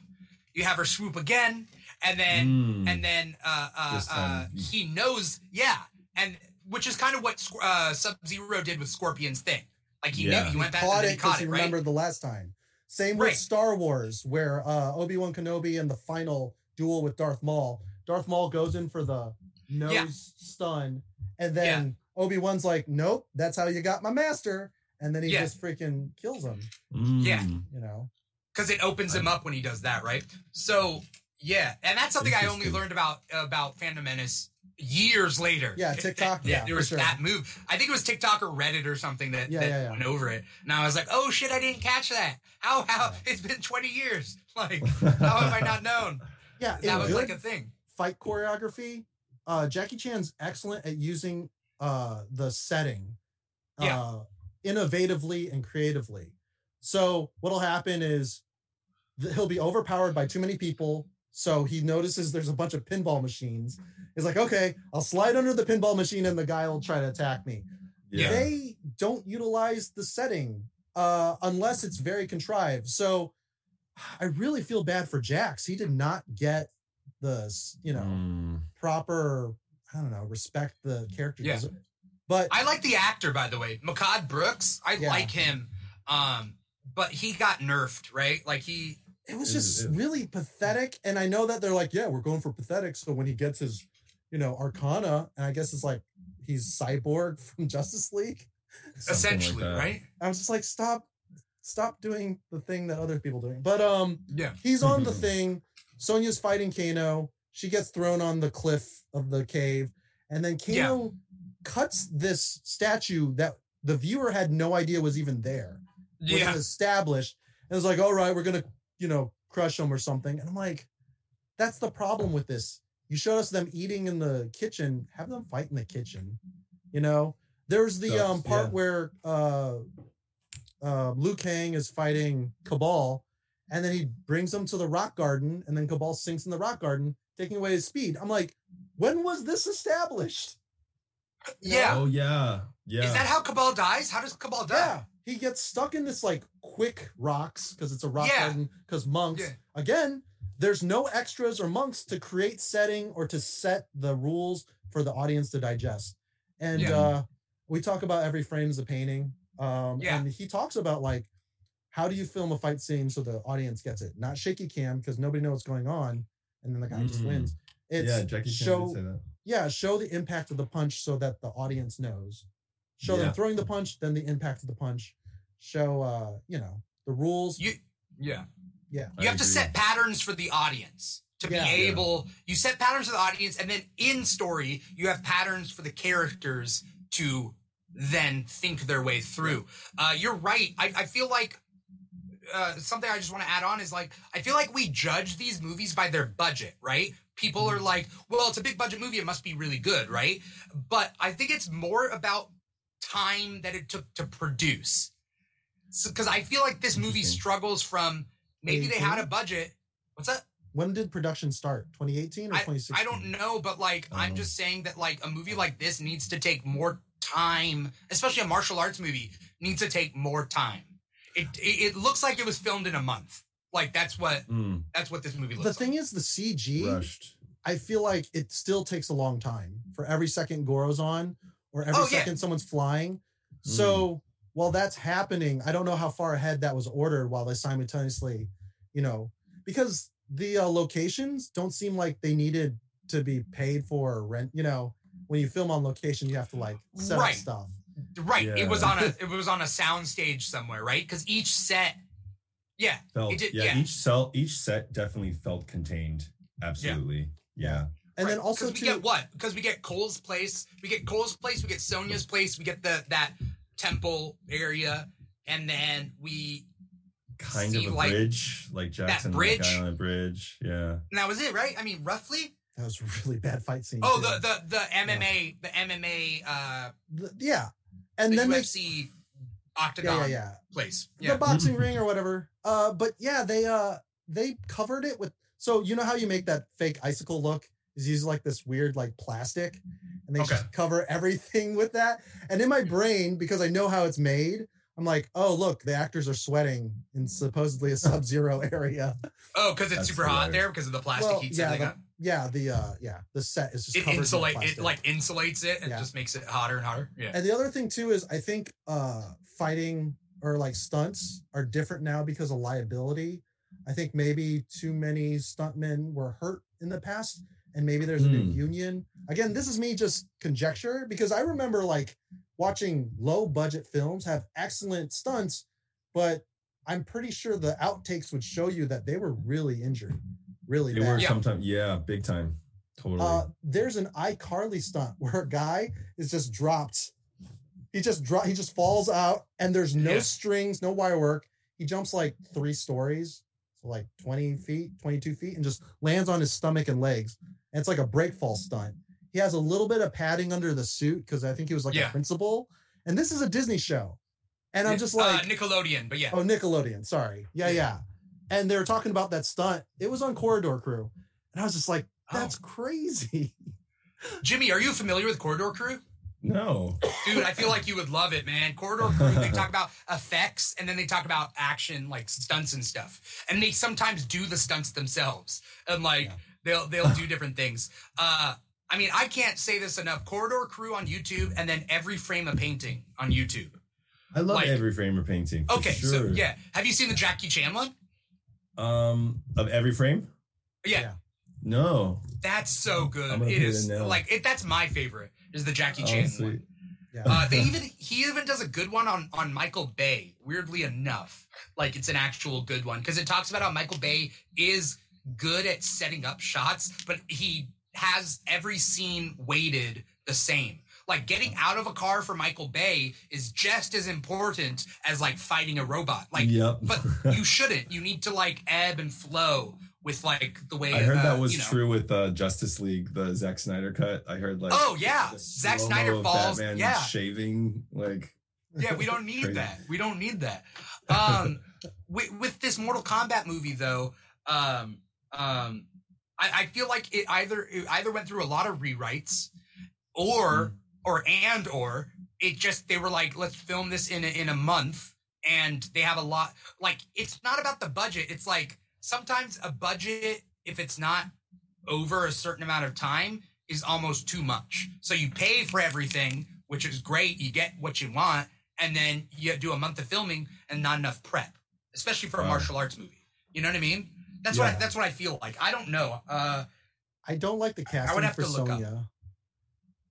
A: you have her swoop again, and then
B: Mm.
A: and then uh, uh, uh, he knows, yeah, and which is kind of what uh, Sub Zero did with Scorpion's thing. Like he
B: Yeah.
A: knew he
C: He
A: went back and
C: caught
A: then
C: it because
A: caught
C: he
A: it, right?
C: remembered the last time. Same
A: Right.
C: with Star Wars, where uh, Obi Wan Kenobi in the final duel with Darth Maul, Darth Maul goes in for the nose
A: Yeah.
C: stun, and then Obi Wan's like, "Nope, that's how you got my master," and then he
A: Yeah.
C: just freaking kills him.
A: Yeah.
B: Mm.
C: You know?
A: because it opens him up when he does that, right? So yeah, and that's something I only learned about about Phantom Menace years later.
C: Yeah, TikTok,
A: That-
C: yeah,
A: there was
C: sure.
A: that move. I think it was TikTok or Reddit or something that,
C: Yeah,
A: that
C: yeah, yeah.
A: went over it. And I was like, oh shit, I didn't catch that. How how it's been twenty years. [LAUGHS] Like [LAUGHS] how have I not known?
C: Yeah,
A: That
C: in
A: was
C: good
A: like a thing.
C: fight choreography. Uh, Jackie Chan's excellent at using uh, the setting,
A: Yeah.
C: uh, innovatively and creatively. So what'll happen is he'll be overpowered by too many people. So he notices there's a bunch of pinball machines. He's like, okay, I'll slide under the pinball machine and the guy will try to attack me.
A: Yeah.
C: They don't utilize the setting uh, unless it's very contrived. So I really feel bad for Jax. He did not get the, you know,
B: Mm.
C: proper, I don't know, respect the character.
A: Yeah.
C: But
A: I like the actor, by the way, Mehcad Brooks. I
C: Yeah.
A: like him, um, but he got nerfed, right? Like he,
C: it was just
B: it-
C: really pathetic. And I know that they're like, yeah, we're going for pathetic. So when he gets his, you know, Arcana, and I guess it's like he's Cyborg [LAUGHS] from Justice League.
B: Something like
A: essentially, right?
C: I was just like, stop, stop doing the thing that other people doing. But um,
A: Yeah.
C: he's on the [LAUGHS] thing. Sonya's fighting Kano. She gets thrown on the cliff of the cave, and then Kano cuts this statue that the viewer had no idea was even there. was
A: Yeah.
C: established. And it's like, all right, we're gonna, you know, crush them or something. And I'm like, that's the problem with this. You showed us them eating in the kitchen, have them fight in the kitchen. You know, there's the
B: Sucks,
C: um part
B: yeah.
C: where uh uh Liu Kang is fighting Kabal, and then he brings them to the rock garden, and then Kabal sinks in the rock garden, taking away his speed. I'm like, when was this established?
A: Yeah.
B: Oh yeah. Yeah.
A: Is that how Kabal dies? How does Kabal die?
C: Yeah, he gets stuck in this like quick rocks because it's a rock
A: Yeah.
C: garden. Because monks,
A: Yeah.
C: again, there's no extras or monks to create setting or to set the rules for the audience to digest. And
A: Yeah.
C: uh, we talk about every frame's a painting. Um,
A: Yeah.
C: and he talks about like how do you film a fight scene so the audience gets it? Not shaky cam because nobody knows what's going on, and then the guy just
B: Mm.
C: wins. It's
B: yeah, Jackie Chan
C: show
B: did say that.
C: yeah, show the impact of the punch so that the audience knows. Show
B: Yeah.
C: them throwing the punch, then the impact of the punch. Show uh, you know, the rules.
A: You, yeah.
C: yeah.
A: You
B: I
A: have to set patterns for the audience to
C: Yeah.
A: be
C: Yeah.
A: able. You set patterns for the audience, and then in story, you have patterns for the characters to then think their way through. Uh, you're right. I, I feel like uh, something I just want to add on is like I feel like we judge these movies by their budget, right? People are like, well, it's a big budget movie; it must be really good, right? But I think it's more about time that it took to produce. Because I feel like this movie struggles from maybe they had a budget. What's that?
C: When did production start? 2018 or
A: I,
C: 2016?
A: I don't know, but like I'm
B: Oh.
A: just saying that like a movie like this needs to take more time, especially a martial arts movie needs to take more time. It it, it looks like it was filmed in a month. Like that's what
B: Mm,
A: that's what this movie looks
C: The
A: like.
C: thing is, the CG.
B: rushed.
C: I feel like it still takes a long time for every second Goro's on or every
A: Oh, yeah.
C: second someone's flying. So while that's happening, I don't know how far ahead that was ordered while they simultaneously, you know, because the uh, locations don't seem like they needed to be paid for or rent. You know, when you film on location, you have to like set
A: Right.
C: up stuff.
A: Right. [LAUGHS] It was on a it was on a sound stage somewhere, right? Because each set, yeah,
B: Felt
A: It did-
B: yeah,
A: yeah.
B: Each cell, each set definitely felt contained. Absolutely. Yeah.
C: And then
A: also
C: also
A: 'cause we
C: too,
A: get what? Because we get Cole's place, we get Cole's place, we get Sonya's place, we get the that temple area, and then we
B: Kind
A: See,
B: of a
A: like,
B: bridge, like Jackson,
A: bridge?
B: Like, on a bridge. Yeah.
A: and that was it, right? I mean, roughly.
C: That was a really bad fight scene.
A: Oh,
C: too.
A: the the the MMA the MMA uh
C: The- yeah, and
A: the
C: then they
A: UFC
C: yeah
A: octagon
C: yeah yeah
A: place.
C: the boxing ring or whatever. Uh, but yeah, they uh they covered it with. So you know how you make that fake icicle look is use like this weird like plastic, and they
A: Okay.
C: just cover [LAUGHS] everything with that. And in my brain, because I know how it's made, I'm like, oh look, the actors are sweating in supposedly a [LAUGHS] sub-zero area.
A: Oh, because it's
B: That's
A: super hot there because of the plastic
C: Well,
A: heats
C: yeah, the-
A: up.
C: Yeah, the uh yeah the set is just
A: It insulate it like insulates it and
C: Yeah.
A: just makes it hotter and hotter. Yeah.
C: And the other thing too is I think uh fighting or like stunts are different now because of liability. I think maybe too many stuntmen were hurt in the past and maybe there's a new
B: Hmm.
C: union. Again, this is me just conjecture because I remember like watching low budget films have excellent stunts, but I'm pretty sure the outtakes would show you that they were really injured, really
B: They
C: bad.
B: were
A: Yeah.
B: sometimes, yeah, big time. Totally.
C: Uh, there's an iCarly stunt where a guy is just dropped. He just drop. He just falls out, and there's no
A: Yeah.
C: strings, no wire work. He jumps like three stories, so like 20 feet, 22 feet, and just lands on his stomach and legs. And it's like a break fall stunt. He has a little bit of padding under the suit because I think he was like
A: Yeah.
C: a principal. And this is a Disney show, and I'm just
A: uh,
C: like,
A: Nickelodeon, but yeah.
C: oh Nickelodeon, sorry, yeah,
A: Yeah.
C: Yeah. And they were talking about that stunt. It was on Corridor Crew, and I was just like,
A: Oh.
C: that's crazy. [LAUGHS]
A: Jimmy, are you familiar with Corridor Crew?
B: no.
A: Dude, I feel like you would love it, man. Corridor Crew, they talk about effects and then they talk about action, like stunts and stuff. And they sometimes do the stunts themselves. And like
C: Yeah.
A: they'll they'll do different things. Uh I mean, I can't say this enough. Corridor Crew on YouTube and then every frame of painting on YouTube.
B: I love
A: Like-
B: every frame of painting.
A: Okay,
B: sure.
A: so yeah. Have you seen the Jackie Chan one?
B: Um, of every frame?
A: Yeah.
C: Yeah.
B: No.
A: That's so good.
B: I'm
A: It
B: it
A: is like it that's my favorite is the Jackie
B: Oh,
A: Chan
B: sweet.
A: one.
C: Yeah.
A: Uh, they even he even does a good one on on Michael Bay. Weirdly enough, like it's an actual good one because it talks about how Michael Bay is good at setting up shots, but he has every scene weighted the same. Like getting out of a car for Michael Bay is just as important as like fighting a robot. Like,
B: yep.
A: but [LAUGHS] you shouldn't. You need to like ebb and flow with like the way.
B: I heard
A: uh,
B: that was
A: you know-
B: true with uh, Justice League, the Zack Snyder cut. I heard like
A: Oh, yeah. Zack Snyder falls-
B: Batman
A: yeah.
B: shaving like [LAUGHS]
A: Yeah, we don't need that. We don't need that. [LAUGHS] Um, with, with this Mortal Kombat movie, though, um, um, I, I feel like it either it either went through a lot of rewrites, or or and or it just they were like, let's film this in a, in a month, and they have a lot. Like it's not about the budget. It's like sometimes a budget, if it's not over a certain amount of time, is almost too much. So you pay for everything, which is great. You get what you want, and then you do a month of filming and not enough prep, especially for a
B: Wow.
A: martial arts movie. You know what I mean? That's what I, that's what I feel like. I don't know. Uh,
C: I don't like the casting
A: have
C: for
A: to look up.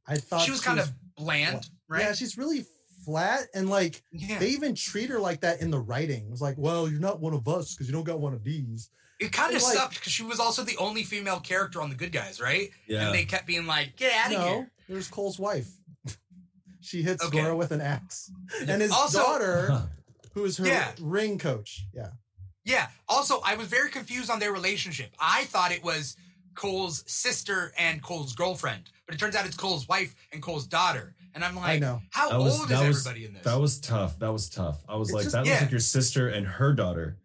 C: Sonya. I thought
A: she was kind of bland, right?
C: Yeah, she's really flat and like
A: Yeah.
C: they even treat her like that in the writing. It was like, well, you're not one of us because you don't got one of these.
A: It kind of
C: like-
A: sucked because she was also the only female character on The Good Guys, right?
B: yeah.
A: And they kept being like, "Get out of
C: no,
A: here."
C: there's Cole's wife. [LAUGHS] she hits
A: Okay.
C: Goro with an axe. And his
A: Also-
C: daughter, [LAUGHS] who is her
A: Yeah.
C: ring coach. Yeah.
A: Yeah. Also, I was very confused on their relationship. I thought it was Cole's sister and Cole's girlfriend, but it turns out it's Cole's wife and Cole's daughter. And I'm like, I
C: know.
A: how
B: That was-
A: old is
B: that was-
A: everybody in this?
B: that was tough. That was tough. I was
C: It's
B: like,
C: just-
B: that
A: yeah.
B: looks like your sister and her daughter.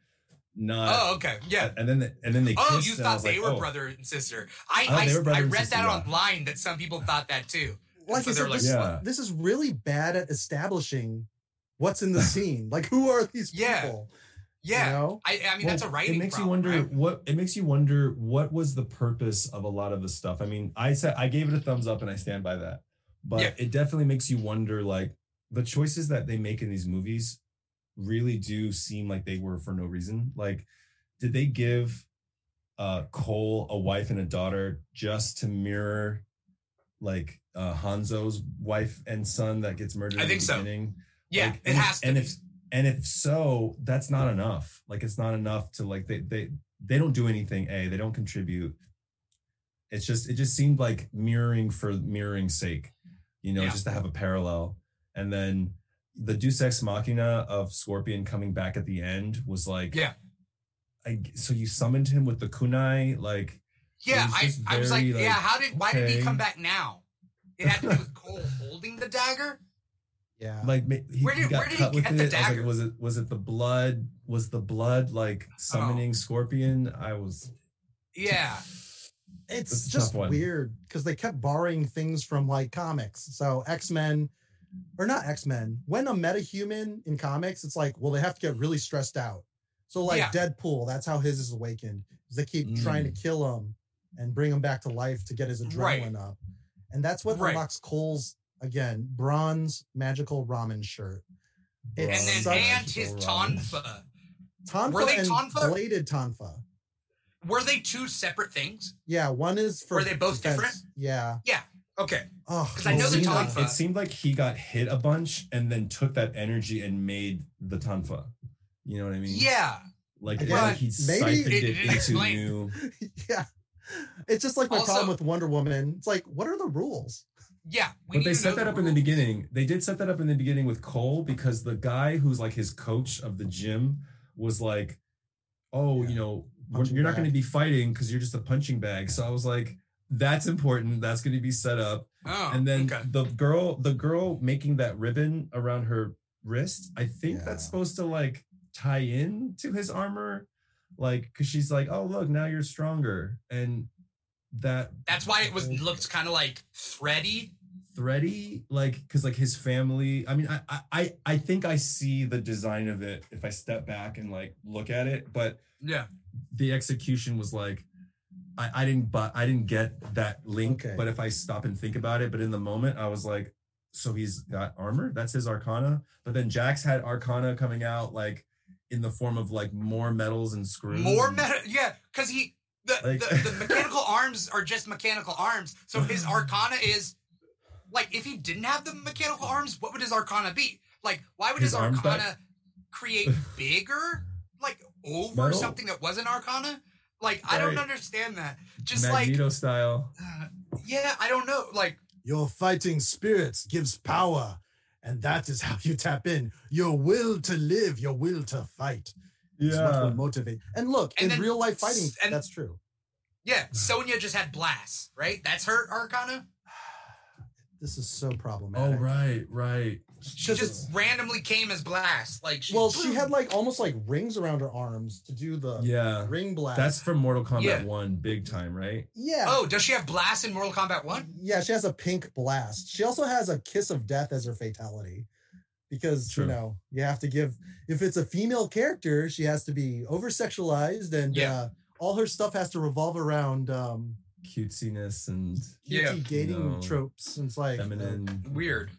B: Not
A: oh, okay. Yeah.
B: and then and then they
A: Oh,
B: kissed,
A: you thought they
B: like,
A: were
B: oh.
A: brother and sister. I
B: Oh,
A: I,
B: brother
A: I read
B: sister,
A: that
B: yeah.
A: online that some people thought that too.
C: Like
A: so
C: I
A: they're
C: said,
A: like,
C: this,
B: Yeah.
C: this is really bad at establishing what's in the [LAUGHS] scene. Like, who are these
A: Yeah.
C: people?
A: Yeah.
C: You know?
A: I, I mean,
B: Well,
A: that's a writing
B: It makes
A: problem,
B: you wonder
A: right?
B: what it makes you wonder what was the purpose of a lot of the stuff. I mean, I said I gave it a thumbs up and I stand by that. But
A: Yeah.
B: it definitely makes you wonder like the choices that they make in these movies really do seem like they were for no reason. Like did they give uh Cole a wife and a daughter just to mirror like uh Hanzo's wife and son that gets murdered
A: I think so.
B: beginning?
A: Yeah,
B: Like,
A: it
B: and
A: has to.
B: and
A: be.
B: if and if so that's not enough like it's not enough to like they they they don't do anything a they don't contribute it's just it just seemed like mirroring for mirroring's sake you know
A: Yeah.
B: just to have a parallel and then the deus ex machina of scorpion coming back at the end was like
A: Yeah.
B: I, so you summoned him with the kunai like
A: Yeah, I,
B: just
A: I was like,
B: like,
A: yeah, how did why did he come back now? It had to do with Cole holding the dagger.
C: Yeah.
B: like he,
A: Where
B: he got
A: where did he
B: cut with
A: get
B: it.
A: the
B: I was like, was it was it the blood? Was the blood like summoning scorpion? I was
A: Yeah, [LAUGHS]
C: it's
B: It's
C: just weird because they kept borrowing things from like comics. So X Men, or not X Men. When a metahuman in comics, it's like, well, they have to get really stressed out. So like
A: Yeah.
C: Deadpool, that's how his is awakened. Is they keep trying to
B: Mm.
C: kill him and bring him back to life to get his
A: Right.
C: adrenaline up, and that's what
A: Right.
C: unlocks Cole's again bronze magical ramen shirt.
A: and
C: It's
A: then and his
B: ramen.
A: tonfa.
C: Tonfa
A: Were they
C: and
A: Tonfa?
C: bladed Tonfa.
A: Were they two separate things?
C: Yeah, one is for
A: Were they both different?
C: Yeah. Yeah.
A: Okay,
C: Oh,
A: 'Cause I know
B: it
A: the
B: seemed like,
A: Tonfa-
B: it seemed like he got hit a bunch and then took that energy and made the tonfa. You know what I mean?
A: yeah,
B: Like,
C: Again,
B: like he
C: maybe-
B: siphoned
A: It-
B: it,
A: it
B: into
A: explained.
B: new. [LAUGHS]
C: yeah. It's just like my
A: Also-
C: problem with Wonder Woman. It's like, what are the rules?
A: Yeah. we
B: But they set that
A: the
B: up in the beginning. They did set that up in the beginning with Cole because the guy who's like his coach of the gym was like, "Oh,
C: Yeah.
B: you know,
C: Punching
B: you're not going to be fighting because you're just a punching bag." So I was like, "That's important. That's going to be set up."
A: Oh,
B: and then
A: okay.
B: the girl, the girl making that ribbon around her wrist, I think
C: Yeah.
B: that's supposed to like tie in to his armor, like because she's like, "Oh, look, now you're stronger," and that
A: that's why it was looked kind of like thready.
B: Thready like because like his family i mean I, I i i think i see the design of it if i step back and like look at it but
A: Yeah,
B: the execution was like i i didn't but i didn't get that link
C: Okay.
B: but if i stop and think about it but in the moment i was like so he's got armor that's his arcana but then jax had arcana coming out like in the form of like more metals and screws
A: more metal. Yeah, because he the,
B: Like-
A: the the mechanical arms are just mechanical arms. So his [LAUGHS] arcana is like if he didn't have the mechanical arms, what would his arcana be? Like why would his,
B: His
A: arcana
B: back?
A: create [LAUGHS] bigger like over
B: Metal?
A: something that wasn't arcana? Like I don't understand that. Just
B: magneto style
A: like [SIGHS] uh, yeah, I don't know. Like
C: Your fighting spirits gives power, and that is how [LAUGHS] you tap in. Your will to live, your will to fight. is what will
B: yeah
C: motivate. And look,
A: And
C: in
A: then
C: real life fighting,
A: and-
C: that's true.
A: yeah, Sonya just had blast, right? That's her arcana.
C: This is so problematic.
B: oh right right
A: She just randomly came as blast. Like she,
C: Well, she had like almost like rings around her arms to do the
B: yeah
C: ring blast.
B: That's from Mortal Kombat
A: Yeah.
B: 1, big time, right?
C: yeah.
A: Oh, does she have blast in Mortal Kombat One?
C: Yeah, she has a pink blast. She also has a kiss of death as her fatality. Because
B: True.
C: you know, you have to give if it's a female character, she has to be over sexualized and
A: Yeah.
C: uh all her stuff has to revolve around um
B: Cutesiness and
A: Yeah.
C: cutesy gating
B: No.
C: tropes. And it's like uh,
B: feminine.
A: Weird.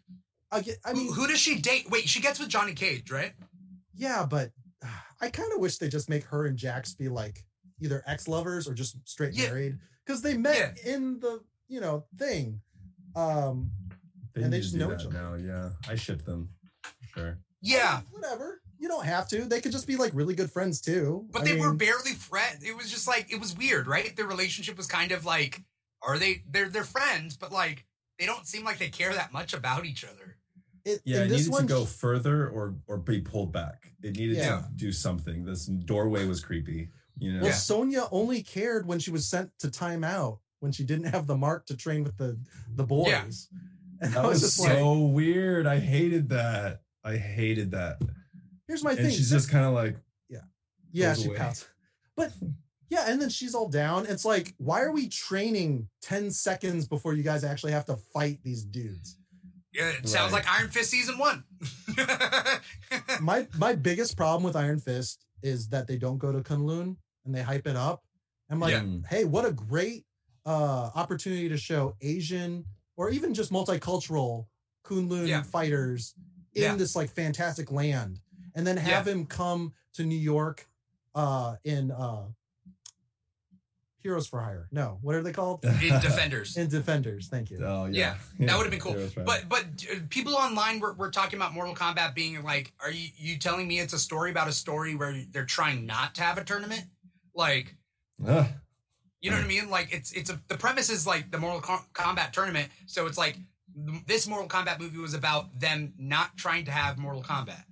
C: I get I
A: I
C: mean
A: mean, who, does she date? Wait, she gets with Johnny Cage, right?
C: yeah, but [SIGHS] I kind of wish they just make her and Jax be like either ex-lovers or just straight
A: Yeah.
C: married. Because they met in the, you know, thing. Um
B: They
C: And they
B: need
C: just know
B: that
C: each other.
B: now. Yeah, I ship them. Sure.
A: Yeah,
C: whatever. You don't have to. They could just be like really good friends too.
A: but
C: I
A: they were barely friends. It was just like it was weird, right? Their relationship was kind of like, are they? They're they're friends, but like they don't seem like they care that much about each other.
C: it,
B: Yeah, it
C: this
B: needed
C: one,
B: to go further or or be pulled back. It needed
C: Yeah.
B: to do something. This doorway was creepy. You know.
C: Well,
A: Yeah.
C: Sonya only cared when she was sent to timeout when she didn't have the mark to train with the the boys.
A: Yeah. [LAUGHS]
C: And
B: That
C: I was
B: was
C: just like,
B: so weird. I hated that. I hated that.
C: Here's my
B: and
C: thing.
B: she's just kind of like,
C: yeah,
B: yeah,
C: she
B: away.
C: pouts. But yeah, and then she's all down. It's like, why are we training 10 seconds before you guys actually have to fight these dudes?
A: Yeah, it sounds
B: Right.
A: like Iron Fist season one. [LAUGHS]
C: My my biggest problem with Iron Fist is that they don't go to Kunlun and they hype it up. I'm like,
A: Yeah.
C: hey, what a great uh opportunity to show Asian or even just multicultural Kunlun
A: Yeah.
C: fighters in
A: Yeah.
C: this like fantastic land. And then have him come to New York uh in uh Heroes for Hire. No, what are they called?
A: in [LAUGHS] Defenders.
C: In Defenders. Thank you.
B: oh
A: Yeah,
B: yeah,
A: that would've been cool.
B: It was fun.
A: But but uh, people online were, were talking about Mortal Kombat being like, are you you telling me it's a story about a story where they're trying not to have a tournament? Like,
B: Ugh.
A: you know what I mean? Like it's it's a the premise is like the Mortal Kombat tournament, so it's like this Mortal Kombat movie was about them not trying to have Mortal Kombat.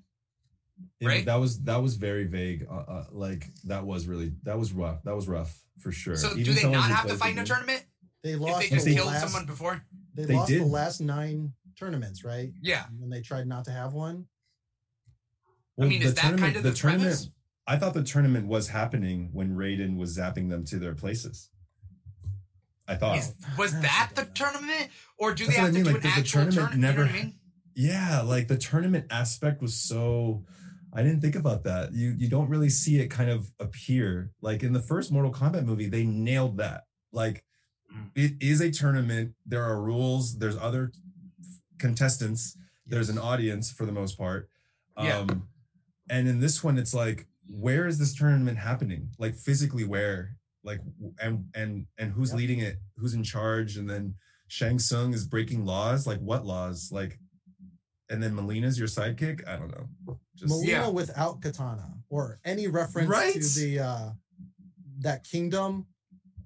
B: Yeah,
A: right?
B: that was that was very vague. Uh, uh, like that was really that was rough. That was rough for sure.
A: So do they not have to fight in a tournament
C: They
A: if
C: lost
A: they just
B: they-
A: killed
C: last,
A: someone before?
C: They,
B: They
C: lost the last nine tournaments, right?
A: Yeah.
C: And they tried not to have one.
A: I mean,
B: the
A: is that kind
B: tournament-
A: of the,
B: tournament?
A: premise?
B: I thought the tournament was happening when Raiden was zapping them to their places. I thought.
A: Is, was that the tournament, or do
B: That's
A: they
B: what I
A: have to
B: mean,
A: do
B: like,
A: an
B: the- the
A: actual
B: tournament
A: tournament?
B: never-
A: you know what I mean?
B: Yeah, like the tournament aspect was so I didn't think about that. You you don't really see it kind of appear. Like in the first Mortal Kombat movie, they nailed that. Like
A: Mm.
B: it is a tournament. There are rules, there's other contestants, there's an audience for the most part.
A: Yeah.
B: Um and in this one it's like where is this tournament happening? Like physically where? Like and and and who's
C: Yep.
B: leading it? Who's in charge? And then Shang Tsung is breaking laws. Like what laws? Like and then Mileena's your sidekick. I don't know. Just
C: Melina
A: Yeah.
C: without Kitana or any reference
B: Right?
C: to the uh that kingdom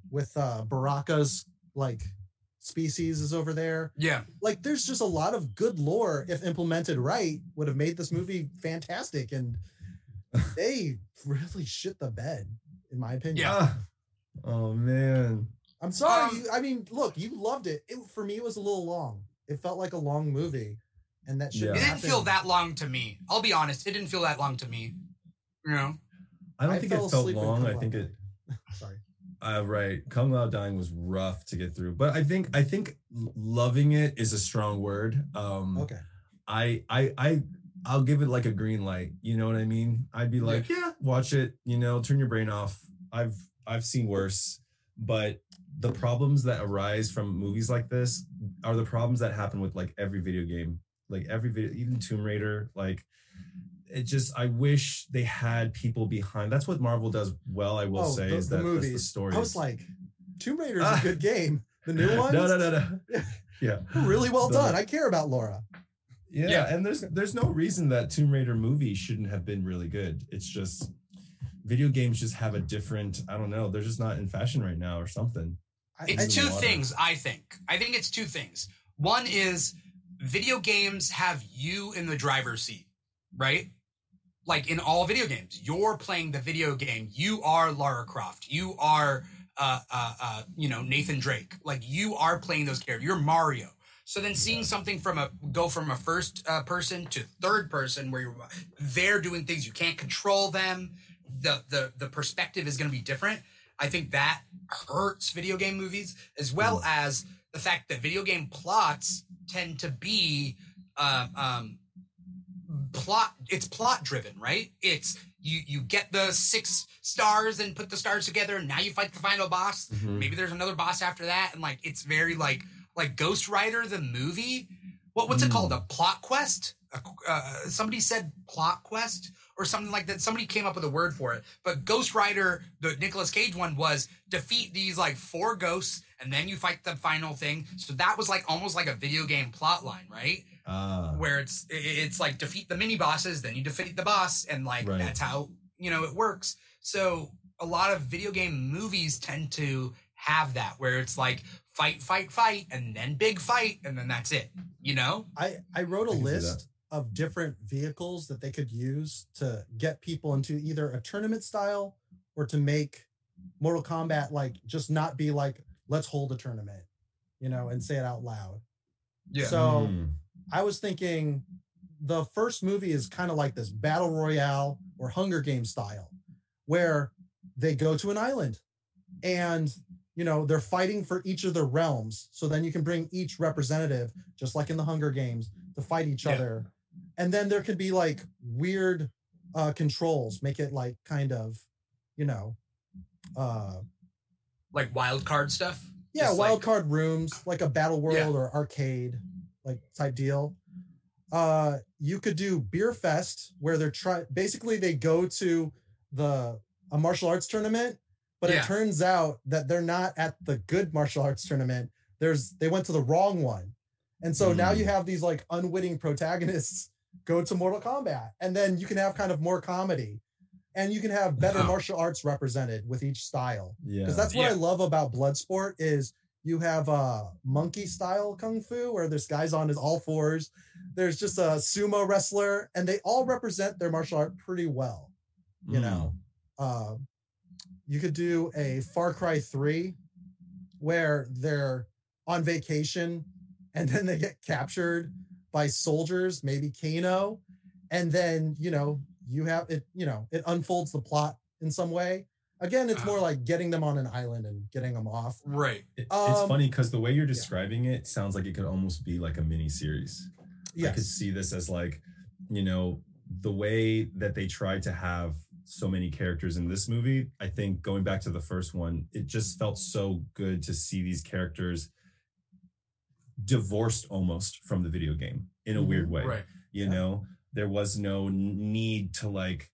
C: with uh Baraka's like species is over there.
A: Yeah.
C: Like there's just a lot of good lore if implemented right would have made this movie fantastic and [LAUGHS] they really shit the bed in my opinion.
A: Yeah.
B: Ah. oh man.
C: I'm sorry.
A: Um,
C: you, I mean, look, you loved it. it. For me, it was a little long. It felt like a long movie, and that should.
B: Yeah.
A: It didn't feel that long to me. I'll be honest. It didn't feel that long to me. You know?
B: I don't
C: I
B: think it felt long. I think it [LAUGHS]
C: Sorry.
B: Uh, right. Kung Lao dying was rough to get through, but I think I think loving it is a strong word. Um,
C: Okay.
B: I I I I'll give it like a green light. You know what I mean? I'd be like, yeah, watch it. You know, turn your brain off. I've I've seen worse, but the problems that arise from movies like this are the problems that happen with like every video game, like every video, even Tomb Raider. Like, it just I wish they had people behind. That's what Marvel does well. I will
C: Oh,
B: say
C: the-
B: is
C: the
B: that that's the story.
C: I was like, Tomb Raider is
B: Ah.
C: a good game. The new one? [LAUGHS]
B: No, no, no, no. [LAUGHS] Yeah.
C: really well
B: The-
C: done. I care about Laura.
B: Yeah,
A: Yeah.
B: and there's there's no reason that Tomb Raider movie shouldn't have been really good. It's just video games just have a different, I don't know, they're just not in fashion right now or something.
C: I,
A: It's two things, I think. I think it's two things. One is video games have you in the driver's seat, right? Like in all video games, you're playing the video game. You are Lara Croft. You are, uh, uh, uh, you know, Nathan Drake. Like you are playing those characters. You're Mario. So then seeing something from a go from a first uh, person to third person where you're they're doing things you can't control them. The the the perspective is going to be different. I think that hurts video game movies as well as the fact that video game plots tend to be um, um, plot. It's plot driven, right? It's you you get the six stars and put the stars together, and now you fight the final boss.
B: Mhm.
A: Maybe there's another boss after that, and like it's very like like Ghost Rider the movie. What what's it
B: Mm.
A: called? A plot quest? A, uh, somebody said plot quest or something like that. Somebody came up with a word for it. But Ghost Rider, the Nicolas Cage one, was defeat these like four ghosts and then you fight the final thing. So that was like almost like a video game plot line, right?
B: Ah,
A: Where it's it's like defeat the mini bosses, then you defeat the boss, and like
B: Right.
A: that's how you know it works. So a lot of video game movies tend to have that where it's like fight, fight, fight, and then big fight, and then that's it. You know?
C: I I wrote a
B: I
C: list of different vehicles that they could use to get people into either a tournament style or to make Mortal Kombat like just not be like let's hold a tournament, you know, and say it out loud. Yeah. So
B: Mm.
C: I was thinking the first movie is kind of like this battle royale or Hunger Game style, where they go to an island and you know they're fighting for each of the realms. So then you can bring each representative, just like in the Hunger Games, to fight each
A: Yeah.
C: other. And then there could be like weird uh controls, make it like kind of, you know, uh
A: Like wild card stuff.
C: yeah,
A: Just
C: wild
A: like-
C: card rooms, like a battle world
A: Yeah.
C: or arcade, like type deal. Uh, you could do beer fest where they're try basically they go to the a martial arts tournament, but
A: Yeah.
C: it turns out that they're not at the good martial arts tournament. There's they went to the wrong one, and so now
B: Hmm.
C: you have these like unwitting protagonists go to Mortal Kombat, and then you can have kind of more comedy, and you can have better
A: Huh.
C: martial arts represented with each style
B: Yeah.
C: because that's what I love about Bloodsport is You have uh monkey style kung fu where this guy's on his all fours. There's just a sumo wrestler, and they all represent their martial art pretty well. You
B: Mm.
C: know, uh, you could do a Far Cry 3 where they're on vacation and then they get captured by soldiers, maybe Kano, and then you know you have it. You know, it unfolds the plot in some way. Again, it's more
A: Ah.
C: like getting them on an island and getting them off.
A: Right.
B: It- it's
C: Um,
B: funny because the way you're describing it sounds like it could almost be like a mini series. Yeah. I could see this as like, you know, the way that they tried to have so many characters in this movie. I think going back to the first one, it just felt so good to see these characters divorced almost from the video game in a
C: Mhm.
B: weird way.
A: Right.
B: You
C: Yeah.
B: know, there was no need to like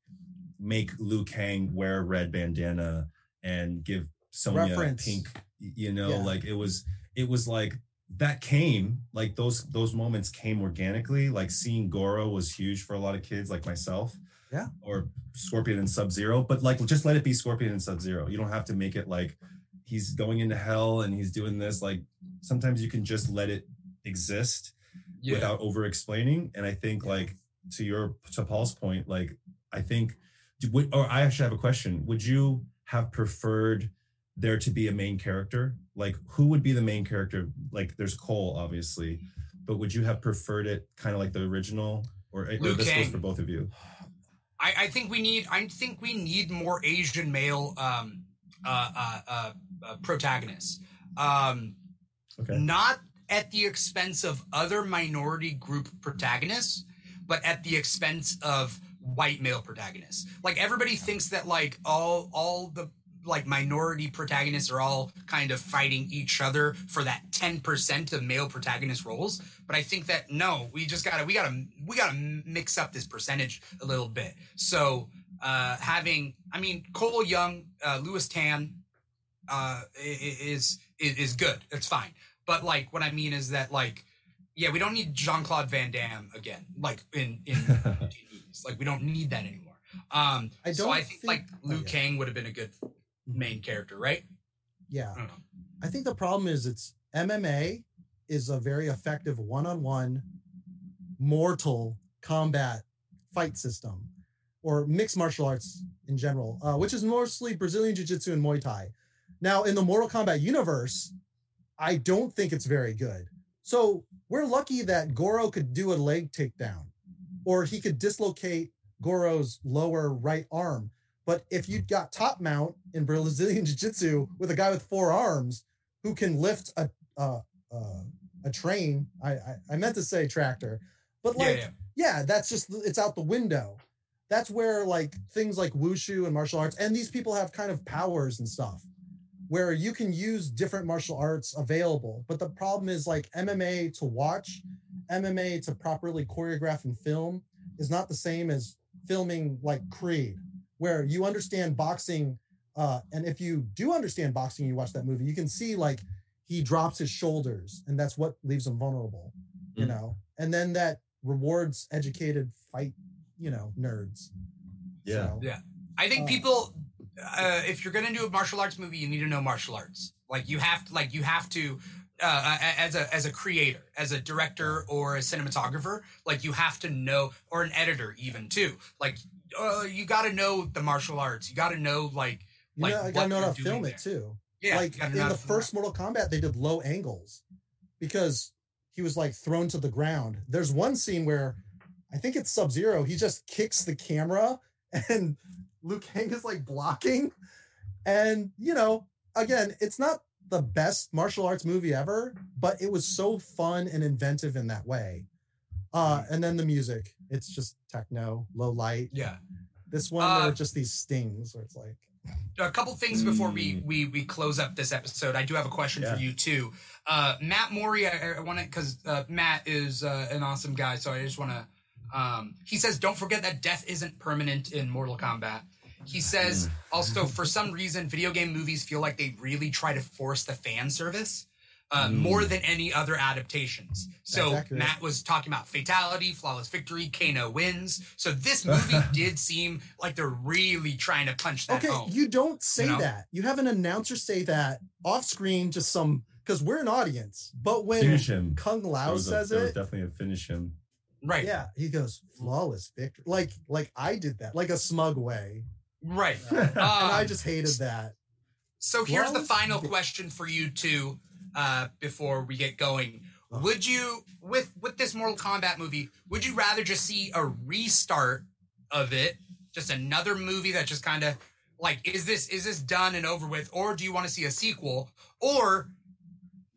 B: make Liu Kang wear a red bandana and give Sonya
C: Reference.
B: pink. You know,
C: Yeah.
B: like it was it was like that came like those those moments came organically. Like seeing Goro was huge for a lot of kids like myself.
C: Yeah.
B: Or Scorpion and Sub Zero, but like just let it be Scorpion and Sub Zero. You don't have to make it like he's going into hell and he's doing this. Like sometimes you can just let it exist
A: Yeah.
B: without over explaining. And I think like to your to Paul's point, like I think would or I actually have a question. Would you have preferred there to be a main character? Like who would be the main character? Like there's Cole, obviously, but would you have preferred it kind of like the original? Or, or this goes for both of you.
A: I, I think we need I think we need more Asian male um uh uh, uh, uh protagonists. Um
B: Okay.
A: not at the expense of other minority group protagonists, but at the expense of white male protagonists. Like everybody thinks that like all all the like minority protagonists are all kind of fighting each other for that 10% of male protagonist roles. But i think that no we just gotta we gotta we gotta mix up this percentage a little bit. So uh having i mean cole young uh lewis tan uh is is, is good. It's fine. But like what i mean is that like yeah we don't need jean-claude van damme again like in in [LAUGHS] movies like we don't need that anymore um
C: I don't
A: i think,
C: think-
A: like
C: oh,
A: liu
C: yeah.
A: kang would have been a good main character right
C: yeah.
A: I.
C: I think the problem is it's MMA is a very effective one-on-one mortal combat fight system or mixed martial arts in general, uh, which is mostly Brazilian Jiu-Jitsu and Muay Thai. Now, in the Mortal Kombat universe, I don't think it's very good. So we're lucky that Goro could do a leg takedown, or he could dislocate Goro's lower right arm. But if you'd got top mount in Brazilian [LAUGHS] Jiu-Jitsu with a guy with four arms who can lift a uh, uh, a train, I, I I meant to say tractor, but
A: yeah
C: like
A: yeah
C: yeah, that's just it's out the window. That's where like things like wushu and martial arts, and these people have kind of powers and stuff where you can use different martial arts available. But the problem is like MMA to watch, MMA to properly choreograph and film is not the same as filming like Creed, where you understand boxing. Uh, and if you do understand boxing, you watch that movie, you can see like he drops his shoulders, and that's what leaves him vulnerable, you
B: Mm.
C: know. And then that rewards educated fight, you know, nerds.
B: Yeah.
C: So,
A: Yeah. I think
C: Uh,
A: people, uh, if you're gonna do a martial arts movie, you need to know martial arts. Like you have to, like you have to, uh, as a as a creator, as a director or a cinematographer, like you have to know, or an editor even too. Like uh, you got to know the martial arts. You got to know like like
C: know, I
A: what
C: gotta know how to film
A: doing
C: it too.
A: Yeah,
C: like in the first Mortal Kombat, they did low angles because he was like thrown to the ground. There's one scene where I think it's Sub Zero. He just kicks the camera, [LAUGHS] and Liu Kang is like blocking. And you know, again, it's not the best martial arts movie ever, but it was so fun and inventive in that way. Uh, and then the music, it's just techno, low light.
A: Yeah.
C: This one,
A: Uh,
C: there are just these stings where it's like,
A: a couple things before we
B: Mm.
A: we we close up this episode. I do have a question
B: Yeah.
A: for you too, uh, Matt Mori. I, I want to because uh, Matt is uh, an awesome guy, so I just want to. Um, he says, "Don't forget that death isn't permanent in Mortal Kombat." He says, also, for some reason, video game movies feel like they really try to force the fan service uh,
B: Mm.
A: more than any other adaptations. So Matt was talking about fatality, flawless victory, Kano wins. So this movie [LAUGHS] did seem like they're really trying to punch that
C: Okay,
A: home.
C: you don't say
A: you know?
C: that. You have an announcer say that off screen, just some because we're an audience. But when
B: Finish him.
C: Kung Lao
B: was a-
C: says
B: was
C: it,
B: definitely a finish him.
A: Right.
C: yeah, he goes flawless victory. Like like I did that, like a smug way,
A: Right. [LAUGHS]
C: and I
A: Um,
C: just hated that.
A: So here's the final question for you two uh, before we get going.
C: Oh.
A: Would you, with with this Mortal Kombat movie, would you rather just see a restart of it, just another movie that just kind of like is this is this done and over with, or do you want to see a sequel? Or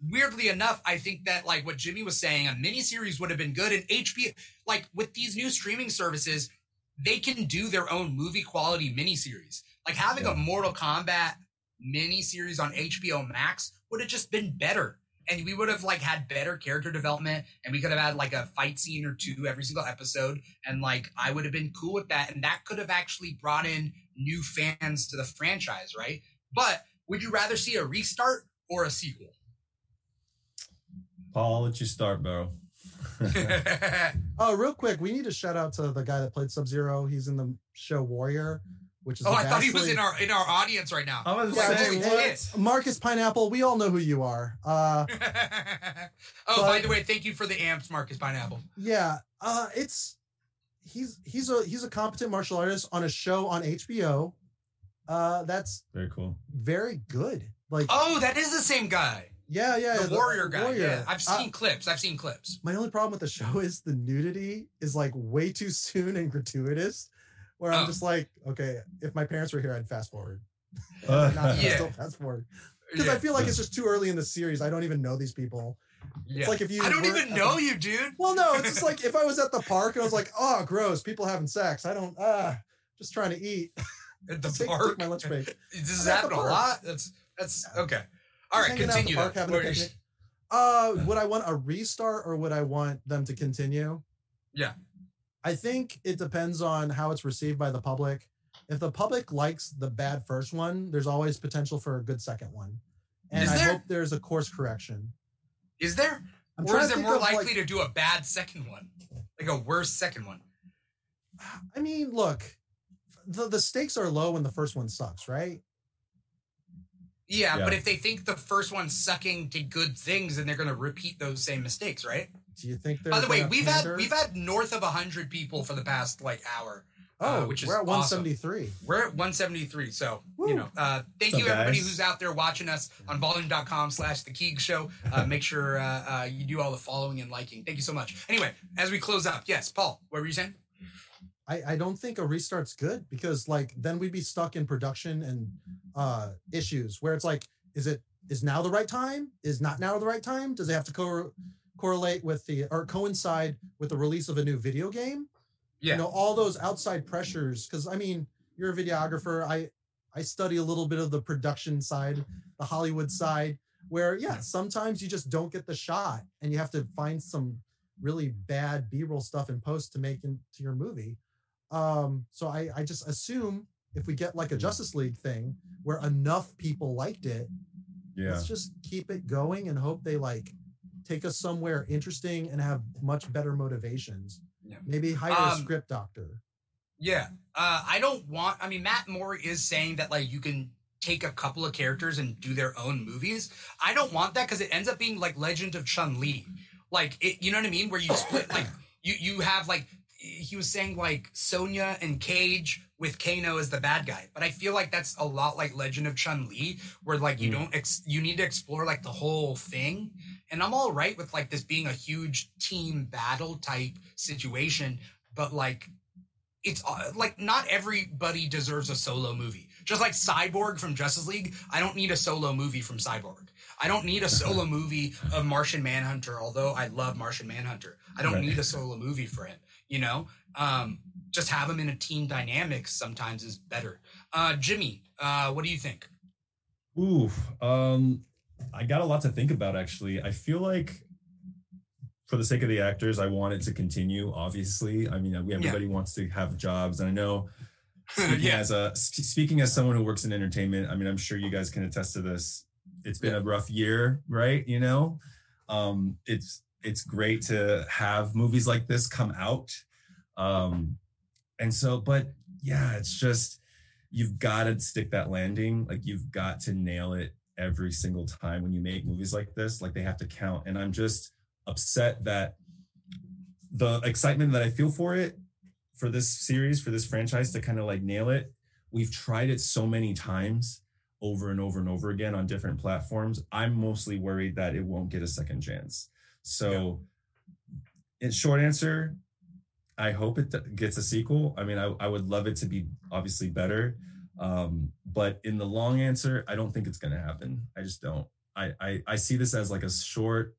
A: weirdly enough, I think that like what Jimmy was saying, a miniseries would have been good. And HBO, like with these new streaming services, they can do their own movie quality miniseries. Like having
B: Yeah.
A: a Mortal Kombat miniseries on HBO Max would have just been better. And we would have like had better character development and we could have had like a fight scene or two every single episode. And like I would have been cool with that. And that could have actually brought in new fans to the franchise, right? But would you rather see a restart or a sequel?
B: Paul, I'll let you start, bro. [LAUGHS]
C: Oh, real quick, we need to shout out to the guy that played Sub Zero. He's in the show Warrior, which is
A: oh,
C: the
A: I thought he was in our in our audience right now.
B: I was
C: Yeah,
B: saying, what?
C: Marcus Pineapple. We all know who you are. Uh, [LAUGHS]
A: oh, by the way, thank you for the amps, Marcus Pineapple.
C: yeah, uh, it's he's he's a he's a competent martial artist on a show on HBO. Uh, that's
B: Very cool.
C: very good. Like,
A: Oh, that is the same guy.
C: Yeah, yeah,
A: the warrior guy.
C: Warrior.
A: Yeah, I've
C: Uh,
A: seen clips. I've seen clips.
C: my only problem with the show is the nudity is like way too soon and gratuitous. Where I'm
A: Oh.
C: just like, okay, if my parents were here, I'd fast forward.
B: Uh, [LAUGHS]
C: Not
A: Yeah.
C: still fast forward because
A: yeah,
C: I feel like it's just too early in the series. I don't even know these people.
A: yeah.
C: like if you
A: I don't even know
C: the-
A: you, dude.
C: Well, no, it's just [LAUGHS] like if I was at the park and I was like, oh, gross, people having sex. I don't, ah, just trying to eat.
A: At the [LAUGHS]
C: Take- take
A: park.
C: my lunch break.
A: This is
C: I'm at the
A: happening a lot. That's that's okay. All right,
C: Just hanging out the
A: continue.
C: park,
A: though.
C: having a
A: What are you-
C: picnic. Uh, would I want a restart or would I want them to continue?
A: Yeah.
C: I think it depends on how it's received by the public. If the public likes the bad first one, there's always potential for a good second one. And
A: Is
C: I
A: there?
C: hope there's a course correction.
A: Is there?
C: I'm
A: or is there more
C: of, like-
A: likely to do a bad second one? Like a worse second one?
C: I mean, look, the, the stakes are low when the first one sucks, right?
A: Yeah,
B: Yeah.
A: but if they think the first one's sucking did good things, then they're going to repeat those same mistakes, right?
C: Do you think
A: By the way, we've had we've had north of hundred people for the past like hour.
C: oh,
A: uh, which is
C: we're at
A: awesome.
C: 173.
A: We're at 173. So, you know, uh, thank you everybody
B: guys?
A: who's out there watching us on volume.com slash the Keeg show. Uh, make sure uh, uh, you do all the following and liking. Thank you so much. Anyway, as we close up, yes, Paul, what were you saying?
C: I, I don't think a restart's good because like then we'd be stuck in production and uh issues where it's like, is it is now the right time? Is not now the right time? Does it have to co- correlate with the or coincide with the release of a new video game?
A: Yeah.
C: You know, all those outside pressures. Cause I mean, you're a videographer. I I study a little bit of the production side, the Hollywood side, where yeah, sometimes you just don't get the shot and you have to find some really bad B-roll stuff in post to make into your movie. Um, so I, I just assume if we get like a Justice League thing where enough people liked it,
B: yeah.
C: let's just keep it going and hope they like take us somewhere interesting and have much better motivations.
A: Yeah.
C: Maybe hire a
A: Um,
C: script doctor.
A: Yeah. Uh, I don't want, I mean, Matt Moore is saying that, like, you can take a couple of characters and do their own movies. I don't want that because it ends up being like Legend of Chun Li. Like, it, you know what I mean? Where you split, like, [COUGHS] you, you have, like, he was saying, like, Sonya and Cage with Kano as the bad guy. But I feel like that's a lot like Legend of Chun Li, where, like, you
B: Mm.
A: don't, ex- you need to explore, like, the whole thing. And I'm all right with, like, this being a huge team battle type situation. But, like, it's uh, like not everybody deserves a solo movie. Just like Cyborg from Justice League, I don't need a solo movie from Cyborg. I don't need a [LAUGHS] solo movie of Martian Manhunter, although I love Martian Manhunter. I don't
B: Right.
A: need a solo movie for him, you know? Um, just have them in a team dynamic sometimes is better. Uh, Jimmy, uh, what do you think?
B: Ooh, um, I got a lot to think about actually. I feel like for the sake of the actors, I want it to continue. Obviously, I mean, we everybody wants to have jobs, and I know. [LAUGHS] Speaking
A: Yeah.
B: as a speaking as someone who works in entertainment, I mean, I'm sure you guys can attest to this. It's been a rough year, right? You know, um, it's it's great to have movies like this come out, um, and so, but yeah, it's just you've got to stick that landing. Like you've got to nail it every single time when you make movies like this. Like they have to count, and I'm just upset that the excitement that I feel for it, for this series, for this franchise to kind of like nail it. We've tried it so many times over and over and over again on different platforms. I'm mostly worried that it won't get a second chance. So, in short answer, I hope it gets a sequel. I mean, I, I would love it to be obviously better. Um, but in the long answer, I don't think it's going to happen. I just don't. I, I I see this as like a short,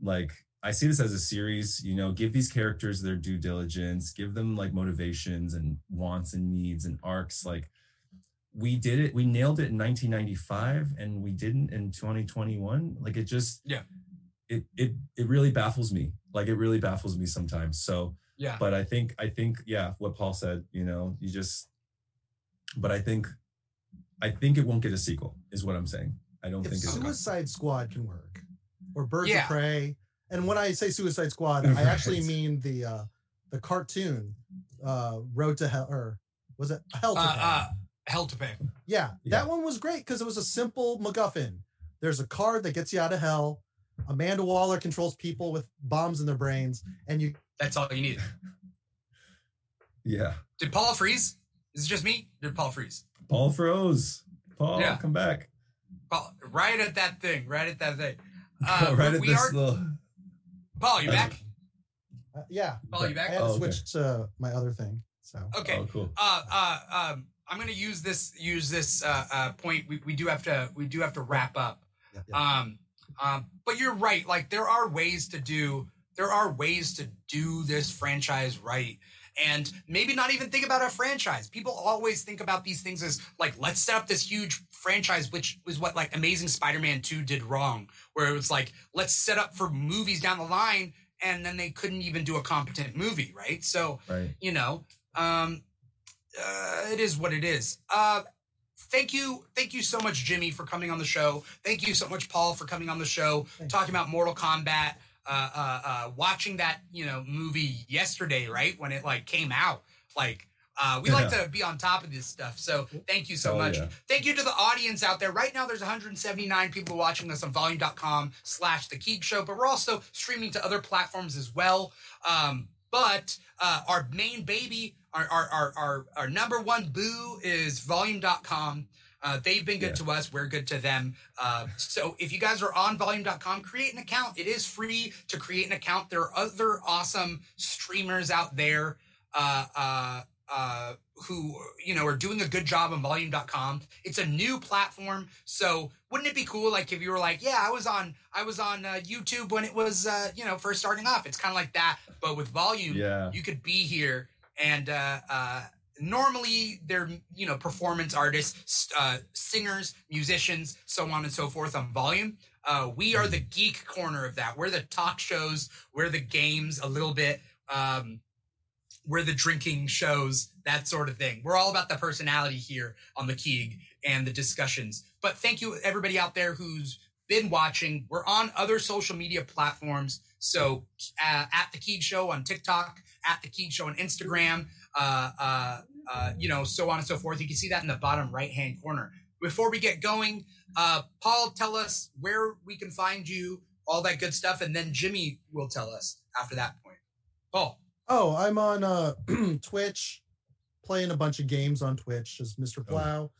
B: like I see this as a series. You know, give these characters their due diligence, give them like motivations and wants and needs and arcs. Like we did it, we nailed it in 1995, and we didn't in 2021. Like it just
A: Yeah.
B: It it it really baffles me. Like it really baffles me sometimes. So
A: Yeah.
B: but I think I think yeah, what Paul said, you know, you just but I think I think it won't get a sequel is what I'm saying. I don't
C: if
B: think it's
C: Suicide Squad can work, or Birds
A: Yeah.
C: of Prey, and when I say Suicide Squad, I actually mean the uh the cartoon, uh Road to Hell, or was it Hell to
A: Uh,
C: Hell?
A: uh, hell to pay.
C: Yeah,
B: Yeah.
C: that one was great because it was a simple MacGuffin. There's a card that gets you out of hell. Amanda Waller controls people with bombs in their brains, and you
A: That's all you need.
B: yeah.
A: Did Paul freeze? Is it just me? Did Paul freeze?
B: Paul froze. Paul,
A: Yeah.
B: come back.
A: Paul, right at that thing. Right at that thing. [LAUGHS] Uh,
B: right at
A: we
B: this
A: are.
B: little
A: Paul, you back?
C: uh, yeah,
A: Paul, you
C: I
A: back?
C: had to
B: Oh, okay.
C: switch to my other thing. So
A: Okay.
B: Oh, cool.
A: uh, uh, um, I'm gonna use this use this uh, uh, point. We, we do have to we do have to wrap up.
C: yeah, yeah.
A: Um, um, but you're right. Like there are ways to do there are ways to do this franchise right. And maybe not even think about a franchise. People always think about these things as like, let's set up this huge franchise, which was what like Amazing Spider-Man 2 did wrong, where it was like, let's set up for movies down the line, and then they couldn't even do a competent movie, right? So
B: Right.
A: you know um uh, it is what it is uh thank you thank you so much jimmy for coming on the show thank you so much paul for coming on the show talking about mortal kombat uh uh uh watching that you know movie yesterday right when it like came out like uh, we like to be on top of this stuff. So thank you so
B: Oh,
A: much.
B: yeah.
A: Thank you to the audience out there. Right now, there's 179 people watching us on volume.com slash the Keeg Show, but we're also streaming to other platforms as well. Um, but uh, our main baby, our, our, our, our, our number one boo is volume.com. Uh, they've been good
B: Yeah.
A: to us. We're good to them. Uh, so if you guys are on volume.com, create an account. It is free to create an account. There are other awesome streamers out there. Uh, uh, uh, who you know are doing a good job on volume.com it's a new platform so wouldn't it be cool like if you were like yeah i was on i was on uh, youtube when it was uh, you know first starting off it's kind of like that but with volume
B: Yeah.
A: you could be here and uh, uh, normally they're you know performance artists uh, singers musicians so on and so forth on volume. Uh, we are the geek corner of that. We're the talk shows. We're the games a little bit. Um, we're the drinking shows that sort of thing. We're all about the personality here on the keeg and the discussions. But thank you everybody out there who's been watching. We're on other social media platforms. So uh, at the keeg show on tiktok at the keeg show on instagram uh, uh, uh, you know so on and so forth you can see that in the bottom right hand corner before we get going uh, paul tell us where we can find you all that good stuff and then jimmy will tell us after that point paul
C: Oh, I'm on uh [CLEARS THROAT] Twitch, playing a bunch of games on Twitch as Mr. Plow.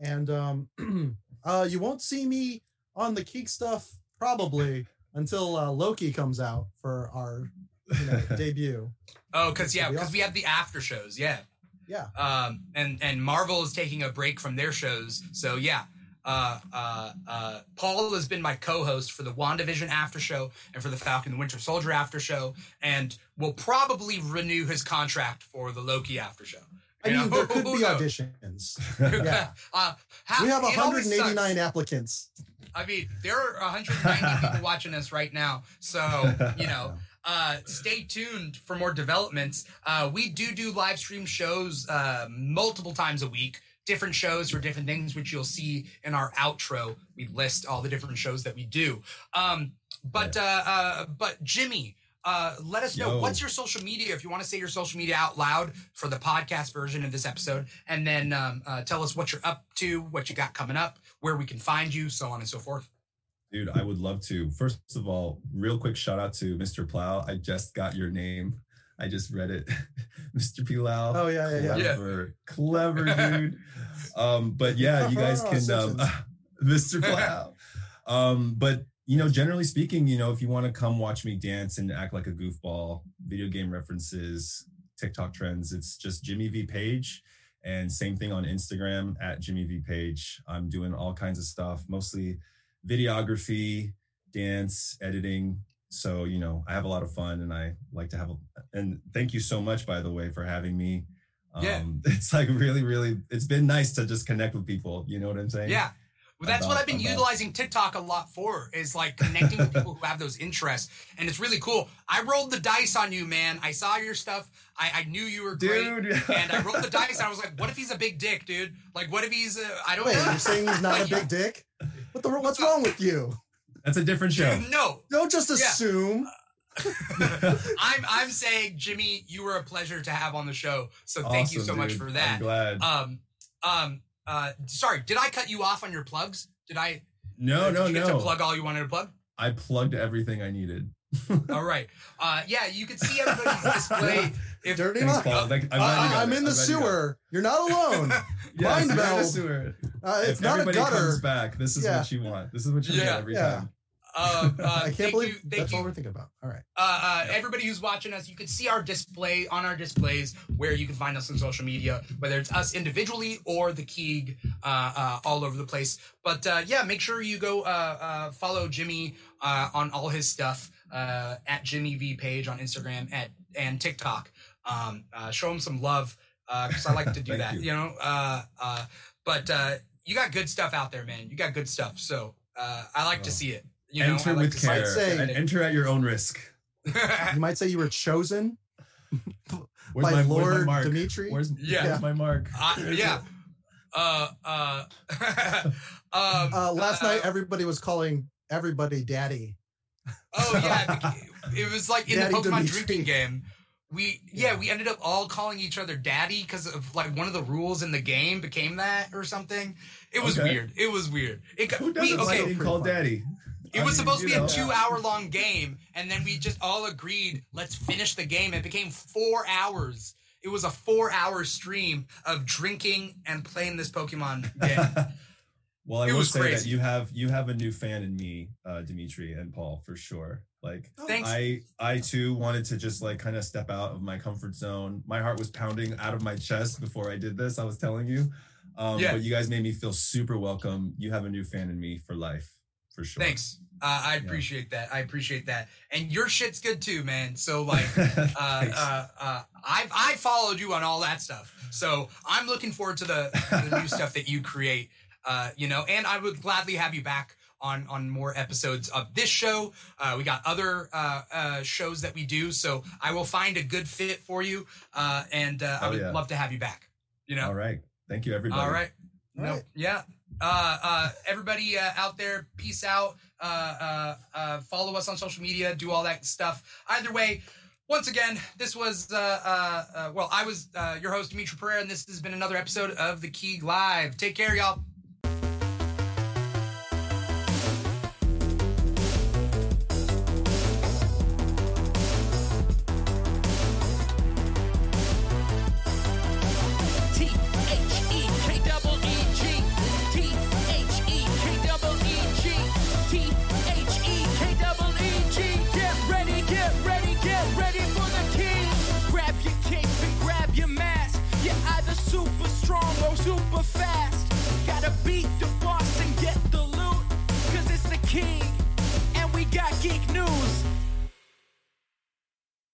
C: And um [CLEARS THROAT] uh you won't see me on the Keeg stuff probably until uh Loki comes out for our you know [LAUGHS] debut.
A: Oh, because yeah, because we have the after shows, yeah.
C: Yeah.
A: Um, and and Marvel is taking a break from their shows, so yeah. Uh, uh, uh, Paul has been my co-host for the WandaVision after show and for the Falcon the Winter Soldier after show, and will probably renew his contract for the Loki after show.
C: I
A: You
C: mean
A: know,
C: there could be auditions. [LAUGHS]
A: yeah. Uh, how,
C: We have
A: it
C: 189 applicants.
A: I mean, there are 190 people [LAUGHS] watching us right now, so you know. Uh, stay tuned for more developments. Uh, we do do live stream shows uh, multiple times a week, different shows for different things, which you'll see in our outro. We list all the different shows that we do. Um, but uh, uh, but Jimmy, uh, let us know
B: Yo.
A: what's your social media if you want to say your social media out loud for the podcast version of this episode, and then um, uh, tell us what you're up to, what you got coming up, where we can find you, so on and so forth.
B: Dude, I would love to. First of all, real quick shout out to Mr. Plow. I just got your name. I just read it. [LAUGHS] Mr. Plow.
C: Oh, yeah, yeah, yeah.
A: Yeah.
B: Clever, clever dude. [LAUGHS] Um, but yeah, you guys [LAUGHS] can um, Mr. Plow. Um, but you know, generally speaking, you know, if you want to come watch me dance and act like a goofball, video game references, TikTok trends, it's just Jimmy V Page. And same thing on Instagram at Jimmy V Page. I'm doing all kinds of stuff, mostly videography, dance, editing. So, you know, I have a lot of fun and I like to have a, and thank you so much, by the way, for having me. Um,
A: Yeah. [LAUGHS]
B: It's like really, really, it's been nice to just connect with people. You know what I'm saying?
A: Yeah. Well, that's what I've been
B: about-
A: utilizing TikTok a lot for is like connecting with people who have those interests. And it's really cool. I rolled the dice on you, man. I saw your stuff. I, I knew you were great.
B: Dude.
A: And I rolled the [LAUGHS] dice and I was like, what if he's a big dick, dude? Like, what if he's, uh, I don't
C: Wait,
A: know.
C: you're saying he's [LAUGHS] not a big dick? What the? What's wrong with you?
B: That's a different show. [LAUGHS]
A: No,
C: Don't just
A: Yeah.
C: assume. [LAUGHS]
A: I'm I'm saying, Jimmy, you were a pleasure to have on the show. So thank you
B: Awesome,
A: so much
B: dude.
A: for
B: I'm
A: that.
B: glad.
A: Um, um, uh, sorry, did I cut you off on your plugs? Did I?
B: no,
A: did
B: no,
A: you get
B: no.
A: To plug all you wanted to plug.
B: I plugged everything I needed. [LAUGHS]
A: All right. Uh, yeah, you can see everybody's [LAUGHS] display. If
C: Dirty
B: Thanks,
C: Mike.
B: Paul. Like, I'm, glad you
C: I,
B: got
C: I'm
B: it.
C: in the
B: I'm glad you got it.
C: sewer. You're not alone. [LAUGHS]
B: Yes,
C: Mind
B: you're in the
C: meld.
B: sewer.
C: Uh, it's
B: if
C: not a
B: everybody
C: gutter.
B: comes back, this is
C: Yeah.
B: what you want. This is what you
A: Yeah.
B: get every
C: Yeah.
B: time.
A: uh, uh,
C: I can't believe
A: you, thank
C: that's
A: you,
C: what we're thinking about. All right.
A: uh, uh, everybody who's watching us, you can see our display on our displays where you can find us on social media, whether it's us individually or the Keeg uh, uh, all over the place. But uh, yeah, make sure you go uh, uh, follow Jimmy uh, on all his stuff uh, at Jimmy V page on Instagram at and TikTok. Um, uh, show him some love because I like to do [LAUGHS] that.
B: you.
A: You, know, uh, uh, but uh, you got good stuff out there, man. You got good stuff, so uh, I like to see it. You know,
B: enter
A: I like
B: with
A: to
B: care
C: say-
B: and enter at your own risk. [LAUGHS]
C: You might say you were chosen [LAUGHS]
B: Where's
C: by
B: my, where's my
C: Lord
B: mark?
C: Dimithri.
B: Where's,
A: Yeah.
B: where's my mark?
A: Uh, yeah. Uh, uh, um,
C: uh, last
A: uh,
C: night, everybody was calling everybody daddy.
A: Oh yeah, [LAUGHS] it was like in
C: Daddy
A: the Pokemon
C: Dimithri.
A: drinking game. We yeah, we ended up all calling each other daddy because of like one of the rules in the game became that or something. It was
B: Okay.
A: weird. It was weird. It got,
B: Who doesn't
A: okay.
B: like being called daddy?
A: It
B: I
A: was
B: mean,
A: supposed to be
B: know.
A: a two hour long game, and then we just all agreed, let's finish the game. It became four hours. It was a four hour stream of drinking and playing this Pokemon [LAUGHS] game.
B: Well, I
A: It
B: will
A: was
B: say
A: crazy.
B: that you have you have a new fan in me, uh, Dimithri and Paul, for sure. Like
A: Thanks.
B: I I too wanted to just like kind of step out of my comfort zone. My heart was pounding out of my chest before I did this. I was telling you. Um,
A: Yeah.
B: but you guys made me feel super welcome. You have a new fan in me for life, for sure.
A: Thanks. Uh, I appreciate that. I appreciate that. And your shit's good too, man. So like, [LAUGHS] uh, uh, uh, I've I followed you on all that stuff. So I'm looking forward to the, the new [LAUGHS] stuff that you create. Uh, you know, and I would gladly have you back on on more episodes of this show. Uh, we got other uh, uh, shows that we do, so I will find a good fit for you, uh, and uh, I would
B: yeah.
A: love to have you back. You know,
B: All right. Thank you, everybody.
A: all right.
C: All
A: no,
C: right.
A: yeah. Uh, uh, everybody uh, out there, peace out. Uh, uh, uh, follow us on social media. Do all that stuff. Either way, once again, this was uh, uh, uh, well, I was uh, your host Dimithri Perera, and this has been another episode of the Keeg Live. Take care, y'all.
D: Strong or super fast. Gotta beat the boss and get the loot. Cause it's the king.